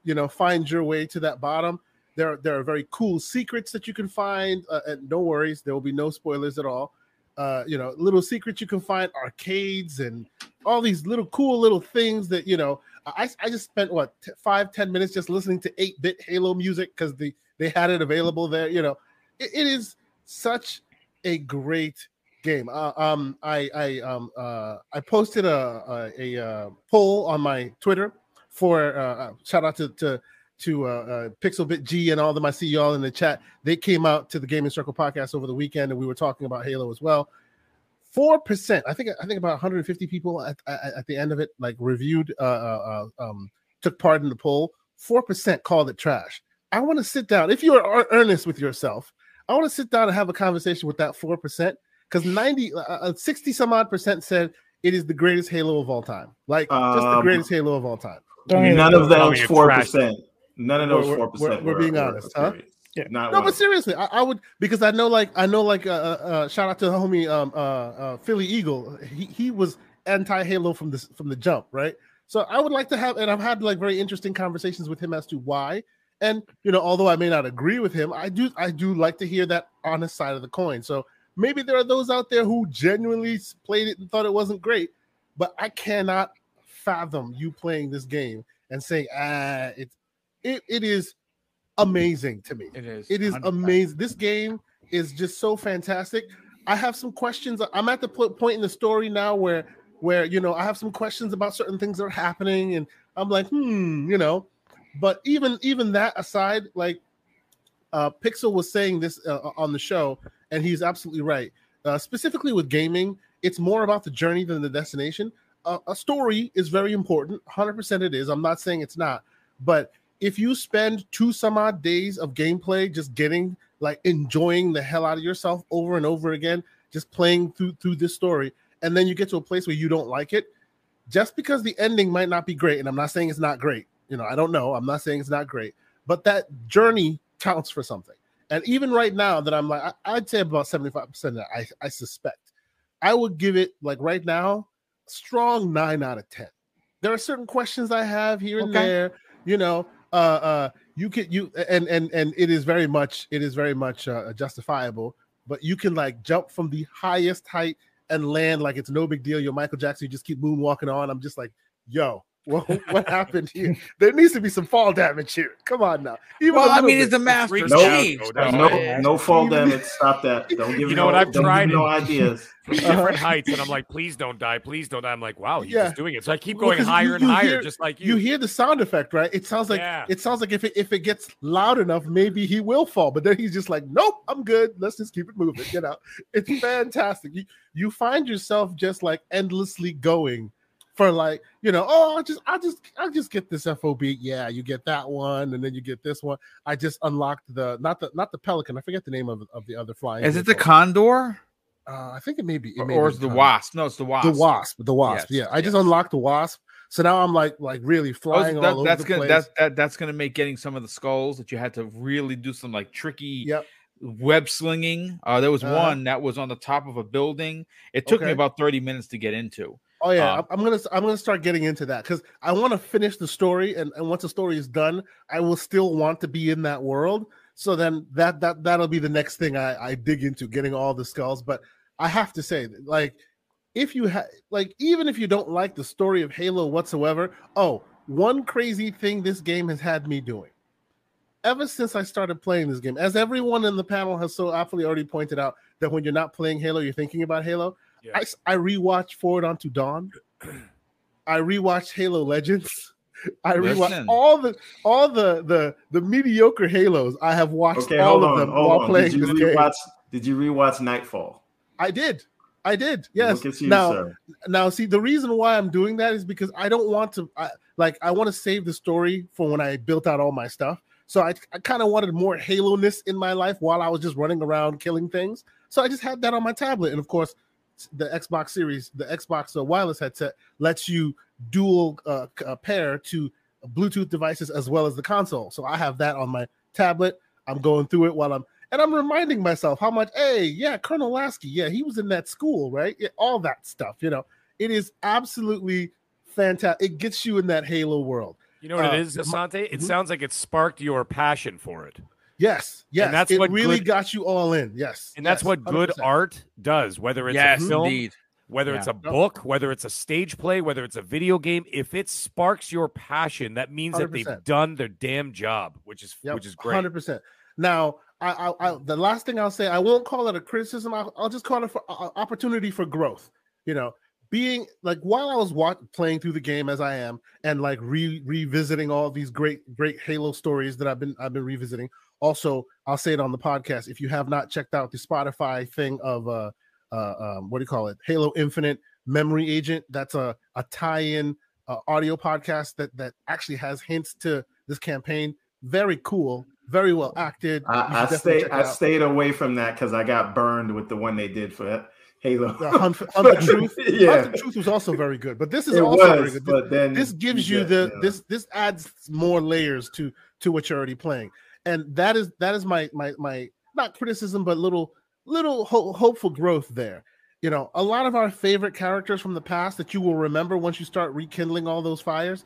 you know, find your way to that bottom. There, there are very cool secrets that you can find. Uh, and no worries, there will be no spoilers at all. Uh, you know, little secrets you can find, arcades and all these little cool little things that you know. I, I just spent what t- five ten minutes just listening to eight bit Halo music because the they had it available there. You know, it, it is such a great game. Uh, um, I I um uh I posted a a, a uh, poll on my Twitter for uh, uh, shout out to to to uh, uh, Pixelbit G and all of them. I see y'all in the chat. They came out to the Gaming Circle podcast over the weekend, and we were talking about Halo as well. Four percent, I think. I think about 150 people at, at, at the end of it, like reviewed, uh, uh, uh um, took part in the poll. Four percent called it trash. I want to sit down. If you are earnest with yourself, I want to sit down and have a conversation with that 4% because 90, uh, uh 60 some odd percent said it is the greatest Halo of all time. Like, um, just the um, greatest Halo of all time. None of those 4%. None of those 4%. We're, we're, we're being honest, huh? Yeah. Not no, but seriously, I, I, would because I know, like, I know, like, uh, uh, uh shout out to the homie, um, uh, uh, Philly Eagle. He he was anti Halo from the from the jump, right? So I would like to have, and I've had like very interesting conversations with him as to why. And you know, although I may not agree with him, I do I do like to hear that honest side of the coin. So maybe there are those out there who genuinely played it and thought it wasn't great, but I cannot fathom you playing this game and saying, ah, it's it, it is amazing to me. It is. It is 100%. amazing. This game is just so fantastic. I have some questions. I'm at the point in the story now where where you know I have some questions about certain things that are happening, and I'm like, hmm, you know. But even even that aside, like uh, Pixel was saying this uh, on the show, and he's absolutely right. Uh, specifically with gaming, it's more about the journey than the destination. Uh, a story is very important, 100% it is. I'm not saying it's not, but if you spend two some odd days of gameplay just getting like enjoying the hell out of yourself over and over again, just playing through through this story, and then you get to a place where you don't like it, just because the ending might not be great, and I'm not saying it's not great. You know, I don't know. I'm not saying it's not great, but that journey counts for something. And even right now, that I'm like, I, would say about 75% I, I suspect. I would give it like right now, strong nine out of 10. There are certain questions I have here and there, you know, uh, uh, you can you and and and it is very much it is very much uh, justifiable but you can like jump from the highest height and land like it's no big deal you're michael jackson you just keep moonwalking on i'm just like yo well, what happened here? There needs to be some fall damage here. Come on now. Even well, I mean, bit. it's a master no, no, no, no, fall damage. Stop that. Don't give you know no, what I've tried no ideas from different heights, and I'm like, please don't die, please don't die. I'm like, wow, he's yeah. just doing it. So I keep going well, higher you, and higher, hear, just like you. You hear the sound effect, right? It sounds like yeah. it sounds like if it if it gets loud enough, maybe he will fall. But then he's just like, nope, I'm good. Let's just keep it moving. You know, it's fantastic. You you find yourself just like endlessly going for like you know oh i just i just i just get this fob yeah you get that one and then you get this one. I just unlocked the not the not the pelican. I forget the name of, of the other flying is it the condor? Uh, i think it may be it may or, the, the wasp. No it's the wasp. The wasp the wasp yes, yeah. I yes. just unlocked the wasp. So now i'm like like really flying oh, that, all that's over gonna place. that's that, that's gonna make getting some of the skulls that you had to really do some like tricky yep. web slinging. Uh there was uh, one that was on the top of a building. It took okay. me about 30 minutes to get into Oh yeah, um, I'm gonna I'm gonna start getting into that because I want to finish the story, and, and once the story is done, I will still want to be in that world. So then that that that'll be the next thing I, I dig into, getting all the skulls. But I have to say, like, if you have like, even if you don't like the story of Halo whatsoever, oh, one crazy thing this game has had me doing. Ever since I started playing this game, as everyone in the panel has so aptly already pointed out, that when you're not playing Halo, you're thinking about Halo. Yeah. I, I rewatched Forward Unto Dawn. I rewatched Halo Legends. I rewatched Listen. all the all the the the mediocre Halos. I have watched okay, all of on, them while on. playing did this rewatch, game. Did you rewatch Nightfall? I did. I did. Yes. You, now, sir. now, see, the reason why I'm doing that is because I don't want to. I, like, I want to save the story for when I built out all my stuff. So I, I kind of wanted more Halo ness in my life while I was just running around killing things. So I just had that on my tablet, and of course, the Xbox Series, the Xbox uh, wireless headset lets you dual uh, uh, pair to Bluetooth devices as well as the console. So I have that on my tablet. I'm going through it while I'm and I'm reminding myself how much, hey, yeah, Colonel Lasky, yeah, he was in that school, right? Yeah, all that stuff, you know. It is absolutely fantastic. It gets you in that Halo world. You know what uh, it is, Asante? It mm-hmm. sounds like it sparked your passion for it. Yes, yes. And that's it what really good, got you all in. Yes. And that's yes, what good 100%. art does, whether it's yes, a film, indeed. whether yeah. it's a book, whether it's a stage play, whether it's a video game. If it sparks your passion, that means 100%. that they've done their damn job, which is yep, which is great. Hundred percent. Now, I, I, I, the last thing I'll say, I won't call it a criticism. I'll, I'll just call it for uh, opportunity for growth. You know, being like while I was watch, playing through the game as I am, and like re, revisiting all these great great Halo stories that I've been I've been revisiting. Also, I'll say it on the podcast. If you have not checked out the Spotify thing of uh, uh um, what do you call it? Halo Infinite Memory Agent. That's a a tie-in uh, audio podcast that that actually has hints to this campaign. Very cool, very well acted. I, I stayed I stayed away from that because I got burned with the one they did for Halo. The Hunt, Hunt the Truth. yeah. Hunt the Truth was also very good, but this is it also was, very good. But then this gives you, the yeah. this this adds more layers to to what you're already playing and that is that is my my my not criticism but little little ho- hopeful growth there you know a lot of our favorite characters from the past that you will remember once you start rekindling all those fires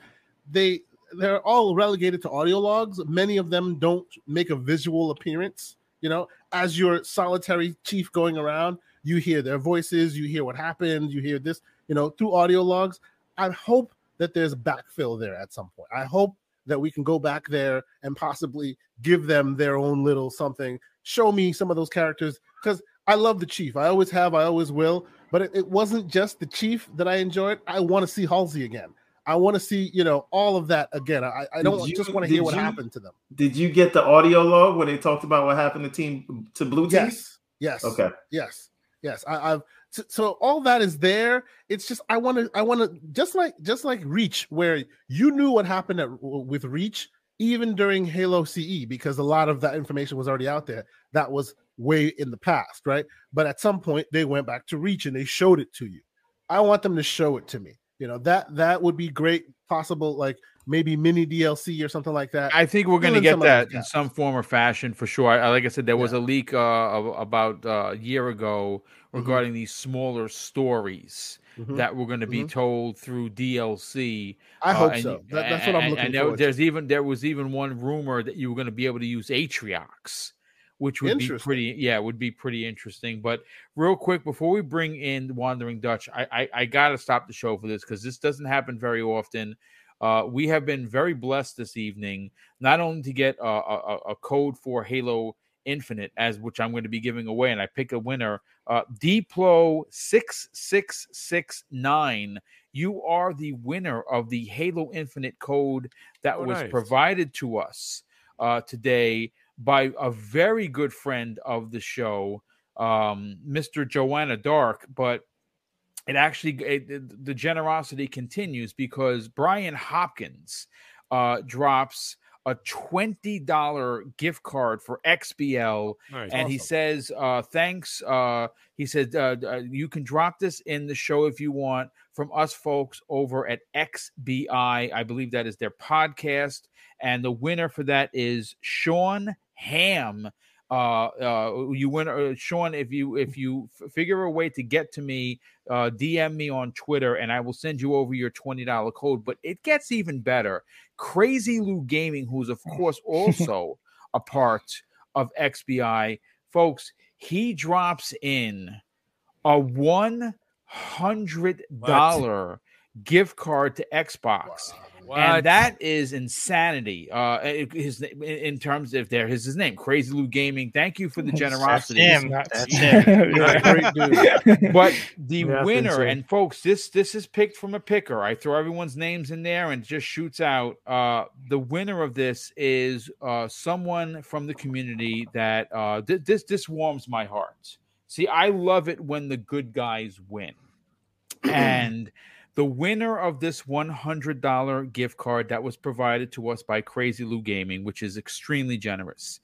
they they're all relegated to audio logs many of them don't make a visual appearance you know as your solitary chief going around you hear their voices you hear what happened you hear this you know through audio logs i hope that there's backfill there at some point i hope that we can go back there and possibly give them their own little something. Show me some of those characters because I love the Chief. I always have, I always will. But it, it wasn't just the Chief that I enjoyed. I want to see Halsey again. I want to see, you know, all of that again. I, I don't you, just want to hear what you, happened to them. Did you get the audio log where they talked about what happened to team to Blue Team? Yes. Yes. Okay. Yes. Yes. I, have so, so, all that is there. It's just I want to I want to just like just like Reach, where you knew what happened at, with Reach even during Halo CE because a lot of that information was already out there. That was way in the past, right? But at some point they went back to Reach and they showed it to you. I want them to show it to me. You know that that would be great. Possible like maybe mini DLC or something like that. I think we're going to get that in some form or fashion for sure. I, like I said, there was yeah. a leak uh, about uh, a year ago mm-hmm. regarding mm-hmm. these smaller stories mm-hmm. that were going to be mm-hmm. told through DLC. I uh, hope so. That, that's what I'm looking and, and there's even there was even one rumor that you were going to be able to use Atriox which would be pretty yeah would be pretty interesting but real quick before we bring in wandering dutch i i, I gotta stop the show for this because this doesn't happen very often uh, we have been very blessed this evening, not only to get a, a, a, code for Halo Infinite, as which I'm going to be giving away, and I pick a winner. Uh, Dplo six six six nine. You are the winner of the Halo Infinite code that oh, was nice. provided to us uh, today by a very good friend of the show, um, Mr. Joanna Dark. But it actually it, the generosity continues because Brian Hopkins uh, drops a $20 gift card for XBL. Nice, and awesome. he says, uh, thanks. Uh, he said, uh, uh, you can drop this in the show if you want from us folks over at XBI. I believe that is their podcast. And the winner for that is Sean Ham uh, uh, you win, uh, Sean. If you if you f- figure a way to get to me, uh, DM me on Twitter, and I will send you over your twenty dollar code. But it gets even better. Crazy Lou Gaming, who's of course also a part of XBI, folks. He drops in a one hundred dollar gift card to Xbox. Wow. What? And that is insanity. Uh, his in terms of there is his name, Crazy Lou Gaming. Thank you for the generosity. That's him. That's him. great. But the winner, and folks, this this is picked from a picker. I throw everyone's names in there and just shoots out. Uh, the winner of this is uh, someone from the community that uh, th- this this warms my heart. See, I love it when the good guys win, and. The winner of this $100 gift card that was provided to us by Crazy Lou Gaming, which is extremely generous,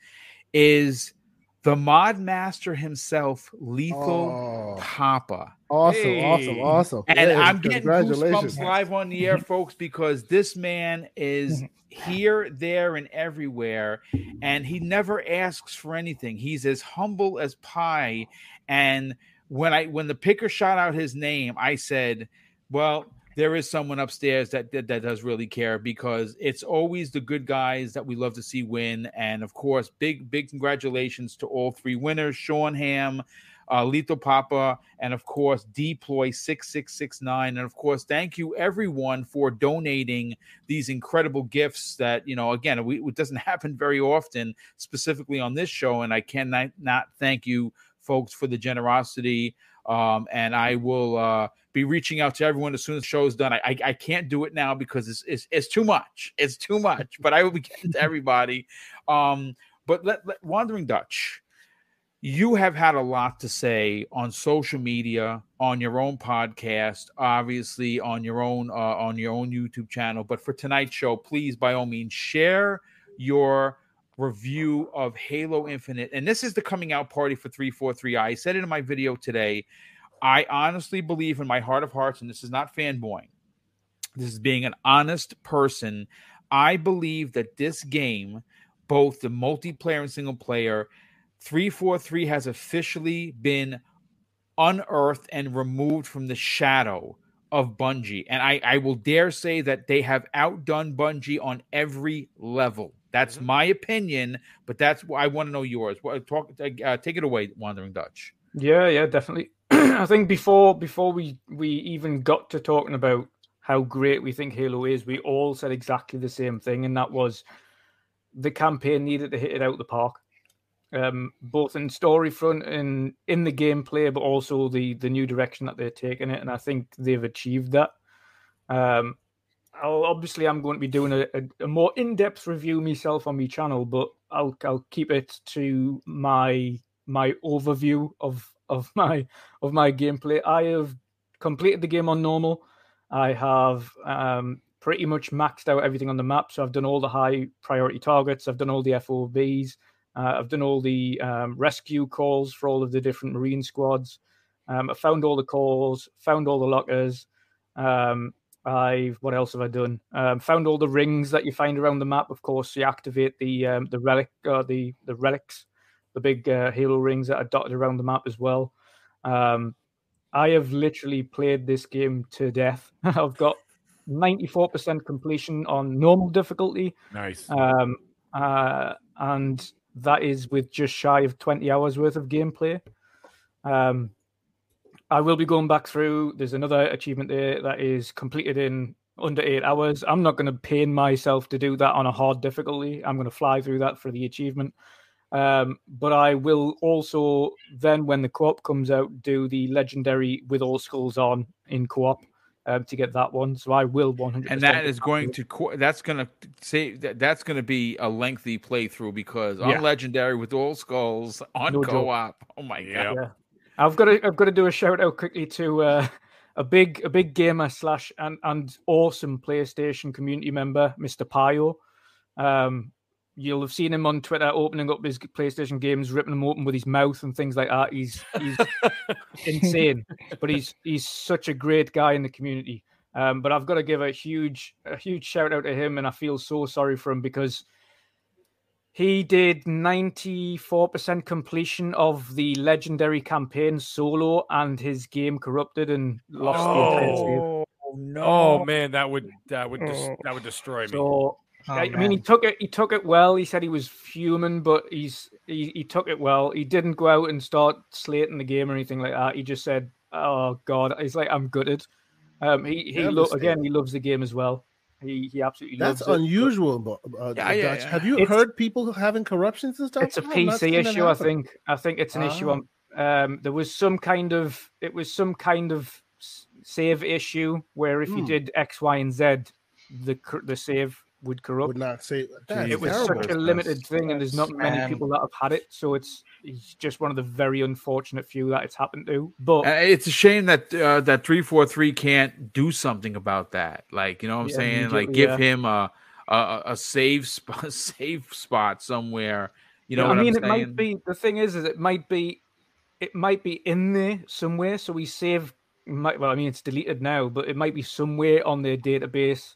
is the mod master himself, Lethal oh, Papa. Awesome, hey. awesome, awesome. And I'm getting goosebumps live on the air, folks, because this man is here, there, and everywhere. And he never asks for anything. He's as humble as pie. And when I when the picker shot out his name, I said, well, there is someone upstairs that, that, that does really care because it's always the good guys that we love to see win. And of course, big big congratulations to all three winners: Sean Ham, uh, Lethal Papa, and of course Deploy six six six nine. And of course, thank you everyone for donating these incredible gifts. That you know, again, we, it doesn't happen very often, specifically on this show. And I cannot not thank you folks for the generosity. Um, and I will. Uh, be reaching out to everyone as soon as the show is done. I, I, I can't do it now because it's, it's, it's too much. It's too much. But I will be getting to everybody. Um, but let, let, Wandering Dutch, you have had a lot to say on social media, on your own podcast, obviously on your own uh, on your own YouTube channel. But for tonight's show, please by all means share your review of Halo Infinite. And this is the coming out party for 343i. I said it in my video today. I honestly believe in my heart of hearts, and this is not fanboying, this is being an honest person. I believe that this game, both the multiplayer and single player, 343 has officially been unearthed and removed from the shadow of Bungie. And I, I will dare say that they have outdone Bungie on every level. That's mm-hmm. my opinion, but that's why I want to know yours. Talk, uh, take it away, Wandering Dutch. Yeah, yeah, definitely. I think before before we we even got to talking about how great we think Halo is, we all said exactly the same thing, and that was the campaign needed to hit it out the park, um, both in story front and in the gameplay, but also the the new direction that they're taking it, and I think they've achieved that. Um, Obviously, I'm going to be doing a, a, a more in depth review myself on my channel, but I'll I'll keep it to my my overview of of my of my gameplay. I have completed the game on normal. I have um, pretty much maxed out everything on the map. So I've done all the high priority targets. I've done all the FOBs. Uh, I've done all the um, rescue calls for all of the different Marine squads. Um, I found all the calls, found all the lockers. Um, I've what else have I done? Um, found all the rings that you find around the map. Of course, you activate the um, the relic uh, the the relics, the big uh, halo rings that are dotted around the map as well. Um, I have literally played this game to death. I've got 94% completion on normal difficulty. Nice. Um, uh, and that is with just shy of 20 hours worth of gameplay. Um, I will be going back through. There's another achievement there that is completed in under eight hours. I'm not going to pain myself to do that on a hard difficulty. I'm going to fly through that for the achievement. Um, but I will also then, when the co-op comes out, do the legendary with all skulls on in co-op um, to get that one. So I will 100. And that is going to co- that's going to say that that's going to be a lengthy playthrough because on yeah. legendary with all skulls on no co-op. Joke. Oh my god! Yeah. I've got to I've got to do a shout out quickly to uh, a big a big gamer slash and and awesome PlayStation community member, Mr. Pio. Um, you'll have seen him on Twitter opening up his PlayStation games, ripping them open with his mouth and things like that. He's he's insane, but he's he's such a great guy in the community. Um, but I've got to give a huge a huge shout out to him, and I feel so sorry for him because he did 94% completion of the legendary campaign solo, and his game corrupted and lost oh, the entire save. Oh no! Oh man, that would that would dis- that would destroy me. So Oh, I, mean, he took it. He took it well. He said he was fuming, but he's he, he took it well. He didn't go out and start slating the game or anything like that. He just said, "Oh God," he's like, "I'm gutted." Um, he he lo- again, he loves the game as well. He he absolutely that's loves unusual. But, uh, yeah, yeah, yeah, Have you it's, heard people having corruptions and stuff? It's a PC issue, I think. I think it's an issue on. Um, there was some kind of it was some kind of save issue where if you hmm. did X, Y, and Z, the the save would corrupt. Would not say it was such a limited thing, and there's not many people that have had it. So it's it's just one of the very unfortunate few that it's happened to. But uh, it's a shame that uh, that three four three can't do something about that. Like you know what I'm yeah, saying? Like give yeah. him a, a a save spot, safe spot somewhere. You know, yeah, I mean, it might be. The thing is, is it might be, it might be in there somewhere. So we save. Might, well, I mean, it's deleted now, but it might be somewhere on their database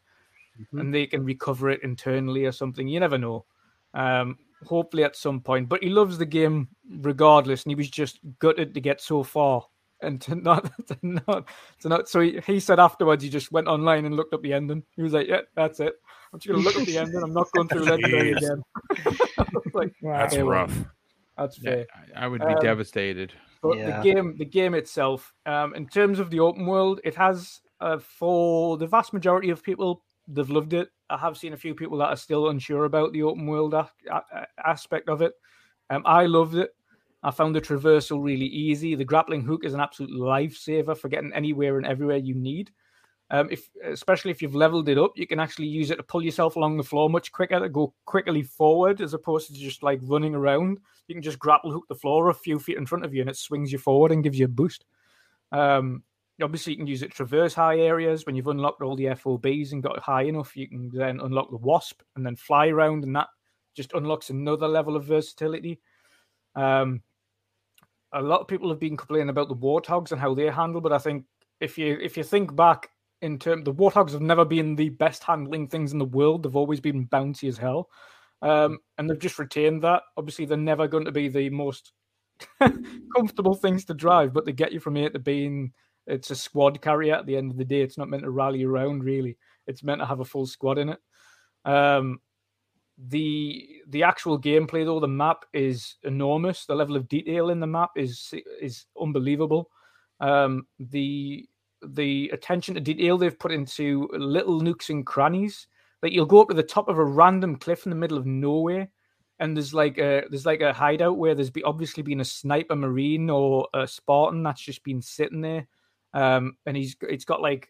mm-hmm. and they can recover it internally or something. You never know. Um, hopefully at some point. But he loves the game regardless, and he was just gutted to get so far and to not to not to not. So he, he said afterwards he just went online and looked up the ending. He was like, "Yeah, that's it. I'm just gonna look up the ending. I'm not going through legendary again." like, wow, that's rough. That's fair. Yeah, I would be um, devastated. But yeah. the game, the game itself, um, in terms of the open world, it has uh, for the vast majority of people they've loved it. I have seen a few people that are still unsure about the open world a- a- aspect of it. Um, I loved it. I found the traversal really easy. The grappling hook is an absolute lifesaver for getting anywhere and everywhere you need. Um, if especially if you've leveled it up, you can actually use it to pull yourself along the floor much quicker to go quickly forward as opposed to just like running around. You can just grapple hook the floor a few feet in front of you and it swings you forward and gives you a boost. Um, obviously you can use it to traverse high areas when you've unlocked all the FOBs and got high enough. You can then unlock the Wasp and then fly around, and that just unlocks another level of versatility. Um, a lot of people have been complaining about the warthogs and how they handle, but I think if you if you think back in terms, the warthogs have never been the best handling things in the world. They've always been bouncy as hell, um, and they've just retained that. Obviously, they're never going to be the most comfortable things to drive, but they get you from A to B in it's a squad carrier at the end of the day. It's not meant to rally around really. It's meant to have a full squad in it. Um, the the actual gameplay though, the map is enormous. The level of detail in the map is is unbelievable. Um, the the attention to detail they've put into little nooks and crannies. Like you'll go up to the top of a random cliff in the middle of nowhere, and there's like a there's like a hideout where there's be obviously been a sniper marine or a Spartan that's just been sitting there, um, and he's it's got like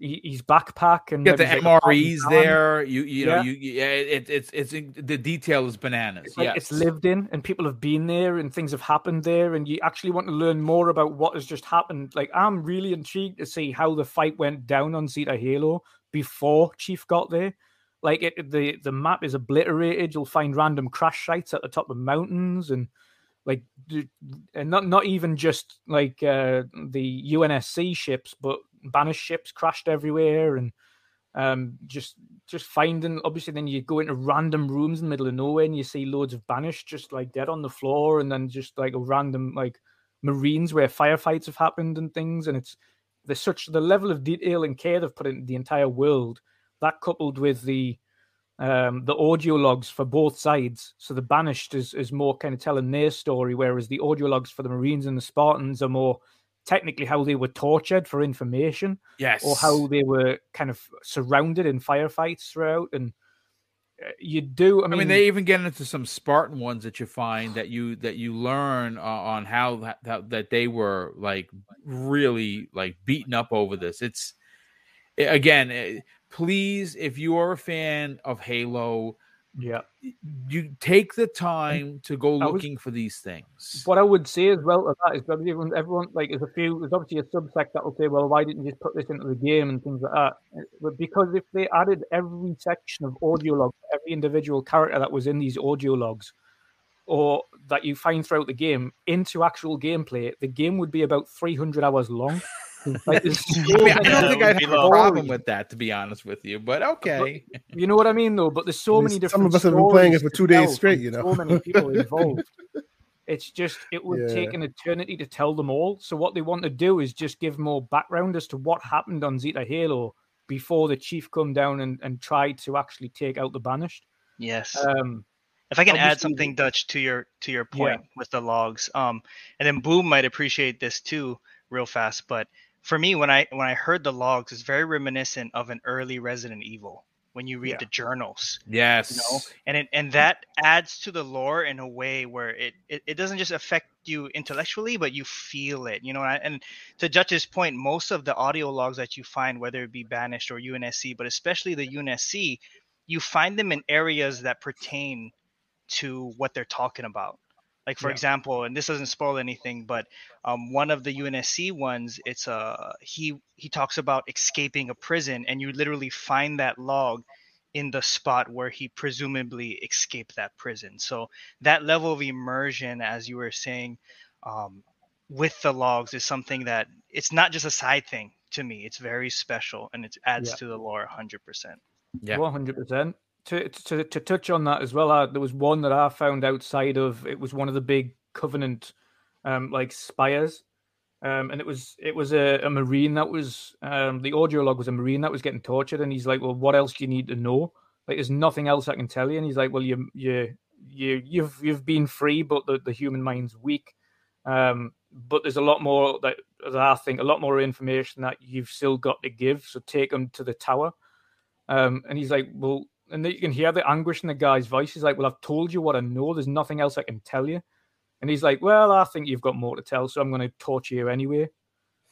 his backpack and get the like MREs there. You you know yeah. you yeah it, it's it's the detail is bananas. It's, like yes. it's lived in and people have been there and things have happened there and you actually want to learn more about what has just happened. Like I'm really intrigued to see how the fight went down on Zeta Halo before Chief got there. Like it, the the map is obliterated. You'll find random crash sites at the top of mountains and like and not not even just like uh, the UNSC ships, but banished ships crashed everywhere and um, just just finding obviously then you go into random rooms in the middle of nowhere and you see loads of banished just like dead on the floor and then just like a random like marines where firefights have happened and things. And it's there's such the level of detail and care they've put into the entire world that coupled with the um, the audio logs for both sides. So the banished is, is more kind of telling their story, whereas the audio logs for the Marines and the Spartans are more technically how they were tortured for information. Yes. Or how they were kind of surrounded in firefights throughout. And uh, you do. I mean, I mean, they even get into some Spartan ones that you find that you that you learn uh, on how that, that that they were like really like beaten up over this. It's again please, if you are a fan of Halo, yeah, you take the time to go looking was, for these things. What I would say as well as that is that everyone, everyone like there's a few, there's obviously a subsect that will say, well, why didn't you just put this into the game and things like that? But because if they added every section of audio log, every individual character that was in these audio logs, or that you find throughout the game into actual gameplay, the game would be about 300 hours long. Like, I, mean, I don't think I'd have a problem with that, to be honest with you. But okay, but, you know what I mean, though. But there's so many different. Some of us have been playing it for two days straight. You know, so many people involved. It's just it would yeah. take an eternity to tell them all. So what they want to do is just give more background as to what happened on Zeta Halo before the chief come down and, and tried to actually take out the banished. Yes. Um, if I can add something, Dutch, to your to your point yeah. with the logs, um, and then Boom might appreciate this too, real fast. But for me when i when i heard the logs it's very reminiscent of an early resident evil when you read yeah. the journals yes you know? And it, and that adds to the lore in a way where it, it, it doesn't just affect you intellectually but you feel it you know? And to Dutch's point most of the audio logs that you find whether it be banished or unsc but especially the unsc you find them in areas that pertain to what they're talking about like for yeah. example, and this doesn't spoil anything, but um, one of the UNSC ones, it's a uh, he he talks about escaping a prison, and you literally find that log in the spot where he presumably escaped that prison. So that level of immersion, as you were saying, um, with the logs is something that it's not just a side thing to me. It's very special, and it adds yeah. to the lore 100%. Yeah, 100% to, to to touch on that as well, uh, there was one that I found outside of it was one of the big Covenant um, like spires, um, and it was it was a, a marine that was um, the audio log was a marine that was getting tortured, and he's like, "Well, what else do you need to know? Like, there's nothing else I can tell you." And he's like, "Well, you you you you've you've been free, but the, the human mind's weak." Um, but there's a lot more that, that I think a lot more information that you've still got to give. So take them to the tower. Um, and he's like, well, and you can hear the anguish in the guy's voice. He's like, "Well, I've told you what I know. There's nothing else I can tell you." And he's like, "Well, I think you've got more to tell, so I'm going to torture you anyway."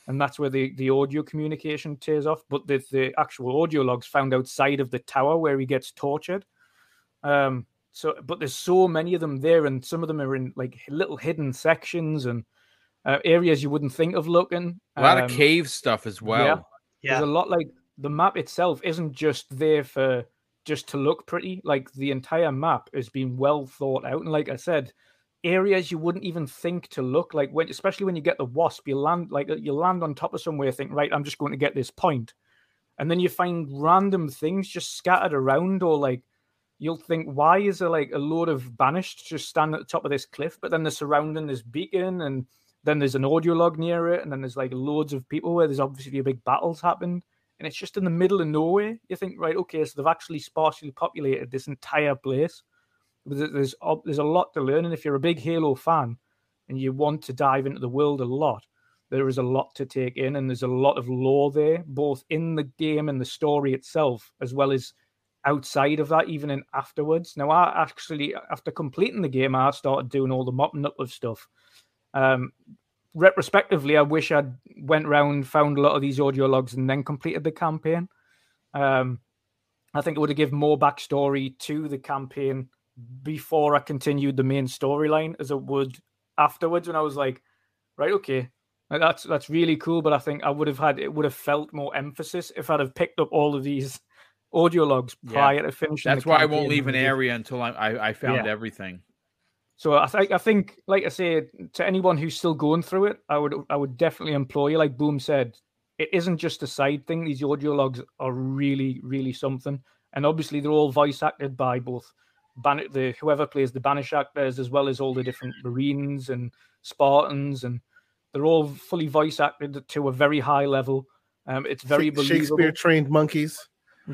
And that's where the, the audio communication tears off. But the, the actual audio logs found outside of the tower where he gets tortured. Um, so, but there's so many of them there, and some of them are in like little hidden sections and uh, areas you wouldn't think of looking. A lot um, of cave stuff as well. Yeah, yeah. There's a lot like the map itself isn't just there for just to look pretty. Like the entire map has been well thought out, and like I said, areas you wouldn't even think to look like when, especially when you get the wasp, you land like uh, you land on top of somewhere, think right, I'm just going to get this point, and then you find random things just scattered around, or like you'll think, why is there like a load of banished just standing at the top of this cliff? But then they're surrounding this beacon, and then there's an audio log near it, and then there's like loads of people where there's obviously a big battles happened and it's just in the middle of nowhere. You think, right, okay, so they've actually sparsely populated this entire place. There's there's a lot to learn, and if you're a big Halo fan and you want to dive into the world a lot, there is a lot to take in, and there's a lot of lore there, both in the game and the story itself, as well as outside of that, even in afterwards. Now, I actually, after completing the game, I started doing all the mopping up of stuff. Um, retrospectively, I wish I'd went around, found a lot of these audio logs, and then completed the campaign. Um, I think it would have given more backstory to the campaign before I continued the main storyline as it would afterwards. When I was like, right, okay, that's that's really cool. But I think I would have had it would have felt more emphasis if I'd have picked up all of these audio logs prior yeah. to finishing. That's why I won't leave an area until I I, I found yeah. everything. So I think I think, like I say, to anyone who's still going through it, I would I would definitely employ you. Like Boom said, it isn't just a side thing. These audio logs are really really something, and obviously they're all voice acted by both Ban- the whoever plays the Banish actors as well as all the different Marines and Spartans, and they're all fully voice acted to a very high level. Um, it's very Shakespeare trained monkeys.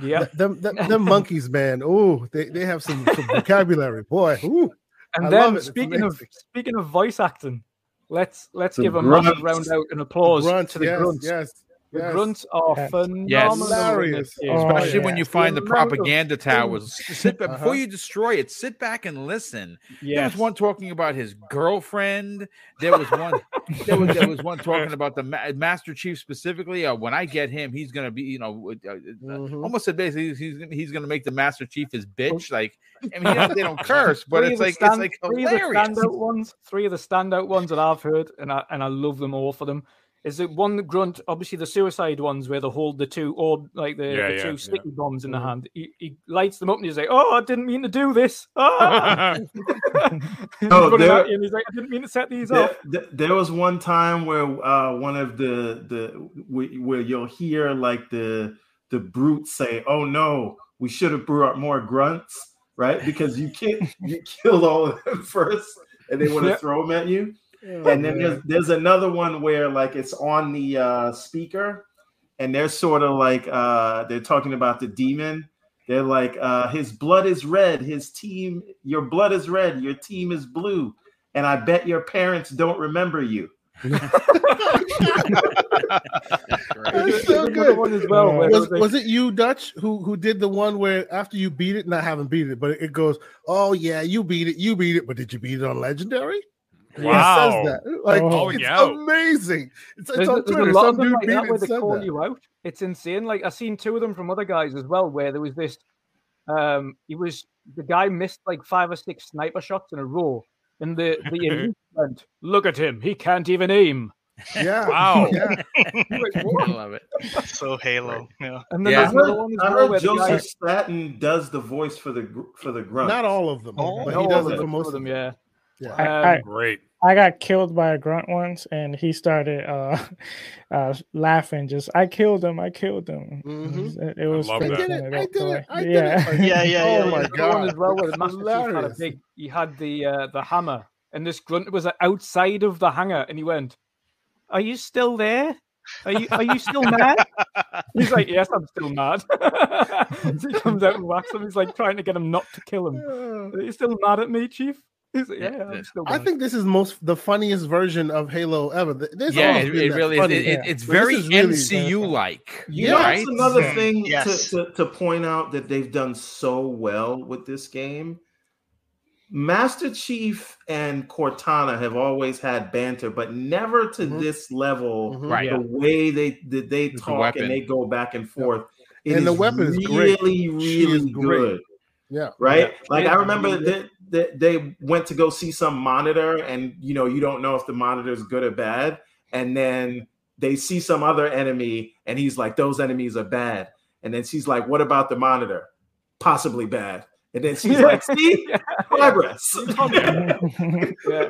Yeah, them, them, them monkeys, man. Oh, they, they have some, some vocabulary, boy. Ooh, and I then speaking of speaking of voice acting, let's let's the give a massive round out and applause grunts, to the yes, grunts. Yes, the yes. grunts are yes. phenomenal. Yes. Especially oh, when you find the propaganda towers. Sit back, uh-huh. Before you destroy it, sit back and listen. Yes. There was one talking about his girlfriend. There was one. there, was, there was one talking about the Ma- Master Chief specifically. Uh, when I get him, he's gonna be, you know, uh, uh mm-hmm. almost said basically he's he's gonna make the Master Chief his bitch. Like, I mean, they don't curse, but it's like stand, it's like hilarious. Three of the standout ones. Three of the standout ones that I've heard, and I and I love them all for them is it one grunt? Obviously, the suicide ones where they hold the two or like the, yeah, the yeah, two sticky yeah. bombs in the mm-hmm. hand. He, he, lights them up and he's like, "Oh, I didn't mean to do this." Ah! oh, there, he's like, "I didn't mean to set these there, off." There was one time where uh, one of the the where you'll hear like the the brutes say, "Oh no, we should have brought more grunts." Right, because you can't you killed all of them first, and they want to throw them at you. Oh, and then there's there's another one where like it's on the uh, speaker, and they're sort of like uh, they're talking about the demon. They're like, uh, his blood is red. His team, your blood is red. Your team is blue. And I bet your parents don't remember you. That's so good. Well, was, was it you, Dutch, who who did the one where after you beat it, and I haven't beat it, but it goes, oh yeah, you beat it, you beat it, but did you beat it on legendary? Wow. says that. Like, oh, it's yeah. amazing. It's, it's on Twitter. Some dude like that where they call that. you out. It's insane. Like, I've seen two of them from other guys as well, where there was this. Um, he was the guy missed like five or six sniper shots in a row, and the the went, look at him, he can't even aim. Yeah. Wow. Yeah. I love it. So Halo. Yeah. And then yeah. there's one I heard Joseph guy... Staten does the voice for the for the grunt. Not all of them, oh, but he does it for most of them. Yeah. Yeah. I, I, Great. I got killed by a grunt once, and he started uh, uh, laughing. Just, I killed him. I killed him. Mm-hmm. It, it was. I did it. I did it. I did yeah. it. yeah, yeah, yeah. Oh my god! As well, where the had a big. He had the uh, the hammer, and this grunt was outside of the hangar, and he went, "Are you still there? Are you are you still mad?" He's like, "Yes, I'm still mad." so he comes out and whacks him. He's like trying to get him not to kill him. Are you still mad at me, Chief? Yeah, i think this is most the funniest version of Halo ever. There's yeah, it, it really is. It, it, it's very really MCU like. Yeah, right? that's another thing yes. to, to, to point out that they've done so well with this game. Master Chief and Cortana have always had banter, but never to mm-hmm. this level. Mm-hmm. Right. The way they they talk and they go back and forth. and the weapon is really, really good. Yeah. Right. Yeah. Like I remember that they, they went to go see some monitor, and you know you don't know if the monitor is good or bad, and then they see some other enemy, and he's like, "Those enemies are bad," and then she's like, "What about the monitor? Possibly bad." And then she's like, "See, progress." yeah,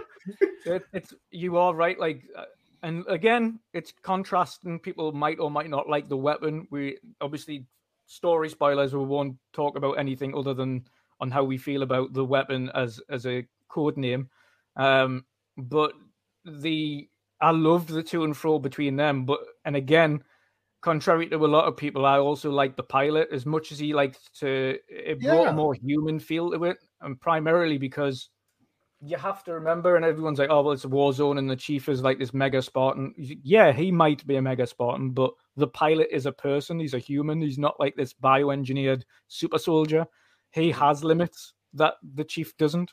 it, it's you are right. Like, uh, and again, it's contrasting. People might or might not like the weapon. We obviously story spoilers. We won't talk about anything other than on how we feel about the weapon as as a code name. Um, but the I loved the to and fro between them. But and again, contrary to a lot of people, I also like the pilot as much as he liked to. It brought yeah. a more human feel to it, and primarily because you have to remember, and everyone's like, "Oh, well, it's a war zone, and the chief is like this mega Spartan." Yeah, he might be a mega Spartan, but the pilot is a person. He's a human. He's not like this bioengineered super soldier. He has limits that the chief doesn't.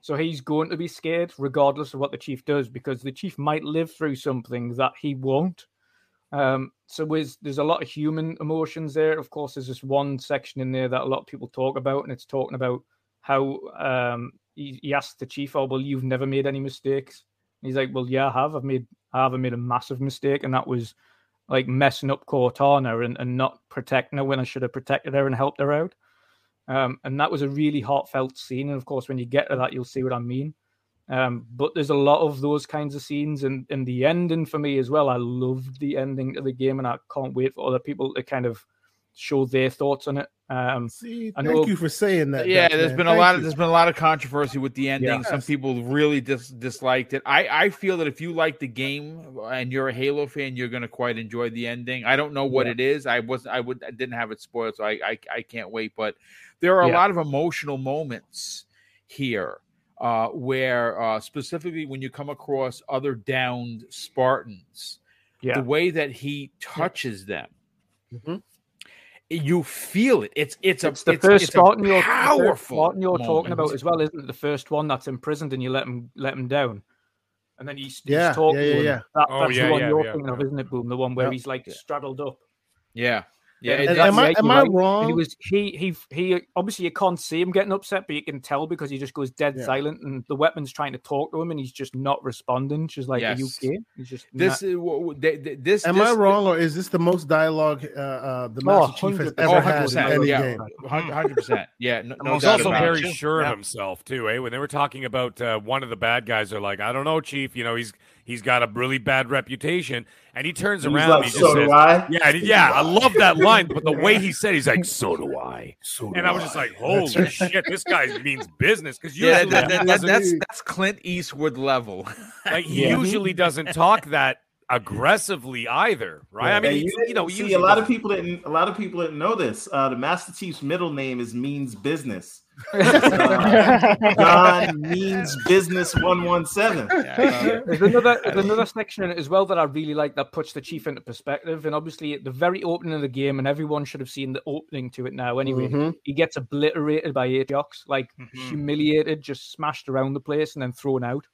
So he's going to be scared regardless of what the chief does because the chief might live through something that he won't. Um, so there's, there's a lot of human emotions there. Of course, there's this one section in there that a lot of people talk about, and it's talking about how um, he, he asked the chief, "Oh, well, you've never made any mistakes." And he's like, "Well, yeah, I have. I've made I have made a massive mistake, and that was like messing up Cortana and, and not protecting her when I should have protected her and helped her out." Um, and that was a really heartfelt scene. And of course, when you get to that, you'll see what I mean. Um, but there's a lot of those kinds of scenes, and, and the ending for me as well. I loved the ending of the game, and I can't wait for other people to kind of show their thoughts on it. Um, See, thank know, you for saying that. Yeah, there's man. been thank a lot you. of there's been a lot of controversy with the ending. Yes. Some people really dis- disliked it. I I feel that if you like the game and you're a Halo fan, you're gonna quite enjoy the ending. I don't know what yeah. it is. I wasn't. I would. I didn't have it spoiled, so I I, I can't wait. But there are yeah. a lot of emotional moments here uh, where, uh, specifically, when you come across other downed Spartans, yeah. the way that he touches them. Mm-hmm. You feel it. It's it's, it's a the it's, first it's Spartan you're, powerful Spartan you're talking about as well, isn't it? The first one that's imprisoned and you let him let him down, and then he's, yeah, he's talking. Yeah, yeah, yeah. That, oh, that's yeah, the one yeah, you're yeah, thinking of, isn't it? Boom, the one where he's like straddled up. Yeah, yeah, and, am I am I wrong? he was he he he. Obviously, you can't see him getting upset, but you can tell because he just goes dead yeah. silent, and the weapon's trying to talk to him, and he's just not responding. She's like, yes. "Are you okay?" He's just this. Not... this am this, I wrong, or is this the most dialogue uh, uh, the Master oh, Chief has ever had in any yeah, game? Hundred percent. Yeah, no, no he's also very sure yeah. of himself too. Eh? When they were talking about uh, one of the bad guys, they're like, "I don't know, Chief. You know, he's." He's got a really bad reputation, and he turns around. Like, and he so just says, I. "Yeah, yeah, I love that line." But the way he said, he's like, "So do I." So do and I was just like, "Holy shit, this guy means business." Because yeah, that, that, that, that's that's Clint Eastwood level. like he yeah. usually doesn't talk that aggressively either, right? Yeah. I mean, you, you, know, see, a lot of people didn't. A lot of people didn't know this. Uh, the Master Chief's middle name is means business. John means business one one seven. There's another there's another section as well that I really like that puts the chief into perspective. And obviously, at the very opening of the game, and everyone should have seen the opening to it now. Anyway, mm-hmm. he gets obliterated by Atriox, like mm-hmm. humiliated, just smashed around the place, and then thrown out.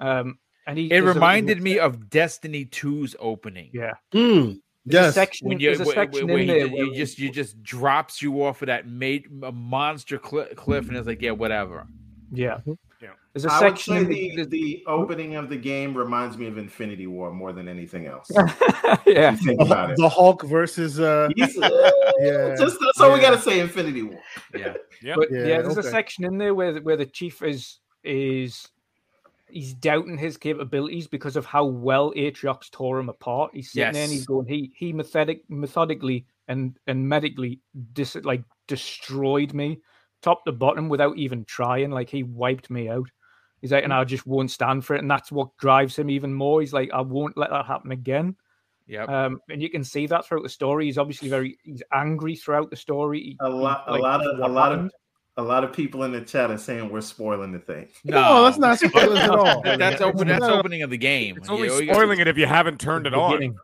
Um, and he it reminded a, me of Destiny 2's opening. Yeah. Mm. Yes, section, when you, when, when you, you just you just drops you off of that made a monster cl- cliff, and it's like, yeah, whatever. Yeah, mm-hmm. yeah. There's a I section would say the, the opening of the game reminds me of Infinity War more than anything else. yeah, Think about the, the, Hulk versus uh, uh yeah, just that's all yeah. we got to say. Infinity War. Yeah, yeah, but yeah. yeah there's okay. a section in there where where the chief is is he's doubting his capabilities because of how well Atriox tore him apart. He's sitting yes. there and he's going, he he methodic methodically and and medically dis, like destroyed me top to bottom without even trying. Like he wiped me out. He's like, and I just won't stand for it. And that's what drives him even more. He's like, I won't let that happen again. Yeah. Um, and you can see that throughout the story. He's obviously very he's angry throughout the story. a lot, like, a lot of, a lot of, a lot of people in the chat are saying we're spoiling the thing. No, that's not spoilers at all. that's open. That's opening of the game. It's only you spoiling it if you haven't turned it on.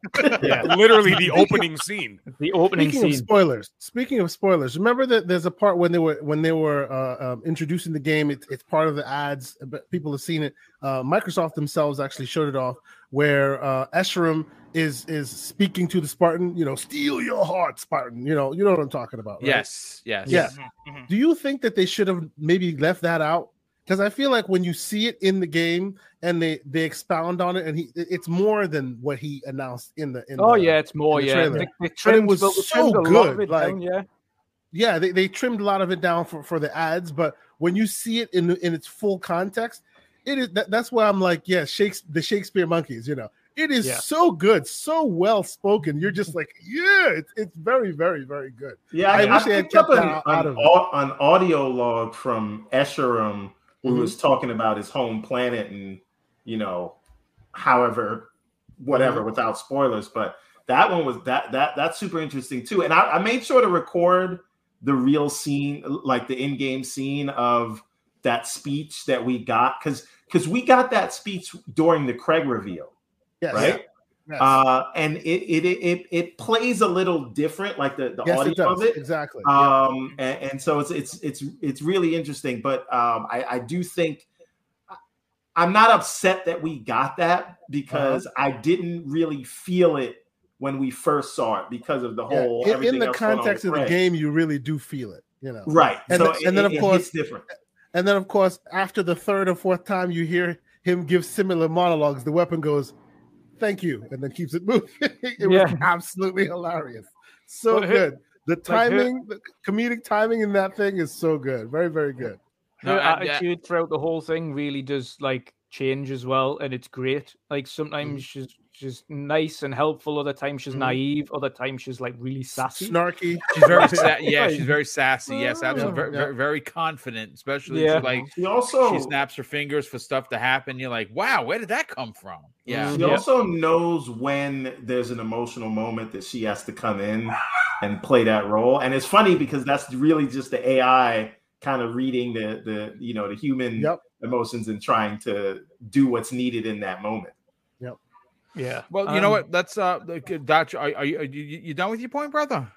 yeah, literally the opening scene. The opening Speaking scene. Of spoilers. Speaking of spoilers, remember that there's a part when they were when they were uh, um, introducing the game. It, it's part of the ads, but people have seen it. Uh, Microsoft themselves actually showed it off, where uh, Escharum is is speaking to the Spartan, you know, steal your heart, Spartan. You know, you know what I'm talking about. Right? Yes, yes, yeah. Mm-hmm, mm-hmm. Do you think that they should have maybe left that out? Because I feel like when you see it in the game and they they expound on it, and he it's more than what he announced in the. In oh the, yeah, it's more. Yeah, trailer. The, the it was so good. Like down, yeah, yeah, they, they trimmed a lot of it down for for the ads, but when you see it in in its full context, it is that, that's why I'm like, yeah, Shakespeare, the Shakespeare monkeys, you know, it is yeah. so good, so well spoken. You're just like, yeah, it's, it's very, very, very good. Yeah, I, I wish I had kept an, out, an, out an, audio log from Escharum who mm-hmm. was talking about his home planet and you know, however, whatever, mm-hmm. without spoilers. But that one was that that that's super interesting too. And I, I made sure to record the real scene, like the in-game scene of that speech that we got because because we got that speech during the Craig reveal, yes. right? Yes. Uh, and it, it it it plays a little different, like the, the yes, audio of it exactly. Um, yeah. and, and, so it's it's it's it's really interesting. But um, I, I do think I'm not upset that we got that because uh-huh. I didn't really feel it when we first saw it because of the whole. Yeah. In, in, the context of the game, you really do feel it, you know. Right. And, so the, and then of course it's different. And then of course after the third or fourth time you hear him give similar monologues, the weapon goes, "Thank you," and then keeps it moving. it yeah. was absolutely hilarious. So well, good. The timing, like the comedic timing in that thing is so good. Very, very good. Her no, attitude throughout the whole thing really does like change as well, and it's great. Like sometimes mm. she's she's nice and helpful. Other times she's mm. naive. Other times she's like really sassy, snarky. She's very sa- yeah. She's very sassy. Yes, absolutely. Very, yeah. very, very confident. Especially yeah. like she also she snaps her fingers for stuff to happen. You're like, wow, where did that come from? Yeah. She yeah. also knows when there's an emotional moment that she has to come in and play that role. And it's funny because that's really just the AI kind of reading the the you know the human yep. emotions and trying to do what's needed in that moment. Yeah. Well, you um, know what? Let's uh, Dutch. Are, are, you, are you you done with your point, brother?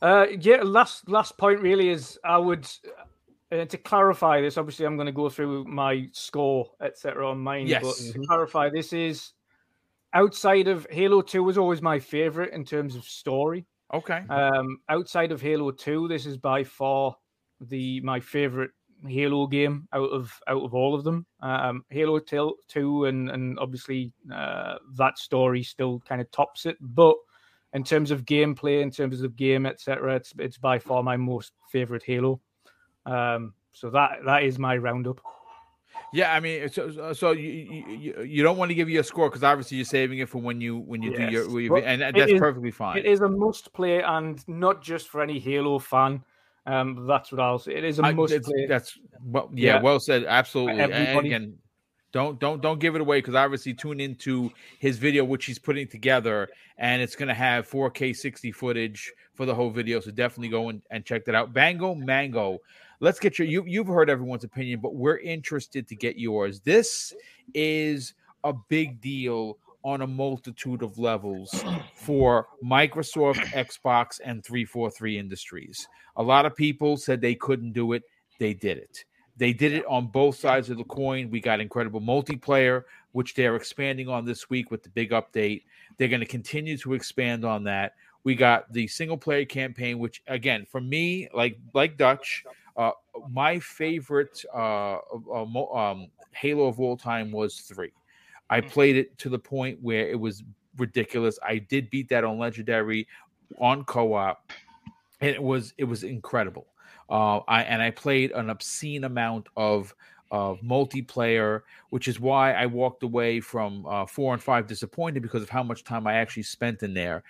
Uh, yeah. Last last point really is I would. Uh, to clarify this, obviously, I'm going to go through my score, etc., on mine. Yes. But to clarify, this is outside of Halo Two was always my favorite in terms of story. Okay. Um, outside of Halo Two, this is by far the my favorite Halo game out of out of all of them. Um, Halo Two and and obviously uh, that story still kind of tops it, but in terms of gameplay, in terms of game, etc., it's it's by far my most favorite Halo. Um, so that that is my roundup. Yeah, I mean, so so you you, you don't want to give you a score because obviously you're saving it for when you when you yes. do your, your and that's is, perfectly fine. It is a must play, and not just for any Halo fan. Um, that's what I'll say. It is a must play. That's well, yeah, yeah, well said. Absolutely. And again, don't don't don't give it away because obviously tune into his video which he's putting together, and it's going to have 4K 60 footage for the whole video. So definitely go and, and check that out. Bango Mango. Let's get your you you've heard everyone's opinion, but we're interested to get yours. This is a big deal on a multitude of levels for Microsoft, Xbox, and 343 Industries. A lot of people said they couldn't do it. They did it. They did it on both sides of the coin. We got incredible multiplayer, which they're expanding on this week with the big update. They're going to continue to expand on that. We got the single player campaign, which again, for me, like like Dutch, uh, my favorite uh, uh, um, Halo of all time was three. I mm. played it to the point where it was ridiculous. I did beat that on legendary on co-op, and it was it was incredible. Uh, I and I played an obscene amount of of multiplayer, which is why I walked away from uh, four and five disappointed because of how much time I actually spent in there.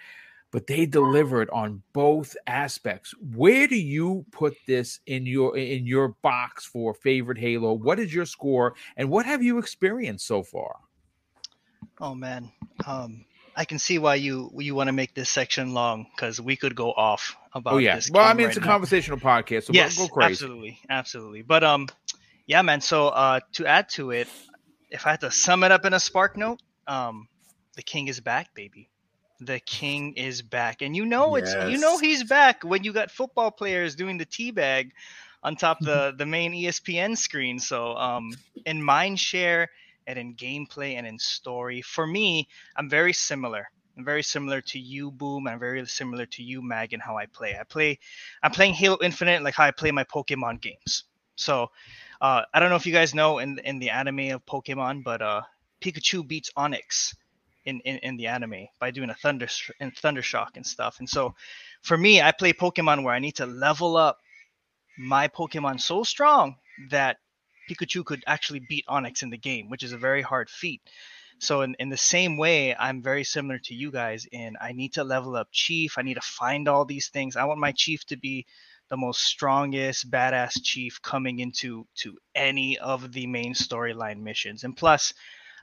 But they delivered on both aspects. Where do you put this in your in your box for favorite Halo? What is your score, and what have you experienced so far? Oh man, um, I can see why you you want to make this section long because we could go off about. Oh yeah, well, I mean it's a conversational podcast, so yes, go crazy. absolutely, absolutely. But um, yeah, man. So uh, to add to it, if I had to sum it up in a spark note, um, the king is back, baby. The king is back, and you know it's yes. you know he's back when you got football players doing the teabag on top the the main ESPN screen. So um, in Mindshare and in gameplay and in story. For me, I'm very similar. I'm very similar to you, Boom. I'm very similar to you, Mag, in how I play. I play, I'm playing Halo Infinite like how I play my Pokemon games. So, uh, I don't know if you guys know in in the anime of Pokemon, but uh, Pikachu beats Onix in, in, in the anime by doing a thunder and thundershock and stuff. And so, for me, I play Pokemon where I need to level up my Pokemon so strong that Pikachu could actually beat Onix in the game, which is a very hard feat. So in, in the same way, I'm very similar to you guys in I need to level up Chief. I need to find all these things. I want my Chief to be the most strongest badass chief coming into to any of the main storyline missions. And plus,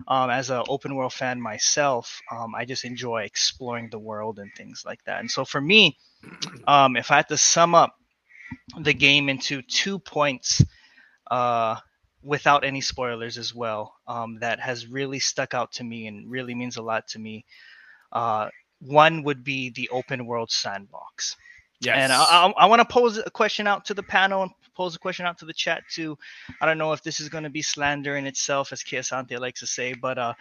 um, as an open world fan myself, um, I just enjoy exploring the world and things like that. And so for me, um, if I had to sum up the game into two points uh, without any spoilers as well, um, that has really stuck out to me and really means a lot to me. Uh, one would be the open world sandbox. Yes. And I, I, I want to pose a question out to the panel and pose a question out to the chat too. I don't know if this is going to be slander in itself, as Kay Asante likes to say, but uh,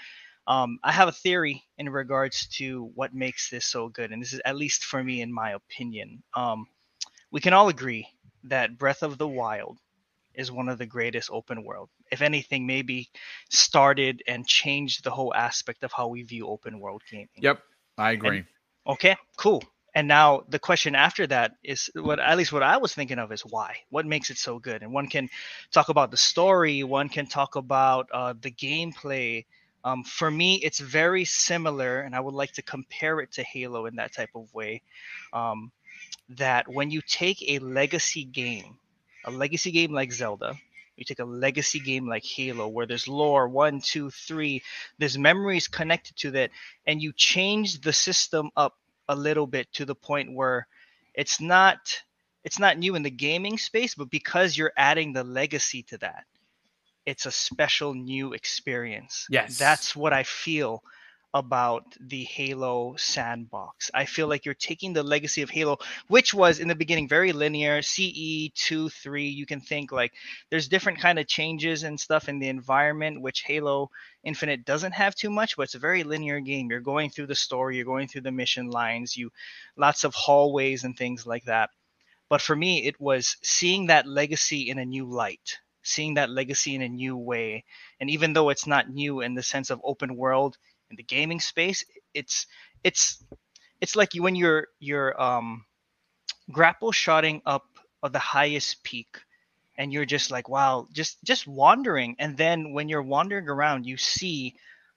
um, I have a theory in regards to what makes this so good, and this is at least for me, in my opinion. Um, we can all agree that Breath of the Wild is one of the greatest open world. If anything, maybe started and changed the whole aspect of how we view open world gaming. Yep, I agree. And, okay, cool. And now the question after that is what at least what I was thinking of is why? What makes it so good? And one can talk about the story, one can talk about uh, the gameplay. Um, for me, it's very similar, and I would like to compare it to Halo in that type of way. Um, that when you take a legacy game, a legacy game like Zelda, you take a legacy game like Halo, where there's lore one, two, three, there's memories connected to that, and you change the system up a little bit to the point where it's not it's not new in the gaming space, but because you're adding the legacy to that, it's a special new experience. Yes. That's what I feel about the Halo sandbox. I feel like you're taking the legacy of Halo, which was in the beginning very linear, CE 2, 3, you can think like there's different kind of changes and stuff in the environment which Halo Infinite doesn't have too much, but it's a very linear game. You're going through the story, you're going through the mission lines, you lots of hallways and things like that. But for me, it was seeing that legacy in a new light, seeing that legacy in a new way. And even though it's not new in the sense of open world, in the gaming space, it's it's it's like when you're you're um, grapple shotting up of the highest peak and you're just like wow just just wandering. And then when you're wandering around you see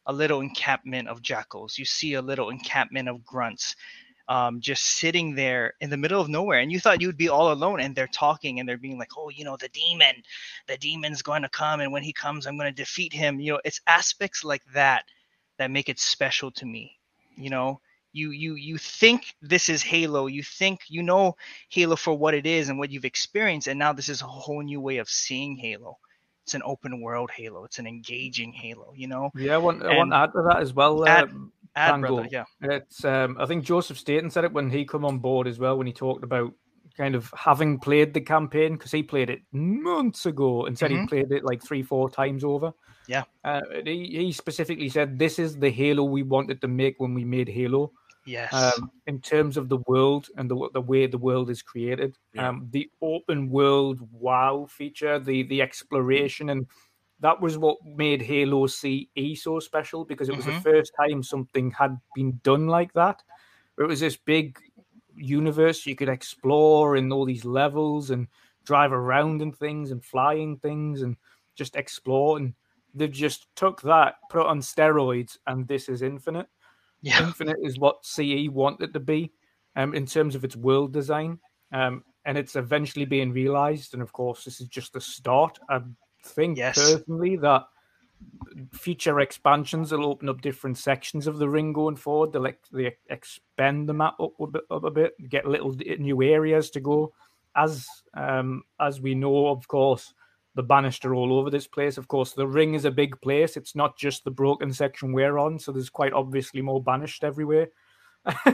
a little encampment of jackals. You see a little encampment of grunts um, just sitting there in the middle of nowhere. And you thought you'd be all alone and they're talking and they're being like oh you know the demon the demon's going to come and when he comes i'm going to defeat him. You know it's aspects like that that make it special to me. You know, you you you think this is Halo, you think you know Halo for what it is and what you've experienced, and now this is a whole new way of seeing Halo. It's an open world Halo. It's an engaging Halo. You know. Yeah, I want I want to add to that as well. Add, um, add brother, yeah. It's um, I think Joseph Staten said it when he come on board as well when he talked about kind of having played the campaign because he played it months ago and said mm-hmm. he played it like three four times over yeah. Uh, he, he specifically said this is the Halo we wanted to make when we made Halo. Yes. Um, in terms of the world and the the way the world is created, yeah. um, the open world wow feature, the the exploration, and that was what made Halo CE so special because it was mm-hmm. the first time something had been done like that. It was this big universe you could explore in all these levels and drive around and things and flying things and just explore and they've just took that, put it on steroids, and this is Infinite. Yeah. Infinite is what CE wanted to be um, in terms of its world design. Um, and it's eventually being realized. And of course, this is just the start. I think yes. personally that future expansions will open up different sections of the ring going forward. They like they expand the map up a bit, up a bit, get little new areas to go. As um, as we know, of course, the banister all over this place. Of course, the ring is a big place. It's not just the broken section we're on, so there's quite obviously more banished everywhere.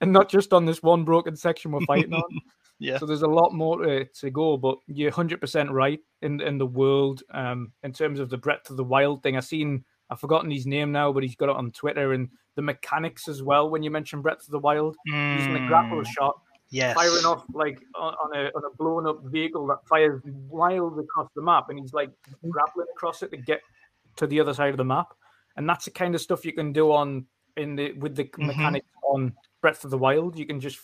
and not just on this one broken section we're fighting on. yeah. So there's a lot more to, to go, but you're 100% right in in the world um, in terms of the Breath of the Wild thing. I've seen, I've forgotten his name now, but he's got it on Twitter and the mechanics as well. When you mention Breath of the Wild, mm. using the grapple shot, Yes. Firing off like on, on, a on a blown up vehicle that fires wild across the map, and he's like grappling across it to get to the other side of the map. And that's the kind of stuff you can do on in the with the mm-hmm. mechanics on Breath of the Wild. You can just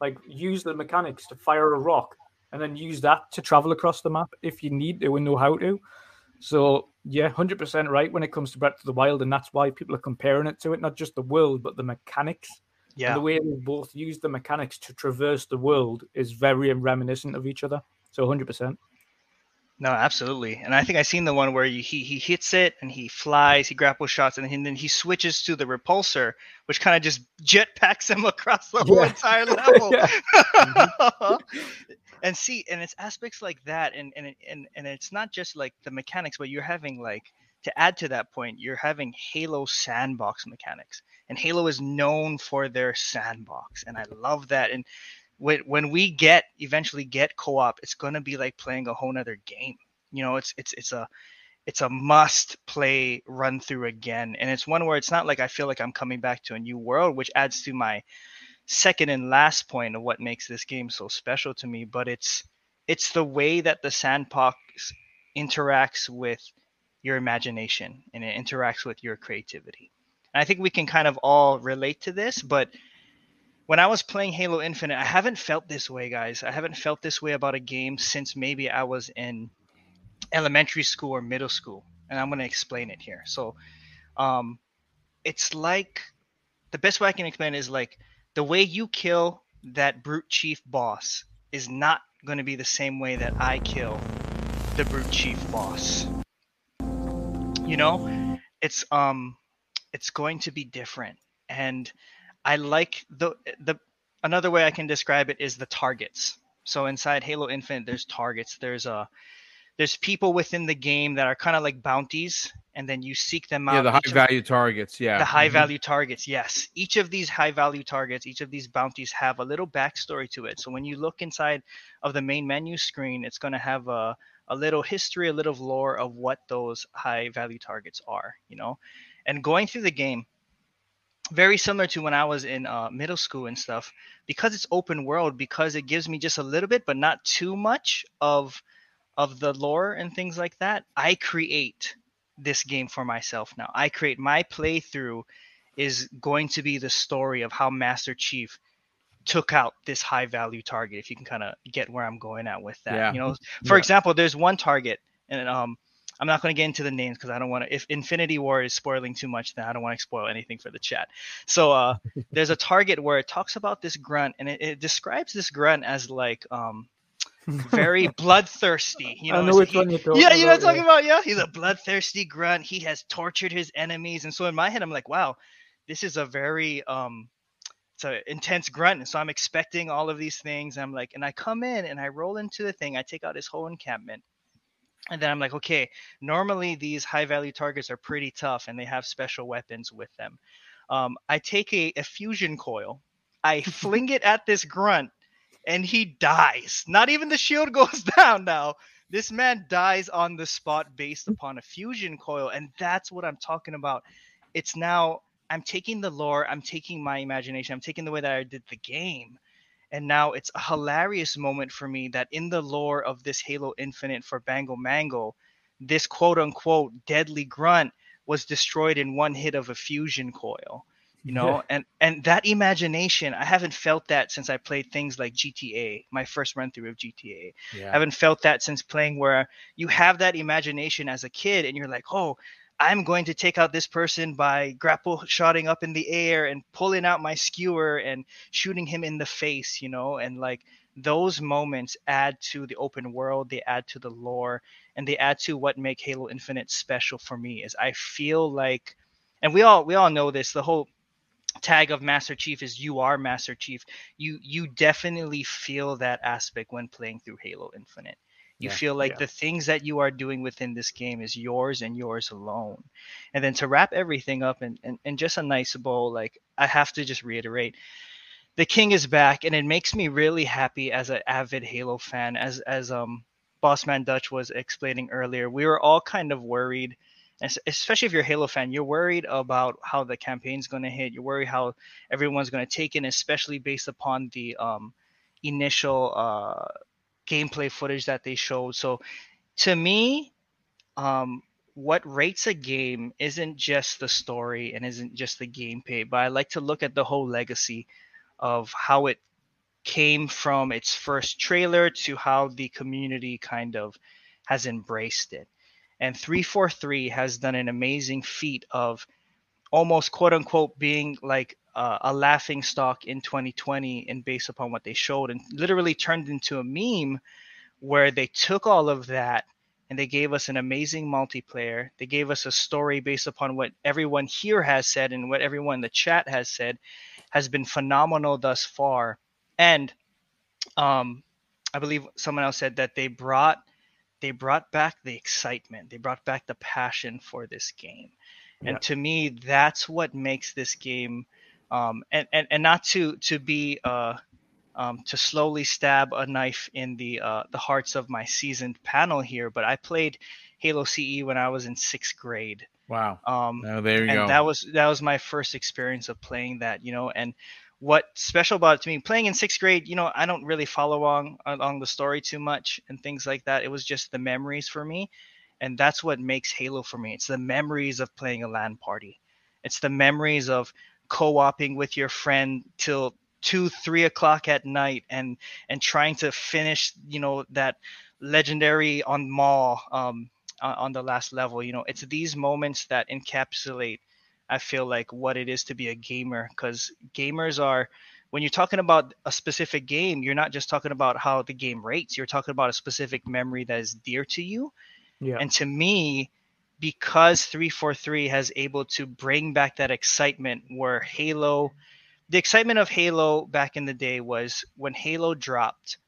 like use the mechanics to fire a rock and then use that to travel across the map if you need to and know how to. So yeah, hundred percent right when it comes to Breath of the Wild, and that's why people are comparing it to it, not just the world but the mechanics. Yeah. And the way they both use the mechanics to traverse the world is very reminiscent of each other. So 100%. No, absolutely. And I think I seen the one where he he hits it and he flies, he grapple shots, and then he switches to the repulsor, which kind of just jetpacks him across the whole yeah. entire level. mm-hmm. and see, and it's aspects like that, and and and and it's not just like the mechanics, but you're having like to add to that point, you're having Halo sandbox mechanics, and Halo is known for their sandbox, and I love that. And when when we get eventually get co-op, it's gonna be like playing a whole nother game. You know, it's it's it's a it's a must play run through again. And it's one where it's not like I feel like I'm coming back to a new world, which adds to my second and last point of what makes this game so special to me, but it's it's the way that the sandbox interacts with your imagination and it interacts with your creativity. And I think we can kind of all relate to this, but when I was playing Halo Infinite, I haven't felt this way, guys. I haven't felt this way about a game since maybe I was in elementary school or middle school. And I'm going to explain it here. So, um, it's like the best way I can explain it is like the way you kill that brute chief boss is not going to be the same way that I kill the brute chief boss. You know, it's um, it's going to be different, and I like the the another way I can describe it is the targets. So inside Halo Infinite, there's targets. There's a uh, there's people within the game that are kind of like bounties, and then you seek them out. Yeah, the high value of, targets. Yeah, the high mm-hmm. value targets. Yes, each of these high value targets, each of these bounties have a little backstory to it. So when you look inside of the main menu screen, it's going to have a a little history, a little lore of what those high value targets are. You know, and going through the game, very similar to when I was in uh, middle school and stuff, because it's open world, because it gives me just a little bit, but not too much of of the lore and things like that. I create this game for myself now. I create my playthrough is going to be the story of how Master Chief took out this high value target. If you can kind of get where I'm going at with that, yeah. you know, for yeah. example, there's one target and um I'm not going to get into the names because I don't want to. If Infinity War is spoiling too much, then I don't want to spoil anything for the chat. So uh, there's a target where it talks about this grunt, and it, it describes this grunt as like um, very bloodthirsty. You know, I know which he, one you're talking Yeah, you know what I'm talking about. Yeah, he's a bloodthirsty grunt. He has tortured his enemies, and so in my head, I'm like, wow, this is a very um, it's an intense grunt. And so I'm expecting all of these things. I'm like, and I come in and I roll into the thing. I take out his whole encampment and then I'm like, okay, normally these high value targets are pretty tough and they have special weapons with them. Um, I take a, a fusion coil, I fling it at this grunt, and he dies. Not even the shield goes down now. This man dies on the spot based upon a fusion coil. And that's what I'm talking about. It's now, I'm taking the lore, I'm taking my imagination, I'm taking the way that I did the game, and now it's a hilarious moment for me that in the lore of this Halo Infinite for Bango Mango, this quote unquote deadly grunt was destroyed in one hit of a fusion coil. You know, yeah. and and that imagination, I haven't felt that since I played things like GTA, my first run through of GTA. Yeah. I haven't felt that since playing where you have that imagination as a kid and you're like, oh, I'm going to take out this person by grapple shotting up in the air and pulling out my skewer and shooting him in the face, you know, and like those moments add to the open world, they add to the lore, and they add to what make Halo Infinite special for me is I feel like and we all we all know this, the whole tag of Master Chief is you are Master Chief. You you definitely feel that aspect when playing through Halo Infinite. You yeah, feel like yeah. the things that you are doing within this game is yours and yours alone. And then to wrap everything up and, and, and just a nice bow, like I have to just reiterate, the king is back and it makes me really happy as an avid Halo fan, as as um Bossman Dutch was explaining earlier. We were all kind of worried especially if you're a Halo fan, you're worried about how the campaign's going to hit. You're worried how everyone's going to take it, especially based upon the um, initial uh, gameplay footage that they showed. So to me, um, what rates a game isn't just the story and isn't just the gameplay, but I like to look at the whole legacy of how it came from its first trailer to how the community kind of has embraced it. And 343 has done an amazing feat of almost quote unquote being like uh, a laughing stock in 2020 and based upon what they showed and literally turned into a meme where they took all of that and they gave us an amazing multiplayer. They gave us a story based upon what everyone here has said and what everyone in the chat has said has been phenomenal thus far. And um, I believe someone else said that they brought they brought back the excitement. They brought back the passion for this game. And to me, that's what makes this game um, and, and and not to to be uh, um, to slowly stab a knife in the uh, the hearts of my seasoned panel here. But I played Halo CE when I was in sixth grade. Wow. Um, oh, there you and go. that was that was my first experience of playing that. You know, and what special about it to me playing in sixth grade you know i don't really follow along along the story too much and things like that it was just the memories for me and that's what makes halo for me it's the memories of playing a LAN party it's the memories of co-oping with your friend till two three o'clock at night and and trying to finish you know that legendary on mall um on the last level you know it's these moments that encapsulate I feel like what it is to be a gamer because gamers are when you're talking about a specific game, you're not just talking about how the game rates, you're talking about a specific memory that is dear to you. Yeah. And to me, because 343 has able to bring back that excitement where Halo the excitement of Halo back in the day was when Halo dropped,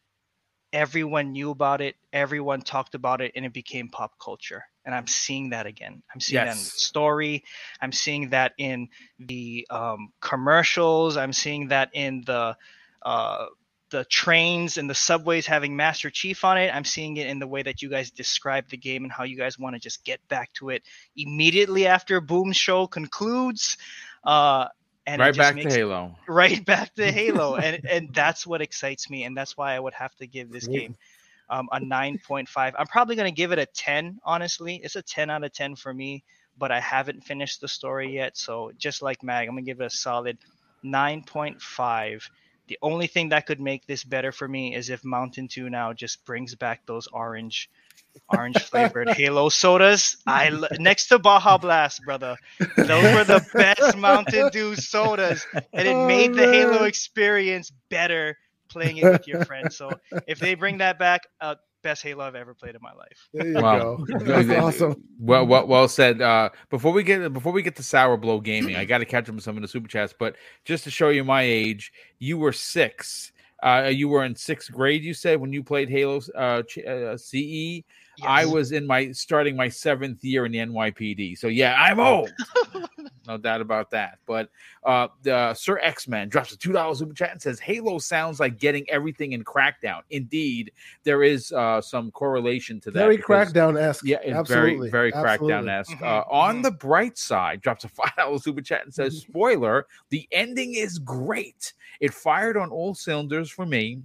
everyone knew about it, everyone talked about it, and it became pop culture and I'm seeing that again. I'm seeing yes. that in the story. I'm seeing that in the um, commercials. I'm seeing that in the uh, the trains and the subways having Master Chief on it. I'm seeing it in the way that you guys describe the game and how you guys want to just get back to it immediately after Boom Show concludes. Uh, and right back to Halo. Right back to Halo, and and that's what excites me, and that's why I would have to give this game um, a 9.5. I'm probably going to give it a 10, honestly. It's a 10 out of 10 for me, but I haven't finished the story yet. So just like Mag, I'm going to give it a solid 9.5. The only thing that could make this better for me is if Mountain Dew now just brings back those orange orange flavored Halo sodas. I next to Baja Blast, brother. Those were the best Mountain Dew sodas, and it oh, made the Halo experience better playing it with your friends. So if they bring that back, uh, best Halo I've ever played in my life. There you wow. go. That's awesome. Well, well, well said. Uh, before we get before we get to Sour Blow Gaming, I got to catch up with some of the super chats. But just to show you my age, you were six. Uh, you were in sixth grade. You said when you played Halo uh, uh CE. Yes. I was in my starting my seventh year in the NYPD. So yeah, I'm old. no doubt about that. But uh, the Sir X Men drops a two dollars super chat and says Halo sounds like getting everything in Crackdown. Indeed, there is uh, some correlation to that. Very Crackdown esque. Yeah, it's Absolutely. very very Crackdown esque. Mm-hmm. Uh, on mm-hmm. the bright side, drops a five dollar super chat and says, mm-hmm. "Spoiler: the ending is great. It fired on all cylinders for me."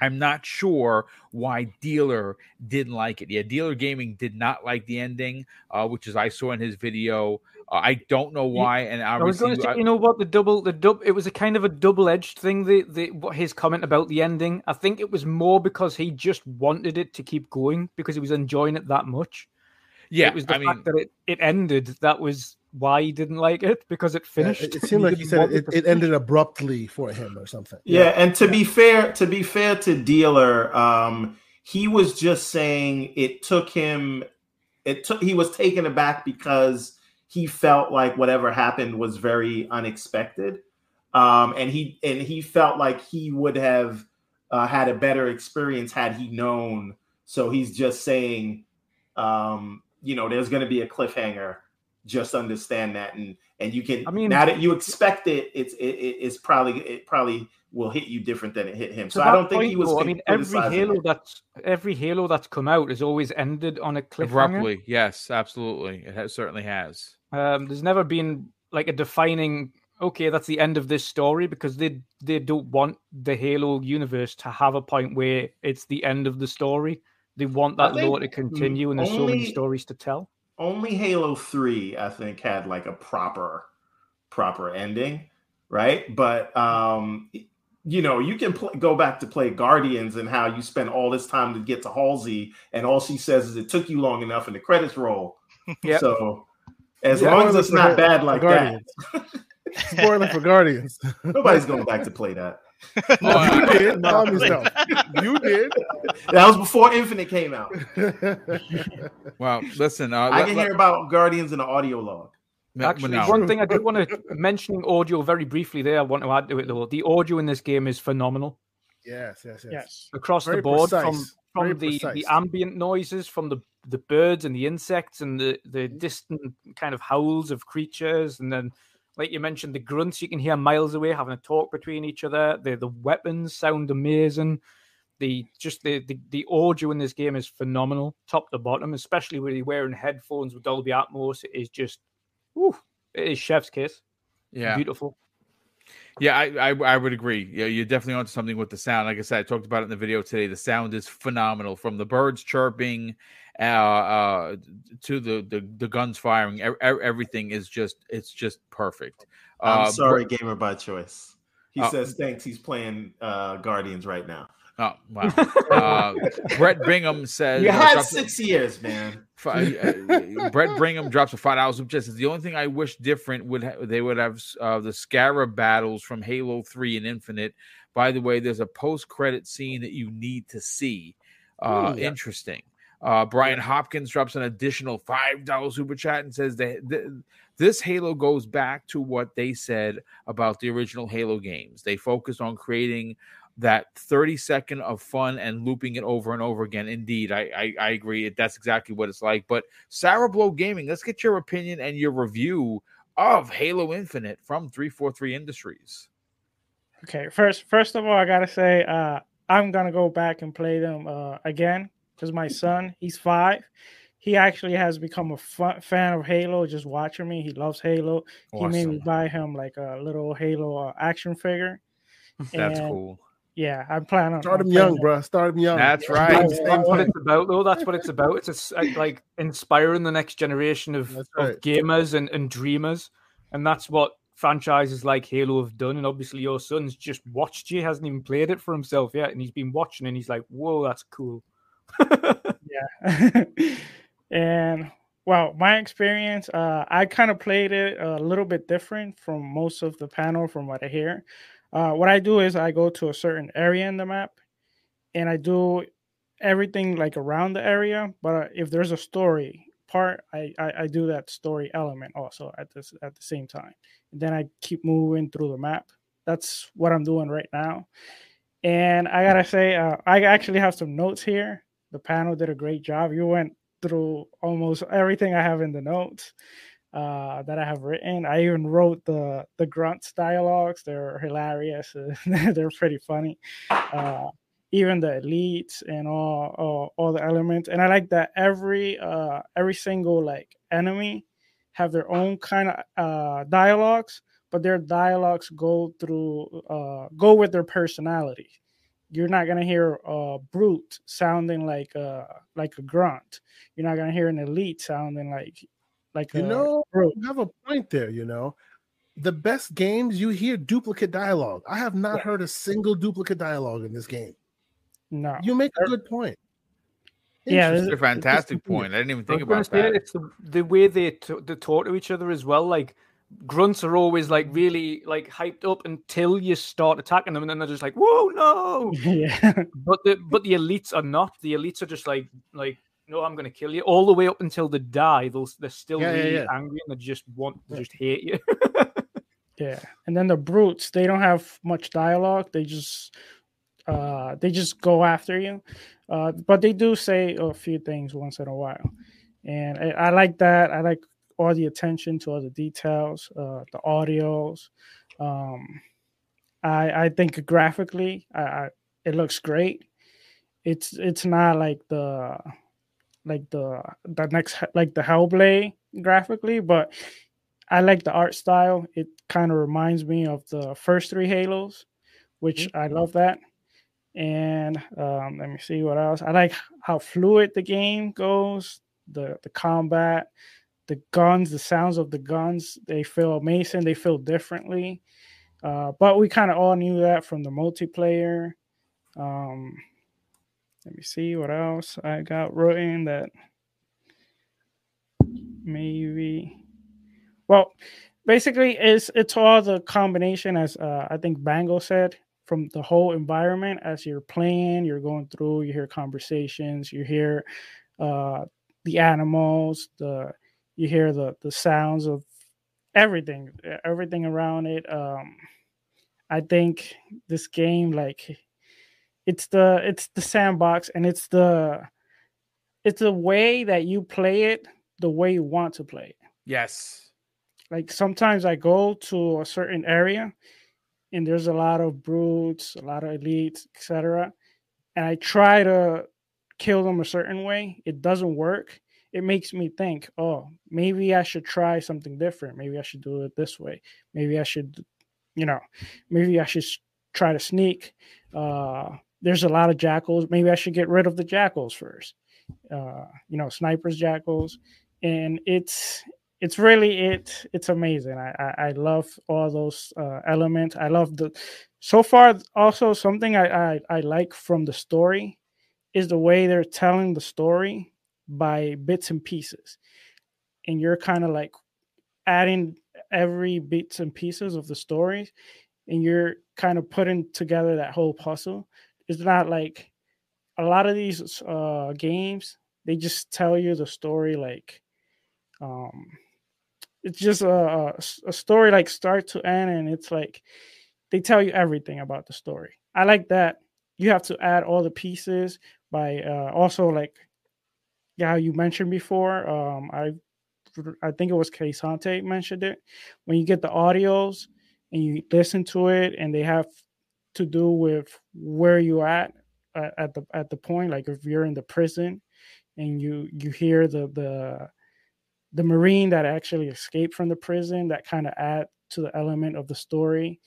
I'm not sure why Dealer didn't like it. Yeah, Dealer Gaming did not like the ending, uh, which is I saw in his video. Uh, I don't know why, and I was going to say, you know what, the double, the dub, it was a kind of a double-edged thing. The, the what his comment about the ending, I think it was more because he just wanted it to keep going because he was enjoying it that much. Yeah, it was the I fact mean, that it, it ended that was why he didn't like it because it finished. it, it seemed like he said it, it, ended abruptly for him or something. Yeah, yeah, and to be fair, to be fair to Dealer, um, he was just saying it took him. It took he was taken aback because he felt like whatever happened was very unexpected, um, and he and he felt like he would have uh, had a better experience had he known. So he's just saying, um, you know, there's going to be a cliffhanger just understand that and and you can i mean now that you expect it it's it, it's probably it probably will hit you different than it hit him. So i don't think he was though, i mean every halo it. that's every halo that's come out has always ended on a cliffhanger. Abruptly. Yes absolutely. It has, certainly has. Um there's never been like a defining okay that's the end of this story because they they don't want the halo universe to have a point where it's the end of the story. They want that lore to continue and there's only, so many stories to tell only Halo 3, I think, had like a proper proper ending, right? But um you know, you can pl- go back to play Guardians and how you spend all this time to get to Halsey, and all she says is it took you long enough, and the credits roll. Yeah. So as yeah, long as it's not bad like that. Spoiler for Guardians. Nobody's going back to play that. oh, you did. Calm yourself. You did. That was before Infinite came out. well, listen. Uh, I can let, hear about Guardians in the audio log. Actually, no. one thing I did want to mention audio very briefly there. I want to add to it though. The audio in this game is phenomenal. Yes, yes, yes. yes. Across very the board, precise. from from the, the ambient noises, from the the birds and the insects, and the the distant kind of howls of creatures, and then like you mentioned, the grunts you can hear miles away having a talk between each other. The the weapons sound amazing. The just the, the, the audio in this game is phenomenal, top to bottom, especially when you're wearing headphones with Dolby Atmos. It is just, whew, it is chef's kiss. Yeah, beautiful. Yeah, I, I, I would agree. Yeah, you're definitely onto something with the sound. Like I said, I talked about it in the video today. The sound is phenomenal, from the birds chirping, uh, uh, to the, the the guns firing. Everything is just it's just perfect. I'm uh, sorry, but, gamer by choice. He uh, says thanks. He's playing uh, Guardians right now. Oh wow! Uh, Brett Bingham says you had six a, years, man. Five, uh, Brett Bingham drops a five dollars just the only thing I wish different would ha- they would have uh, the Scarab battles from Halo Three and Infinite. By the way, there's a post credit scene that you need to see. Uh, Ooh, yeah. Interesting. Uh, Brian Hopkins drops an additional five dollars super chat and says that this Halo goes back to what they said about the original Halo games. They focused on creating that 30 second of fun and looping it over and over again. Indeed, I, I, I agree. That's exactly what it's like. But Sarah Blow Gaming, let's get your opinion and your review of Halo Infinite from 343 Industries. Okay, first first of all, I gotta say, uh, I'm gonna go back and play them uh, again because my son, he's five. He actually has become a f- fan of Halo. Just watching me, he loves Halo. Awesome. He made me buy him like a little Halo uh, action figure. That's and, cool yeah, I'm planning on start him young, bro. Start him young. That's right. That's, that's what it's about, though. That's what it's about. It's a, like inspiring the next generation of, right. of gamers and, and dreamers, and that's what franchises like Halo have done. And obviously, your son's just watched you, hasn't even played it for himself yet, and he's been watching, and he's like, "Whoa, that's cool." Yeah, and well, my experience, uh, I kind of played it a little bit different from most of the panel, from what I hear. Uh, what I do is I go to a certain area in the map, and I do everything like around the area. But if there's a story part, I, I, I do that story element also at this at the same time. And then I keep moving through the map. That's what I'm doing right now. And I gotta say, uh, I actually have some notes here. The panel did a great job. You went through almost everything I have in the notes uh, that I have written. I even wrote the the grunts dialogues. They're hilarious. They're pretty funny. Uh, even the elites and all, all, all the elements. And I like that every uh every single like enemy have their own kind of uh dialogues, but their dialogues go through uh go with their personality. You're not gonna hear a brute sounding like a like a grunt. You're not gonna hear an elite sounding like like a you know, you have a point there. You know, the best games you hear duplicate dialogue. I have not yeah. heard a single duplicate dialogue in this game. No, you make a good point. Yeah, it's a fantastic point. I didn't even think about that. It's the, the way they t- they talk to each other as well. Like grunts are always like really like hyped up until you start attacking them, and then they're just like, "Whoa, no!" yeah. But the but the elites are not. The elites are just like like no, I'm going to kill you, all the way up until they die. They'll, they're still yeah, really yeah, yeah. angry and they just want, they just hate you. yeah, and then the brutes, they don't have much dialogue. They just, uh, they just go after you. Uh, but they do say a few things once in a while, and I, I like that. I like all the attention to all the details, uh, the audios. Um, I I think graphically, I, I it looks great. It's it's not like the like the the next like the Hellblade graphically, but I like the art style. It kind of reminds me of the first three Halos, which mm-hmm. I love that. And um, let me see what else. I like how fluid the game goes, the the combat, the guns, the sounds of the guns. They feel amazing. They feel differently. Uh, but we kind of all knew that from the multiplayer. Um, let me see what else I got written that maybe. Well, basically, it's it's all the combination as uh, I think Bango said from the whole environment as you're playing, you're going through, you hear conversations, you hear uh, the animals, the you hear the the sounds of everything, everything around it. Um, I think this game, like, it's the it's the sandbox, and it's the it's the way that you play it, the way you want to play it. Yes. Like sometimes I go to a certain area, and there's a lot of brutes, a lot of elites, etc. And I try to kill them a certain way. It doesn't work it makes me think, oh, maybe I should try something different. Maybe I should do it this way. Maybe I should, you know, maybe I should try to sneak. Uh, there's a lot of jackals. Maybe I should get rid of the jackals first. Uh, you know, snipers, jackals, and it's it's really it it's amazing. I I, I love all those uh, elements. I love the so far also something I, I I like from the story is the way they're telling the story by bits and pieces. And you're kind of like adding every bits and pieces of the story and you're kind of putting together that whole puzzle. It's not like a lot of these uh games they just tell you the story like um it's just a, a story like start to end and it's like they tell you everything about the story. I like that. You have to add all the pieces by uh also like yeah, you mentioned before. Um, I I think it was Kay Asante mentioned it. When you get the audios and you listen to it, and they have to do with where you're at at the at the point, like if you're in the prison and you you hear the the the marine that actually escaped from the prison, that kind of add to the element of the story.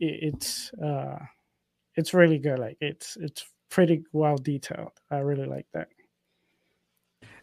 It, it's uh, it's really good. Like it's it's pretty well detailed. I really like that.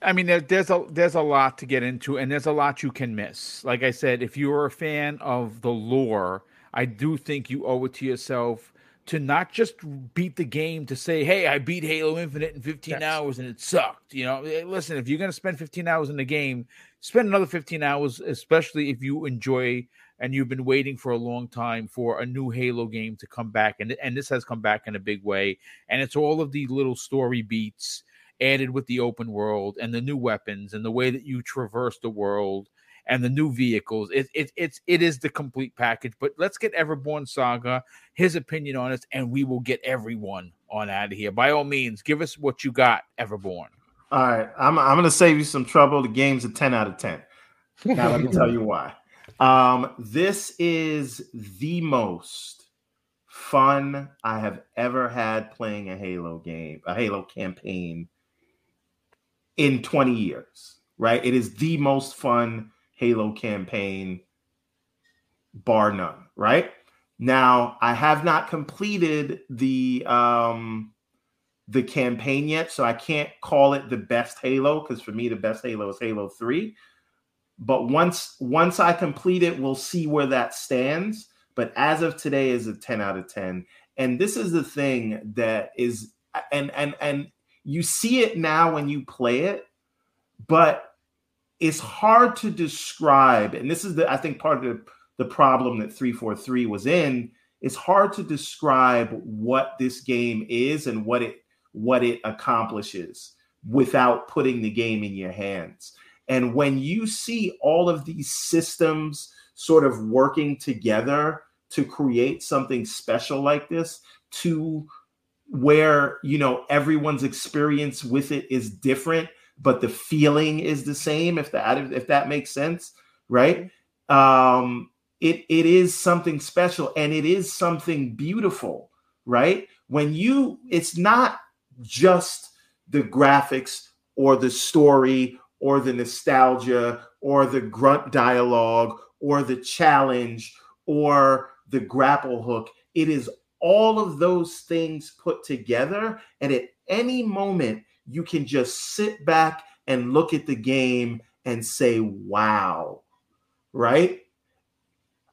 I mean, there, there's a there's a lot to get into, and there's a lot you can miss. Like I said, if you are a fan of the lore, I do think you owe it to yourself to not just beat the game to say, "Hey, I beat Halo Infinite in 15 yes. hours and it sucked." You know, eh, listen, if you're going to spend 15 hours in the game, spend another 15 hours, especially if you enjoy and you've been waiting for a long time for a new Halo game to come back, and and this has come back in a big way, and it's all of these little story beats added with the open world and the new weapons and the way that you traverse the world and the new vehicles. It, it, it's it is the complete package. But let's get Everborn Saga, his opinion on it, and we will get everyone on out of here. By all means, give us what you got, Everborn. All right, I'm I'm gonna save you some trouble. The game's a 10 out of 10. Now let me tell you why. Um, this is the most fun I have ever had playing a Halo game, a Halo campaign in 20 years, right? It is the most fun Halo campaign, bar none, right? Now, I have not completed the um the campaign yet, so I can't call it the best Halo because for me the best Halo is Halo 3. But once once I complete it, we'll see where that stands. But as of today is a 10 out of 10. And this is the thing that is and and and you see it now when you play it, but it's hard to describe. And this is the I think part of the, the problem that 343 was in. It's hard to describe what this game is and what it what it accomplishes without putting the game in your hands. And when you see all of these systems sort of working together to create something special like this, to where you know everyone's experience with it is different but the feeling is the same if that if that makes sense right? Um it it is something special and it is something beautiful right? When you it's not just the graphics or the story or the nostalgia or the grunt dialogue or the challenge or the grapple hook. It is all of those things put together. And at any moment, you can just sit back and look at the game and say, wow, right?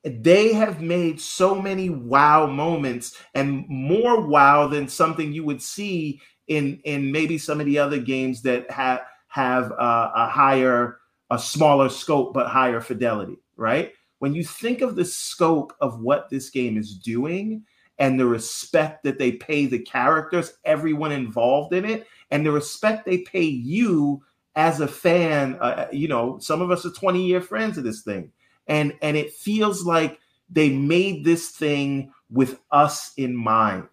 They have made so many wow moments and more wow than something you would see in, in maybe some of the other games that have, have a, a higher, a smaller scope, but higher fidelity, right? When you think of the scope of what this game is doing, and the respect that they pay the characters, everyone involved in it, and the respect they pay you as a fan. Uh, you know, some of us are 20 year friends of this thing, and and it feels like they made this thing with us in mind.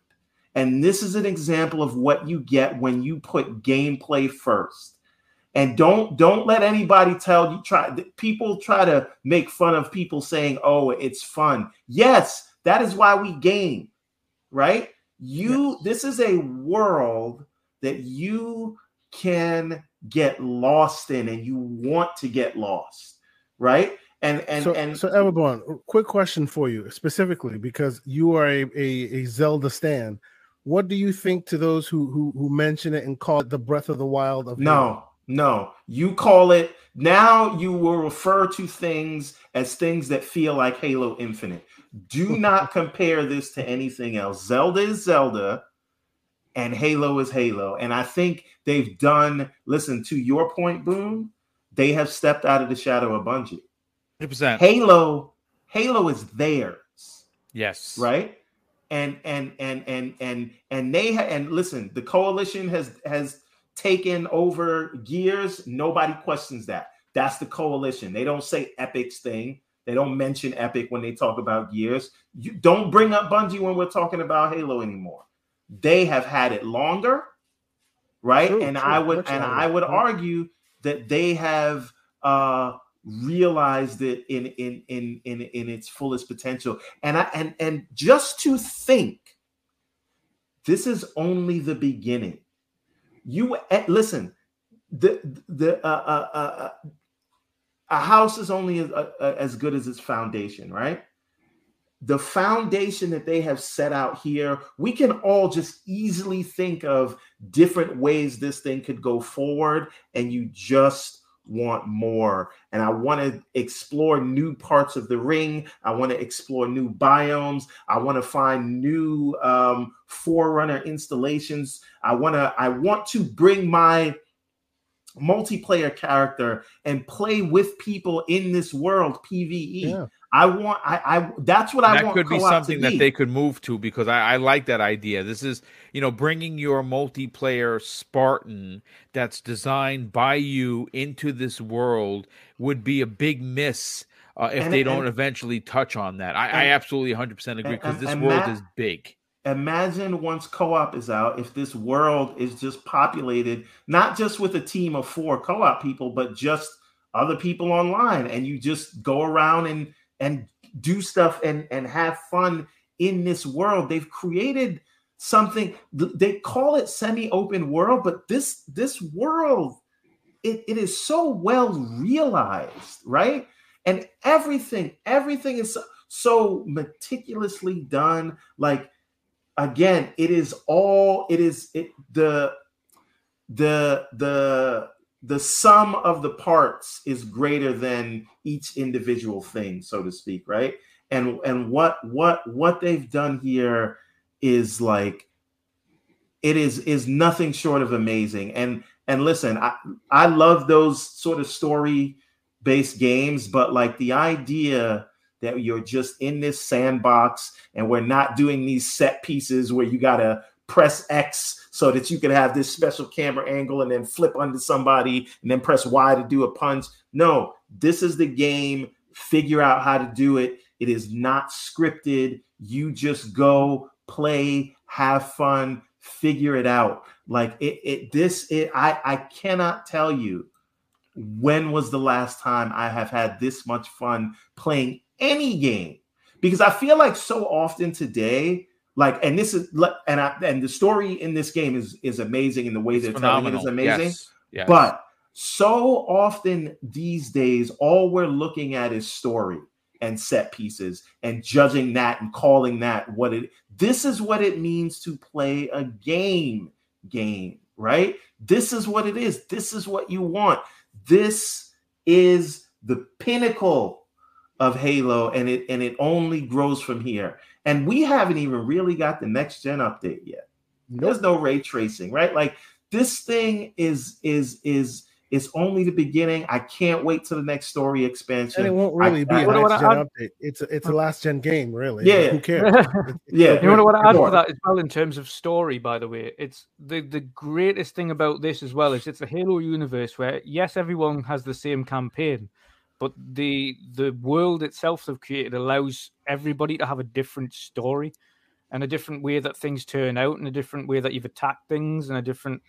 And this is an example of what you get when you put gameplay first. And don't don't let anybody tell you try people try to make fun of people saying, "Oh, it's fun." Yes, that is why we game. Right? You yes. this is a world that you can get lost in and you want to get lost, right? And and so, and so Everborn, quick question for you specifically because you are a, a, a Zelda stan. What do you think to those who who who mention it and call it the Breath of the Wild of no? No, you call it now. You will refer to things as things that feel like Halo Infinite. Do not compare this to anything else. Zelda is Zelda, and Halo is Halo. And I think they've done. Listen to your point, Boom. They have stepped out of the shadow of Bungie. 100%. Halo, Halo is theirs. Yes. Right? And and and and and and they ha- and listen, the coalition has has taken over gears. Nobody questions that. That's the coalition. They don't say Epic's thing. They don't mention Epic when they talk about gears. You don't bring up Bungie when we're talking about Halo anymore. They have had it longer, right? True, and true, I would and I would argue that they have uh realized it in in in in in its fullest potential and i and and just to think this is only the beginning you eh, listen the the uh, uh, uh, uh, a house is only as, uh, uh, as good as its foundation right? The foundation that they have set out here we can all just easily think of different ways this thing could go forward and you just want more and I want to explore new parts of the ring. I want to explore new biomes. I want to find new um, forerunner installations. I want to I want to bring my multiplayer character and play with people in this world PvE. Yeah. I want I, I that's what I that want. That could be something that they could move to because I, I like that idea. This is you know bringing your multiplayer Spartan that's designed by you into this world would be a big miss uh, if and, they don't and, eventually touch on that. I, and, I absolutely 100 percent agree because this world Matt, is big. Imagine once co-op is out, if this world is just populated not just with a team of four co-op people, but just other people online, and you just go around and and do stuff and and have fun in this world. They've created something they call it semi-open world, but this this world it, it is so well realized, right? And everything, everything is so, so meticulously done. Like again, it is all it is it the the the the sum of the parts is greater than each individual thing so to speak right? And and what what what they've done here is like it is is nothing short of amazing. And and listen i i love those sort of story based games but like the idea that you're just in this sandbox and we're not doing these set pieces where you got to press X so that you can have this special camera angle and then flip under somebody and then press Y to do a punch. No, this is the game. Figure out how to do it. It is not scripted. You just go play, have fun, figure it out. Like it, it this it I I cannot tell you when was the last time I have had this much fun playing any game because I feel like so often today like and this is and I, and the story in this game is is amazing in the way they're telling it is amazing. Yes. Yes. but so often these days all we're looking at is story and set pieces and judging that and calling that what it this is what it means to play a game game right? This is what it is. This is what you want. This is the pinnacle of halo and it and it only grows from here and we haven't even really got the next gen update yet. Nope. There's no ray tracing, right? Like this thing is is is It's only the beginning. I can't wait to the next story expansion. And it won't really I, be I, a next gen update. It's a, it's a last gen game, really. Yeah. Who cares? yeah. You know what I add to that as well in terms of story, by the way? It's the, the greatest thing about this as well is it's a Halo universe where yes, everyone has the same campaign, but the the world itself they've created allows everybody to have a different story and a different way that things turn out and a different way that you've attacked things and a different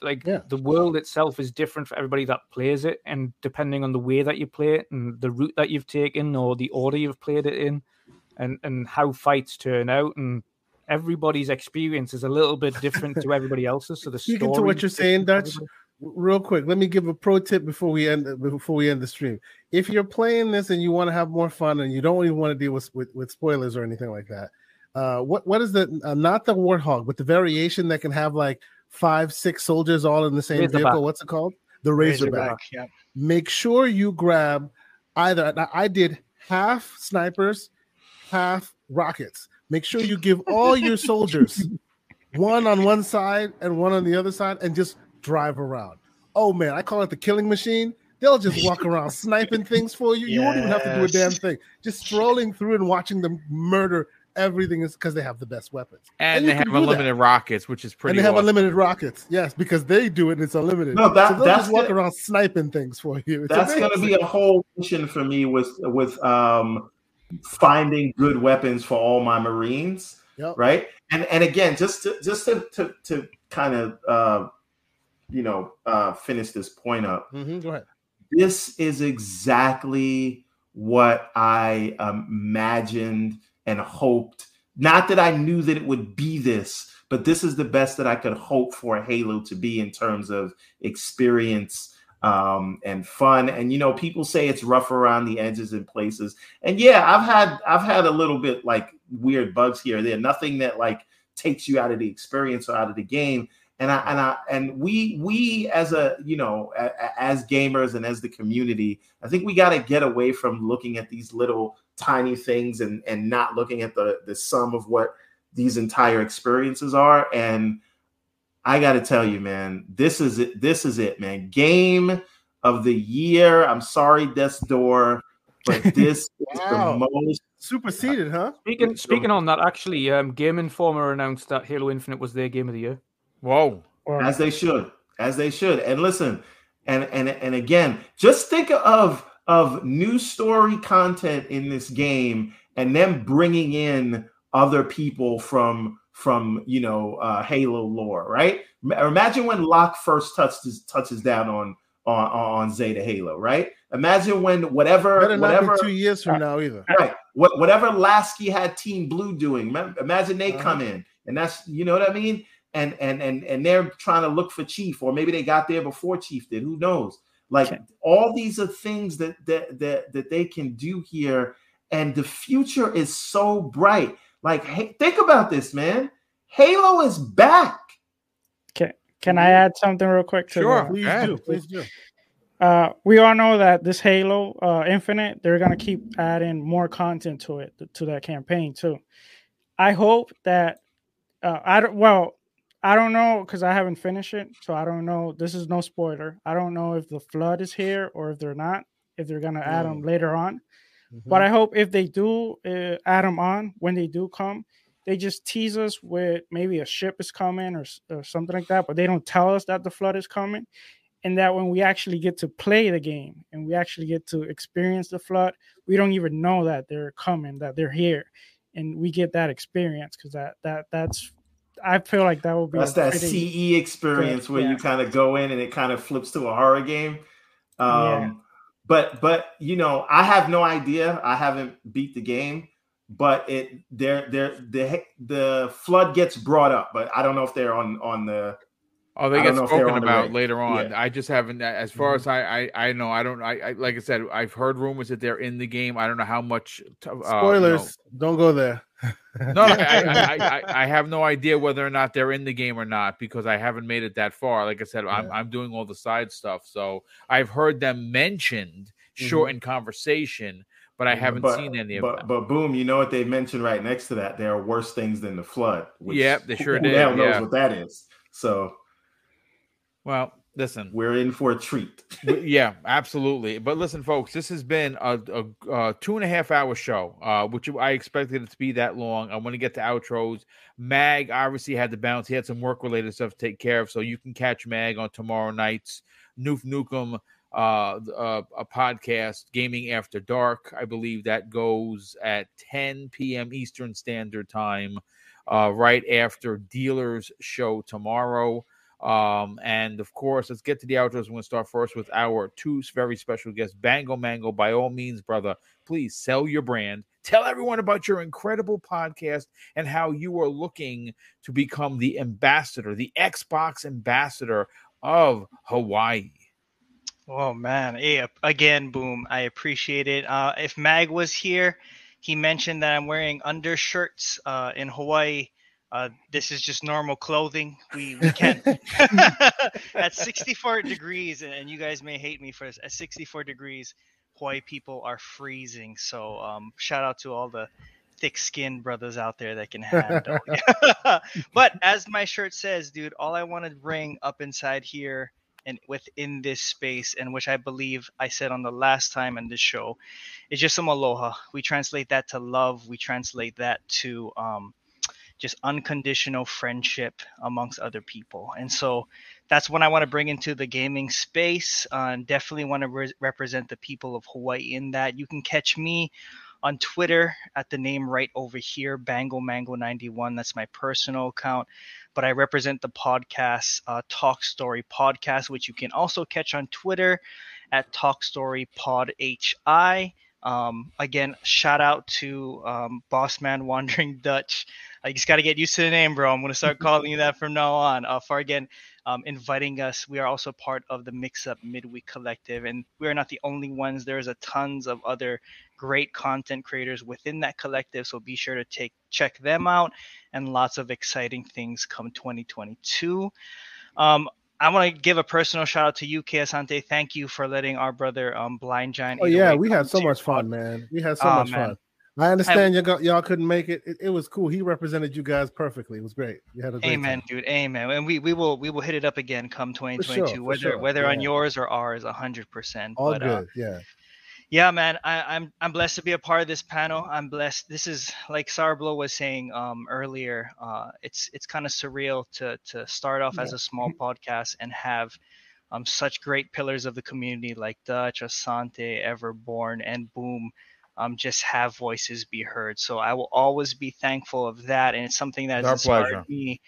like yeah. the world itself is different for everybody that plays it and depending on the way that you play it and the route that you've taken or the order you've played it in and and how fights turn out and everybody's experience is a little bit different to everybody else's so the speaking to what you're saying dutch real quick let me give a pro tip before we end before we end the stream if you're playing this and you want to have more fun and you don't even want to deal with with, with spoilers or anything like that uh what what is the uh, not the warthog but the variation that can have like five, six soldiers all in the same Razorback. vehicle. What's it called? The Razorback. Razorback yeah. Make sure you grab either. I did half snipers, half rockets. Make sure you give all your soldiers one on one side and one on the other side, and just drive around. Oh man, I call it the killing machine. They'll just walk around sniping things for you. Yes. You won't even have to do a damn thing. Just strolling through and watching them murder everything is because they have the best weapons, and, and they have unlimited that. rockets, which is pretty. And they awesome. have unlimited rockets, yes, because they do it and it's unlimited. No, that, so they'll that's just walk around sniping things for you. It's that's going to be a whole mission for me with with um finding good weapons for all my Marines. Yep. Right, and and again, just to just to to, to kind of uh, you know uh, finish this point up. Mm-hmm. Go ahead. This is exactly what I imagined and hoped. Not that I knew that it would be this, but this is the best that I could hope for Halo to be in terms of experience um, and fun. And you know, people say it's rough around the edges in places, and yeah, I've had I've had a little bit like weird bugs here. There, nothing that like takes you out of the experience or out of the game. And I and I and we we as a you know a, as gamers and as the community, I think we got to get away from looking at these little tiny things and and not looking at the the sum of what these entire experiences are. And i got to tell you man this is it this is it man. Game of the year. I'm sorry death's door but this wow. is the most superseded huh? Speaking speaking on that actually um game informer announced that halo infinite was their game of the year whoa as they should as they should and listen and and and again just think of of new story content in this game and them bringing in other people from from you know uh, Halo lore, right? Imagine when Locke first touches touches down on on on Zeta Halo, right? Imagine when whatever Better whatever two years from now either, right? What whatever Lasky had Team Blue doing, imagine they uh-huh. come in, and that's you know what I mean, and and and and they're trying to look for Chief, or maybe they got there before Chief did. Who knows? Like okay. all these are things that that that that they can do here, and the future is so bright. Like, hey, think about this, man. Halo is back. Okay, can I add something real quick? To sure, please do. Please do. Uh, we all know that this Halo uh, Infinite, they're gonna keep adding more content to it to that campaign too. I hope that uh, I don't. Well, I don't know because I haven't finished it, so I don't know. This is no spoiler. I don't know if the flood is here or if they're not. If they're gonna add them mm. later on, mm-hmm. but I hope if they do uh, add them on when they do come, they just tease us with maybe a ship is coming or, or something like that, but they don't tell us that the flood is coming, and that when we actually get to play the game and we actually get to experience the flood, we don't even know that they're coming, that they're here, and we get that experience because that that that's I feel like that will be that's that CE experience good, where yeah. you kind of go in and it kind of flips to a horror game. Um, yeah. But but you know, I have no idea. I haven't beat the game, but it there there the the flood gets brought up, but I don't know if they're on on the Oh, they get spoken about later on. Yeah. I just haven't. As far mm-hmm. as I, I, I know, I don't. I, I, like I said, I've heard rumors that they're in the game. I don't know how much. Uh, Spoilers. You know. Don't go there. no, I, I, I, have no idea whether or not they're in the game or not because I haven't made it that far. Like I said, yeah. I'm, I'm doing all the side stuff. So I've heard them mentioned short mm-hmm. in conversation, but I haven't but, seen any of but, them. But boom, you know what they mentioned right next to that? There are worse things than the flood. Which, yep, they sure who did. Who knows what that is? So well, Listen, we're in for a treat. yeah, absolutely. But listen, folks, this has been a, a, a, two and a half hour show, uh, which I expected it to be that long. I want to get to outros. Mag obviously had to bounce. He had some work related stuff to take care of, so you can catch Mag on tomorrow night's Noof Nukem uh, uh, a podcast, Gaming After Dark. I believe that goes at 10 p.m. Eastern Standard Time, uh, right after Dealers Show tomorrow. Um, and of course, let's get to the outros. We're going to start first with our two very special guests, Bango Mango. By all means, brother, please sell your brand. Tell everyone about your incredible podcast and how you are looking to become the ambassador, the Xbox ambassador of Hawaii. Oh man, hey, again, boom! I appreciate it. Uh, if Mag was here, he mentioned that I'm wearing undershirts uh, in Hawaii. Uh, this is just normal clothing. We, we can't at 64 degrees, and you guys may hate me for this. At 64 degrees, Hawaii people are freezing. So um, shout out to all the thick-skinned brothers out there that can handle. but as my shirt says, dude, all I want to bring up inside here and within this space, and which I believe I said on the last time in this show, is just some aloha. We translate that to love. We translate that to um, just unconditional friendship amongst other people. And so that's what I want to bring into the gaming space. Uh, definitely want to re- represent the people of Hawaii in that. You can catch me on Twitter at the name right over here, Bango Mango 91. That's my personal account but I represent the podcast uh, Talk Story Podcast, which you can also catch on Twitter at Talk Story Pod HI. Um, again, shout out to um, Bossman Wandering Dutch. I just got to get used to the name, bro. I'm going to start calling you that from now on. Uh, for again, um, inviting us. We are also part of the Mix Up Midweek Collective, and we are not the only ones. There's a tons of other great content creators within that collective. So be sure to take check them out, and lots of exciting things come 2022. Um, I want to give a personal shout out to you, Kay Asante. Thank you for letting our brother um, Blind Giant. Oh yeah, we had so much fun, man. We had so oh, much man. fun. I understand y'all, y'all couldn't make it. it. it. was cool. He represented you guys perfectly. It was great. You had a great amen, time. dude. Amen. And we, we will we will hit it up again come 2022, sure, whether sure. whether yeah. on yours or ours, hundred percent. All but, uh, good. Uh, yeah. Yeah, man. I, am I'm, I'm blessed to be a part of this panel. I'm blessed. This is like Sour Blow was saying um, earlier. Uh, it's it's kind of surreal to to start off yeah. as a small podcast and have um, such great pillars of the community like Dutch, Asante, Everborn, and Boom um, just have voices be heard. So I will always be thankful of that, and it's something that has inspired pleasure. me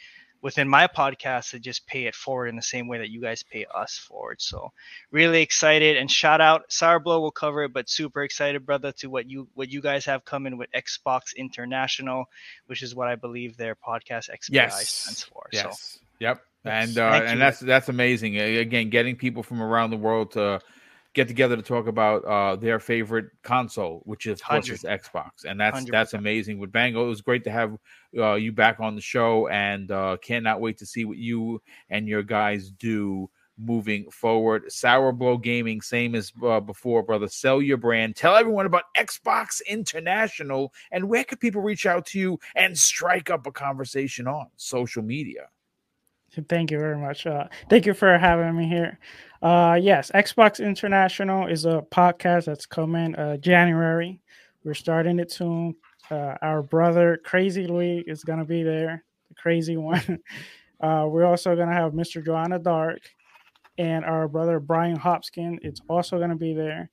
within my podcast to just pay it forward in the same way that you guys pay us forward. So really excited and shout out Sour Blow will cover it, but super excited, brother, to what you what you guys have coming with Xbox International, which is what I believe their podcast XBI yes. stands for. Yes. So. Yep. And uh, and that's that's amazing. Again, getting people from around the world to get together to talk about uh, their favorite console, which is of course is Xbox, and that's 100%. that's amazing. With Bango, it was great to have uh, you back on the show, and uh, cannot wait to see what you and your guys do moving forward. Sour Blow Gaming, same as uh, before, brother. Sell your brand. Tell everyone about Xbox International, and where can people reach out to you and strike up a conversation on social media. Thank you very much. Uh, thank you for having me here. Uh, yes, Xbox International is a podcast that's coming uh, January. We're starting it soon. Uh, our brother Crazy Louis is gonna be there, the crazy one. uh, we're also gonna have Mr. Joanna Dark and our brother Brian Hopkins. It's also gonna be there.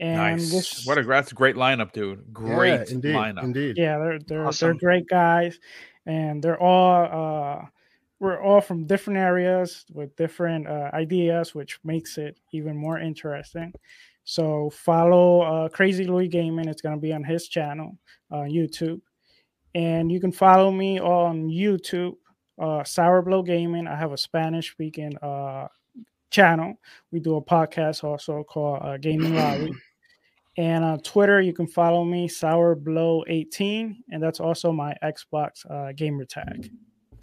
And nice. This, what a that's a great lineup, dude. Great yeah, indeed, lineup. Indeed. Yeah, they're they're awesome. they're great guys, and they're all uh, we're all from different areas with different uh, ideas, which makes it even more interesting. So follow uh, Crazy Louis Gaming. It's going to be on his channel, uh, YouTube, and you can follow me on YouTube, uh, Sour Blow Gaming. I have a Spanish speaking uh, channel. We do a podcast also called uh, Gaming Lobby. And on Twitter, you can follow me, Sour Blow 18, and that's also my Xbox uh, gamer tag.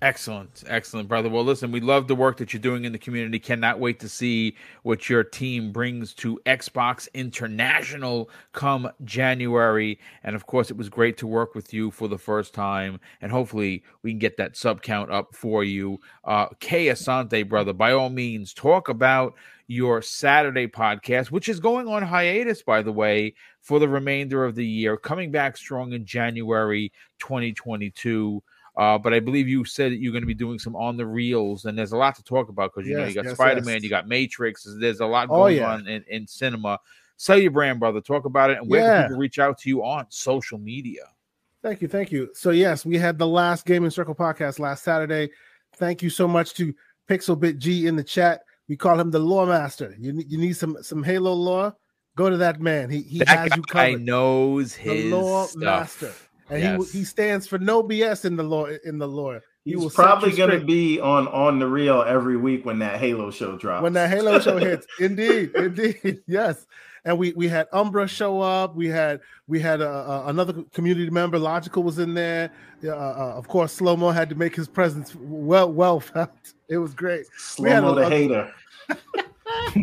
Excellent, excellent, brother. Well, listen, we love the work that you're doing in the community. Cannot wait to see what your team brings to Xbox International come January. And of course, it was great to work with you for the first time. And hopefully, we can get that sub count up for you. Uh, Kay Asante, brother, by all means, talk about your Saturday podcast, which is going on hiatus, by the way, for the remainder of the year, coming back strong in January 2022. Uh, but I believe you said that you're going to be doing some on the reels, and there's a lot to talk about because you yes, know you got yes, Spider Man, yes. you got Matrix. There's a lot oh, going oh, yeah. on in, in cinema. Sell your brand, brother. Talk about it, and where yeah. can people reach out to you on social media? Thank you, thank you. So yes, we had the last Gaming Circle podcast last Saturday. Thank you so much to Pixelbit G in the chat. We call him the lore master. You, you need some some Halo lore? Go to that man. He he that has you covered. knows his the lore stuff. master and yes. he he stands for no BS in the law in the lore. He He's probably going to be on on the real every week when that Halo show drops. When that Halo show hits, indeed, indeed, yes. And we we had Umbra show up. We had we had uh, uh, another community member. Logical was in there. Uh, uh, of course, Slow Mo had to make his presence well well felt. It was great. Slow Mo the a, hater.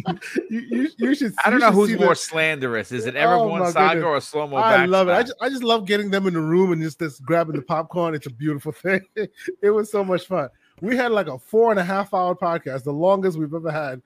you, you, you, should. I don't know who's more slanderous. Is it Everborn oh, Saga goodness. or Slow Mo? I love it. I just, I just love getting them in the room and just, just grabbing the popcorn. It's a beautiful thing. it was so much fun. We had like a four and a half hour podcast, the longest we've ever had.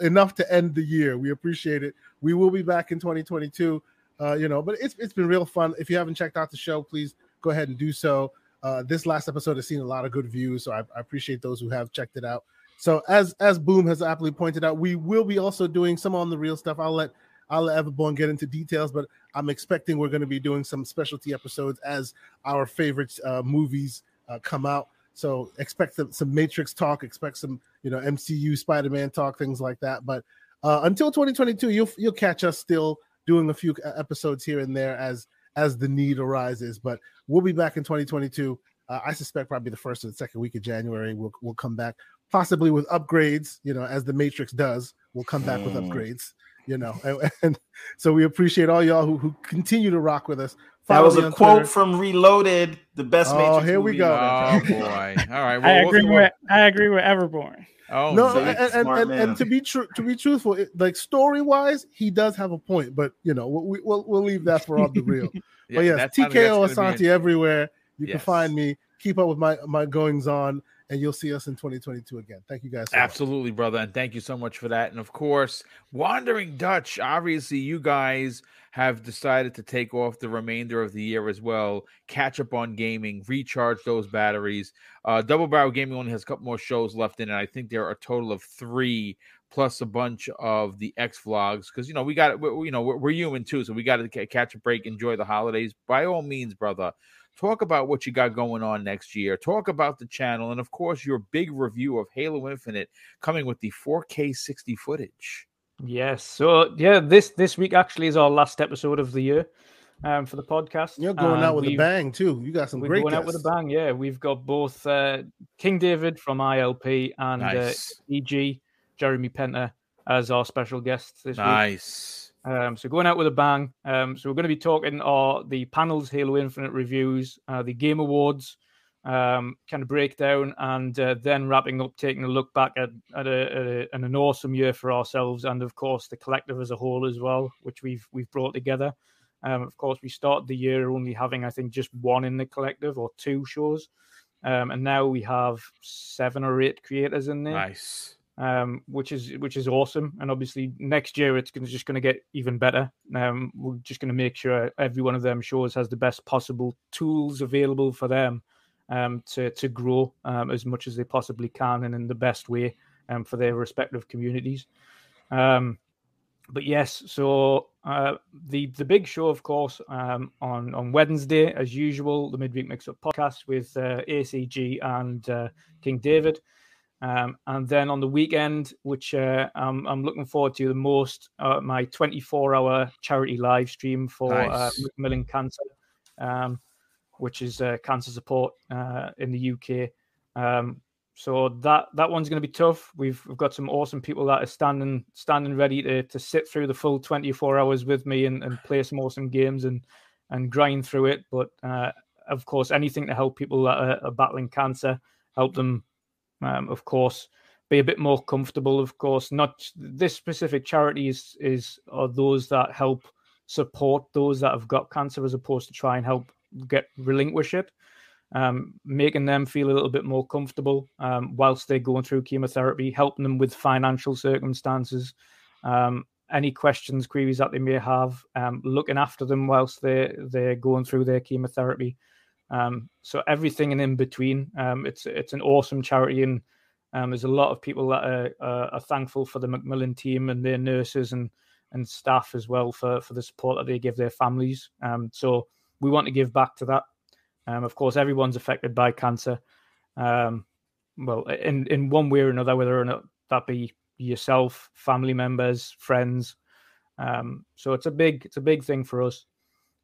Enough to end the year. We appreciate it. We will be back in 2022. Uh, you know, but it's it's been real fun. If you haven't checked out the show, please go ahead and do so. Uh, this last episode has seen a lot of good views, so I, I appreciate those who have checked it out. So as as Boom has aptly pointed out, we will be also doing some on the real stuff. I'll let I'll let Everborn get into details, but I'm expecting we're going to be doing some specialty episodes as our favorite uh, movies uh, come out. So expect some, some, Matrix talk, expect some you know MCU Spider-Man talk, things like that. But uh, until 2022, you'll you'll catch us still doing a few episodes here and there as as the need arises. But we'll be back in 2022. Uh, I suspect probably the first or the second week of January. We'll we'll come back possibly with upgrades, you know, as the Matrix does. We'll come back with mm. upgrades, you know. And, and, so we appreciate all y'all who, who continue to rock with us. Follow that was a quote Twitter. from Reloaded, the best. Oh, Matrix here we go. Oh boy! All right, well, I agree with I agree with Everborn. Oh no, and, and, and, and, to be true, to be truthful, it, like story wise, he does have a point, but you know, we, will we'll leave that for on the real. yeah, but yes, TKO Asante everywhere. You yes. can find me. Keep up with my my goings on and you'll see us in 2022 again. Thank you guys. So Absolutely, much. brother, and thank you so much for that. And of course, Wandering Dutch. Obviously, you guys have decided to take off the remainder of the year as well. Catch up on gaming, recharge those batteries. Uh, Double Barrel Gaming only has a couple more shows left in it. I think there are a total of three plus a bunch of the X vlogs because you know we got you know we're, we're human too, so we got to catch a break, enjoy the holidays. By all means, brother, Talk about what you got going on next year. Talk about the channel, and of course, your big review of Halo Infinite coming with the 4K 60 footage. Yes. So yeah, this this week actually is our last episode of the year um, for the podcast. You're going out with a bang too. You got some we're great. Going guests. out with a bang. Yeah, we've got both uh, King David from ILP and uh, nice. uh, ACG Jeremy Penter as our special guests this nice. week. Nice. Um, so going out with a bang. Um, so we're going to be talking uh, the panels, Halo Infinite reviews, uh, the Game Awards, um, kind of breakdown, and uh, then wrapping up, taking a look back at, at, a, a, an awesome year for ourselves, and of course the collective as a whole as well, which we've we've brought together. Um, of course, we started the year only having I think just one in the collective or two shows, um, and now we have seven or eight creators in there. Nice um, which is which is awesome. And obviously next year it's gonna, just going to get even better. Um, we're just going to make sure every one of them shows has the best possible tools available for them um, to to grow um, as much as they possibly can and in the best way um, for their respective communities. Um, but yes, so uh, the the big show, of course, on on Wednesday, as usual, the midweek mix up podcast with uh, ACG and uh, King David. Um, and then on the weekend, which uh, I'm, I'm, looking forward to the most, uh, my 24 hour charity live stream for uh, nice. uh, Macmillan Cancer, um, which is uh, cancer support uh, in the UK. Um, so that that one's going to be tough. We've we've got some awesome people that are standing standing ready to, to sit through the full 24 hours with me and, and play some awesome games and and grind through it. But of course, anything to help people that are, are battling cancer, help them, um, of course, be a bit more comfortable. Of course, not this specific charity is is are those that help support those that have got cancer, as opposed to try and help get relinquish it. Um, making them feel a little bit more comfortable um, whilst they're going through chemotherapy, helping them with financial circumstances, um, any questions, queries that they may have, um, looking after them whilst they're they're going through their chemotherapy. Um, so everything and in between. Um, it's it's an awesome charity, and um, there's a lot of people that are, are, are, thankful for the Macmillan team and their nurses and and staff as well for for the support that they give their families. Um, so we want to give back to that. Um, of course, everyone's affected by cancer. well, in in one way or another, whether or not that be yourself, family members, friends. Um, so it's a big it's a big thing for us,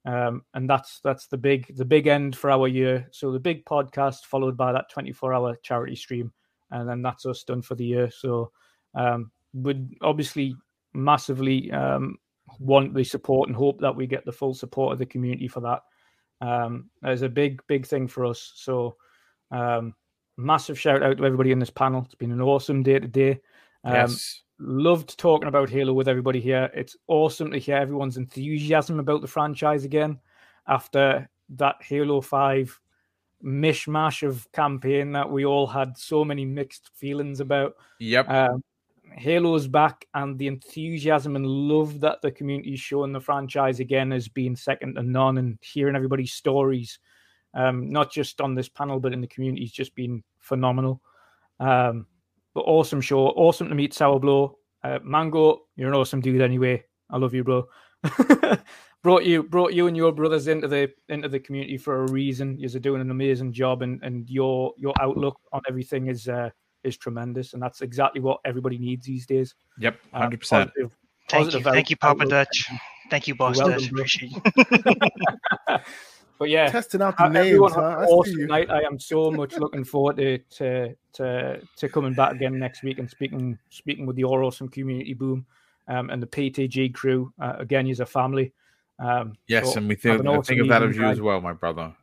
um, and that's that's the big the big end for our year. So the big podcast followed by that 24 hour charity stream, and then that's us done for the year. So um, would obviously massively um, want the support and hope that we get the full support of the community for that. Um, there's a big big thing for us. So um, massive shout out to everybody in this panel. It's been an awesome day today. Um, yes. Loved talking about Halo with everybody here. It's awesome to hear everyone's enthusiasm about the franchise again after that Halo 5 mishmash of campaign that we all had so many mixed feelings about. Yep. Um, Halo's back, and the enthusiasm and love that the community is showing the franchise again has been second to none. And hearing everybody's stories, um, not just on this panel, but in the community, has just been phenomenal. Um, but awesome show. Awesome to meet Sour Blow. Uh, Mango, you're an awesome dude anyway. I love you, bro. brought you brought you and your brothers into the into the community for a reason. You're doing an amazing job, and and your your outlook on everything is uh, is tremendous, and that's exactly what everybody needs these days. Yep, uh, hundred percent. Thank you, thank you, Papa Dutch. Thank you, Boss Dutch. Appreciate you. But yeah, testing out the names. Huh? Awesome night. I am so much looking forward to, to to to coming back again next week and speaking speaking with the All Awesome Community Boom um, and the PTG crew. Uh, again, you're a family. Um, yes, so and we think, awesome think of that of you as well, my brother.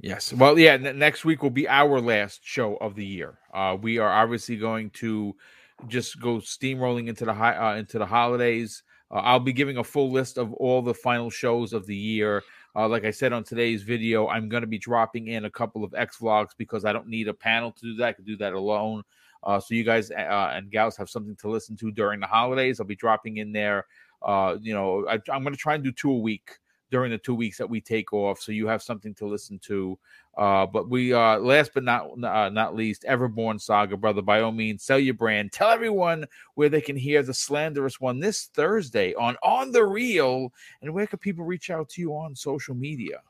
Yes. Well, yeah. Next week will be our last show of the year. Uh, we are obviously going to just go steamrolling into the high uh, into the holidays. Uh, I'll be giving a full list of all the final shows of the year. Uh, like I said on today's video, I'm going to be dropping in a couple of X vlogs because I don't need a panel to do that. I can do that alone. Uh, so you guys uh, and gals have something to listen to during the holidays. I'll be dropping in there. Uh, you know, I, I'm going to try and do two a week during the two weeks that we take off, so you have something to listen to. Uh, but we, uh, last but not uh, not least, Everborn Saga, brother. By all means, sell your brand. Tell everyone where they can hear the slanderous one this Thursday on On the Real, and where can people reach out to you on social media?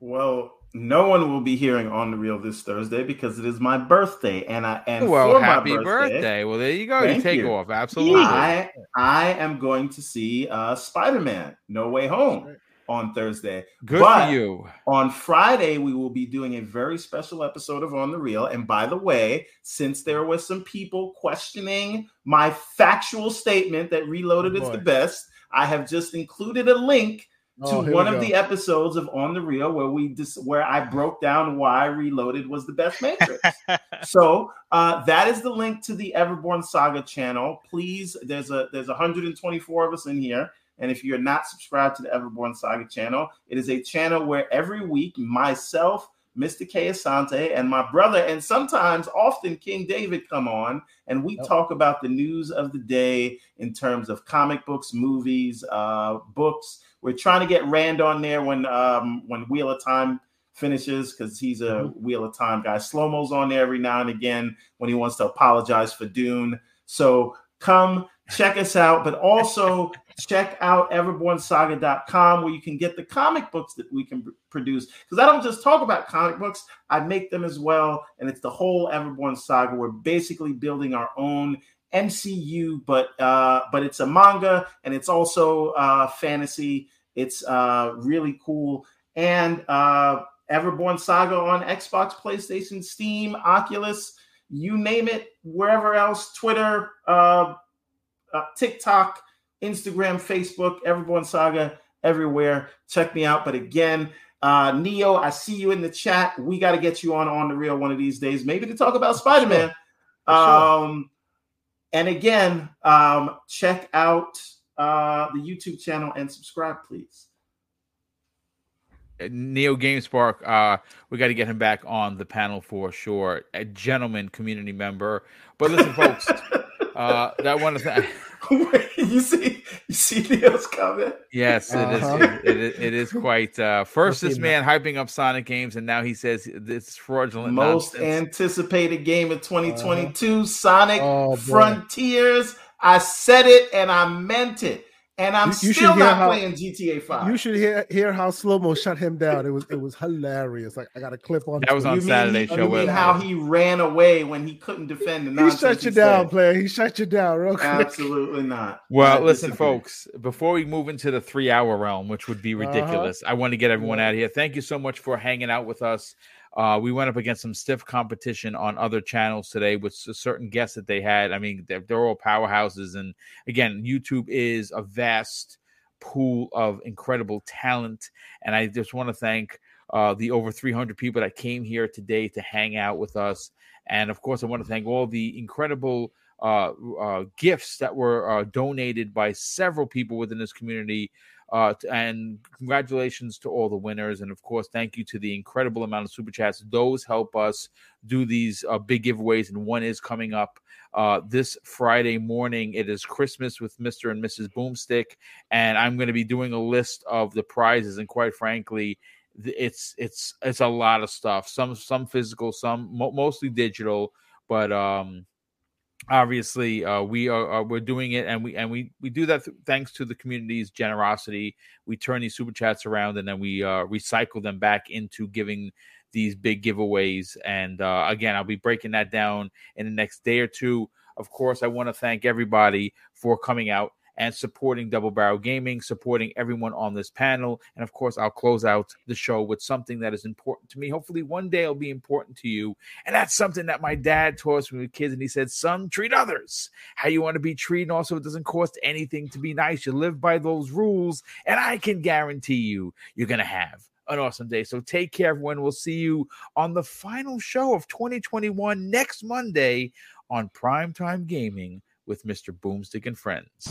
Well, no one will be hearing on the real this Thursday because it is my birthday, and I and well, for happy my birthday, birthday. Well, there you go. You take you. off absolutely. I I am going to see uh, Spider Man No Way Home on Thursday. Good but for you. On Friday, we will be doing a very special episode of On the Real. And by the way, since there was some people questioning my factual statement that Reloaded oh, is the best, I have just included a link to oh, one of the episodes of On the Real where we just where I broke down why Reloaded was the best Matrix. so uh, that is the link to the Everborn Saga channel. Please, there's a there's 124 of us in here. And if you're not subscribed to the Everborn Saga channel, it is a channel where every week myself, Mr. Kay Asante, and my brother, and sometimes often King David come on, and we talk about the news of the day in terms of comic books, movies, uh, books. We're trying to get Rand on there when um, when Wheel of Time finishes because he's a mm-hmm. Wheel of Time guy. Slow Mo's on there every now and again when he wants to apologize for Dune. So come check us out, but also check out everbornsaga.com where you can get the comic books that we can produce. Because I don't just talk about comic books, I make them as well. And it's the whole Everborn saga. We're basically building our own MCU, but uh, but it's a manga and it's also uh, fantasy. It's uh, really cool. And uh, Everborn Saga on Xbox, PlayStation, Steam, Oculus, you name it, wherever else, Twitter, uh, uh, TikTok, Instagram, Facebook, Everborn Saga, everywhere. Check me out. But again, Uh, Neo, I see you in the chat. We got to get you on on the real one of these days, maybe to talk about Spider Man. Sure. Um, and again, um, check out uh, the YouTube channel and subscribe, please. Neo GameSpark, uh, we got to get him back on the panel for sure. A gentleman community member. But listen, folks, uh, that one thing. you see, you see Neo's comment. Yes, it uh-huh. is. It, it, it is quite. Uh, first, this man hyping up Sonic games, and now he says this fraudulent. Most nonsense. anticipated game of 2022, uh-huh. Sonic oh, Frontiers. I said it and I meant it and I'm you, you still not how, playing GTA Five. You should hear hear how slow mo shut him down. It was it was hilarious. Like I got a clip on. That was on you Saturday mean, show. You mean how he ran away when he couldn't defend the He shut you down, player. He shut you down, real quick. Absolutely not. Well, listen, folks. Before we move into the three hour realm, which would be uh-huh. ridiculous, uh-huh. I want to get everyone out of here. Thank you so much for hanging out with us. Uh, we went up against some stiff competition on other channels today with certain guests that they had. I mean, they're, they're all powerhouses. And again, YouTube is a vast pool of incredible talent. And I just want to thank uh, the over 300 people that came here today to hang out with us. And of course, I want to thank all the incredible uh, uh, gifts that were uh, donated by several people within this community. Uh, and congratulations to all the winners. And of course, thank you to the incredible amount of super chats. Those help us do these uh, big giveaways, and one is coming up uh, this Friday morning. It is Christmas with Mr. and Mrs. Boomstick, and I'm going to be doing a list of the prizes. And quite frankly, it's it's it's a lot of stuff. Some some physical, some mo- mostly digital, but um obviously uh, we are, are, we're doing it and we and we we do that th- thanks to the community's generosity we turn these super chats around and then we uh, recycle them back into giving these big giveaways. And uh, again, I'll be breaking that down in the next day or two. Of course, I want to thank everybody for coming out and supporting Double Barrel Gaming, supporting everyone on this panel. And of course, I'll close out the show with something that is important to me. Hopefully, one day it'll be important to you. And that's something that my dad taught us when we were kids. And he said, Son, treat others how you want to be treated. Also, it doesn't cost anything to be nice. You live by those rules. And I can guarantee you, you're going to have an awesome day. So take care, everyone. We'll see you on the final show of 2021 next Monday on Primetime Gaming with Mr. Boomstick and Friends.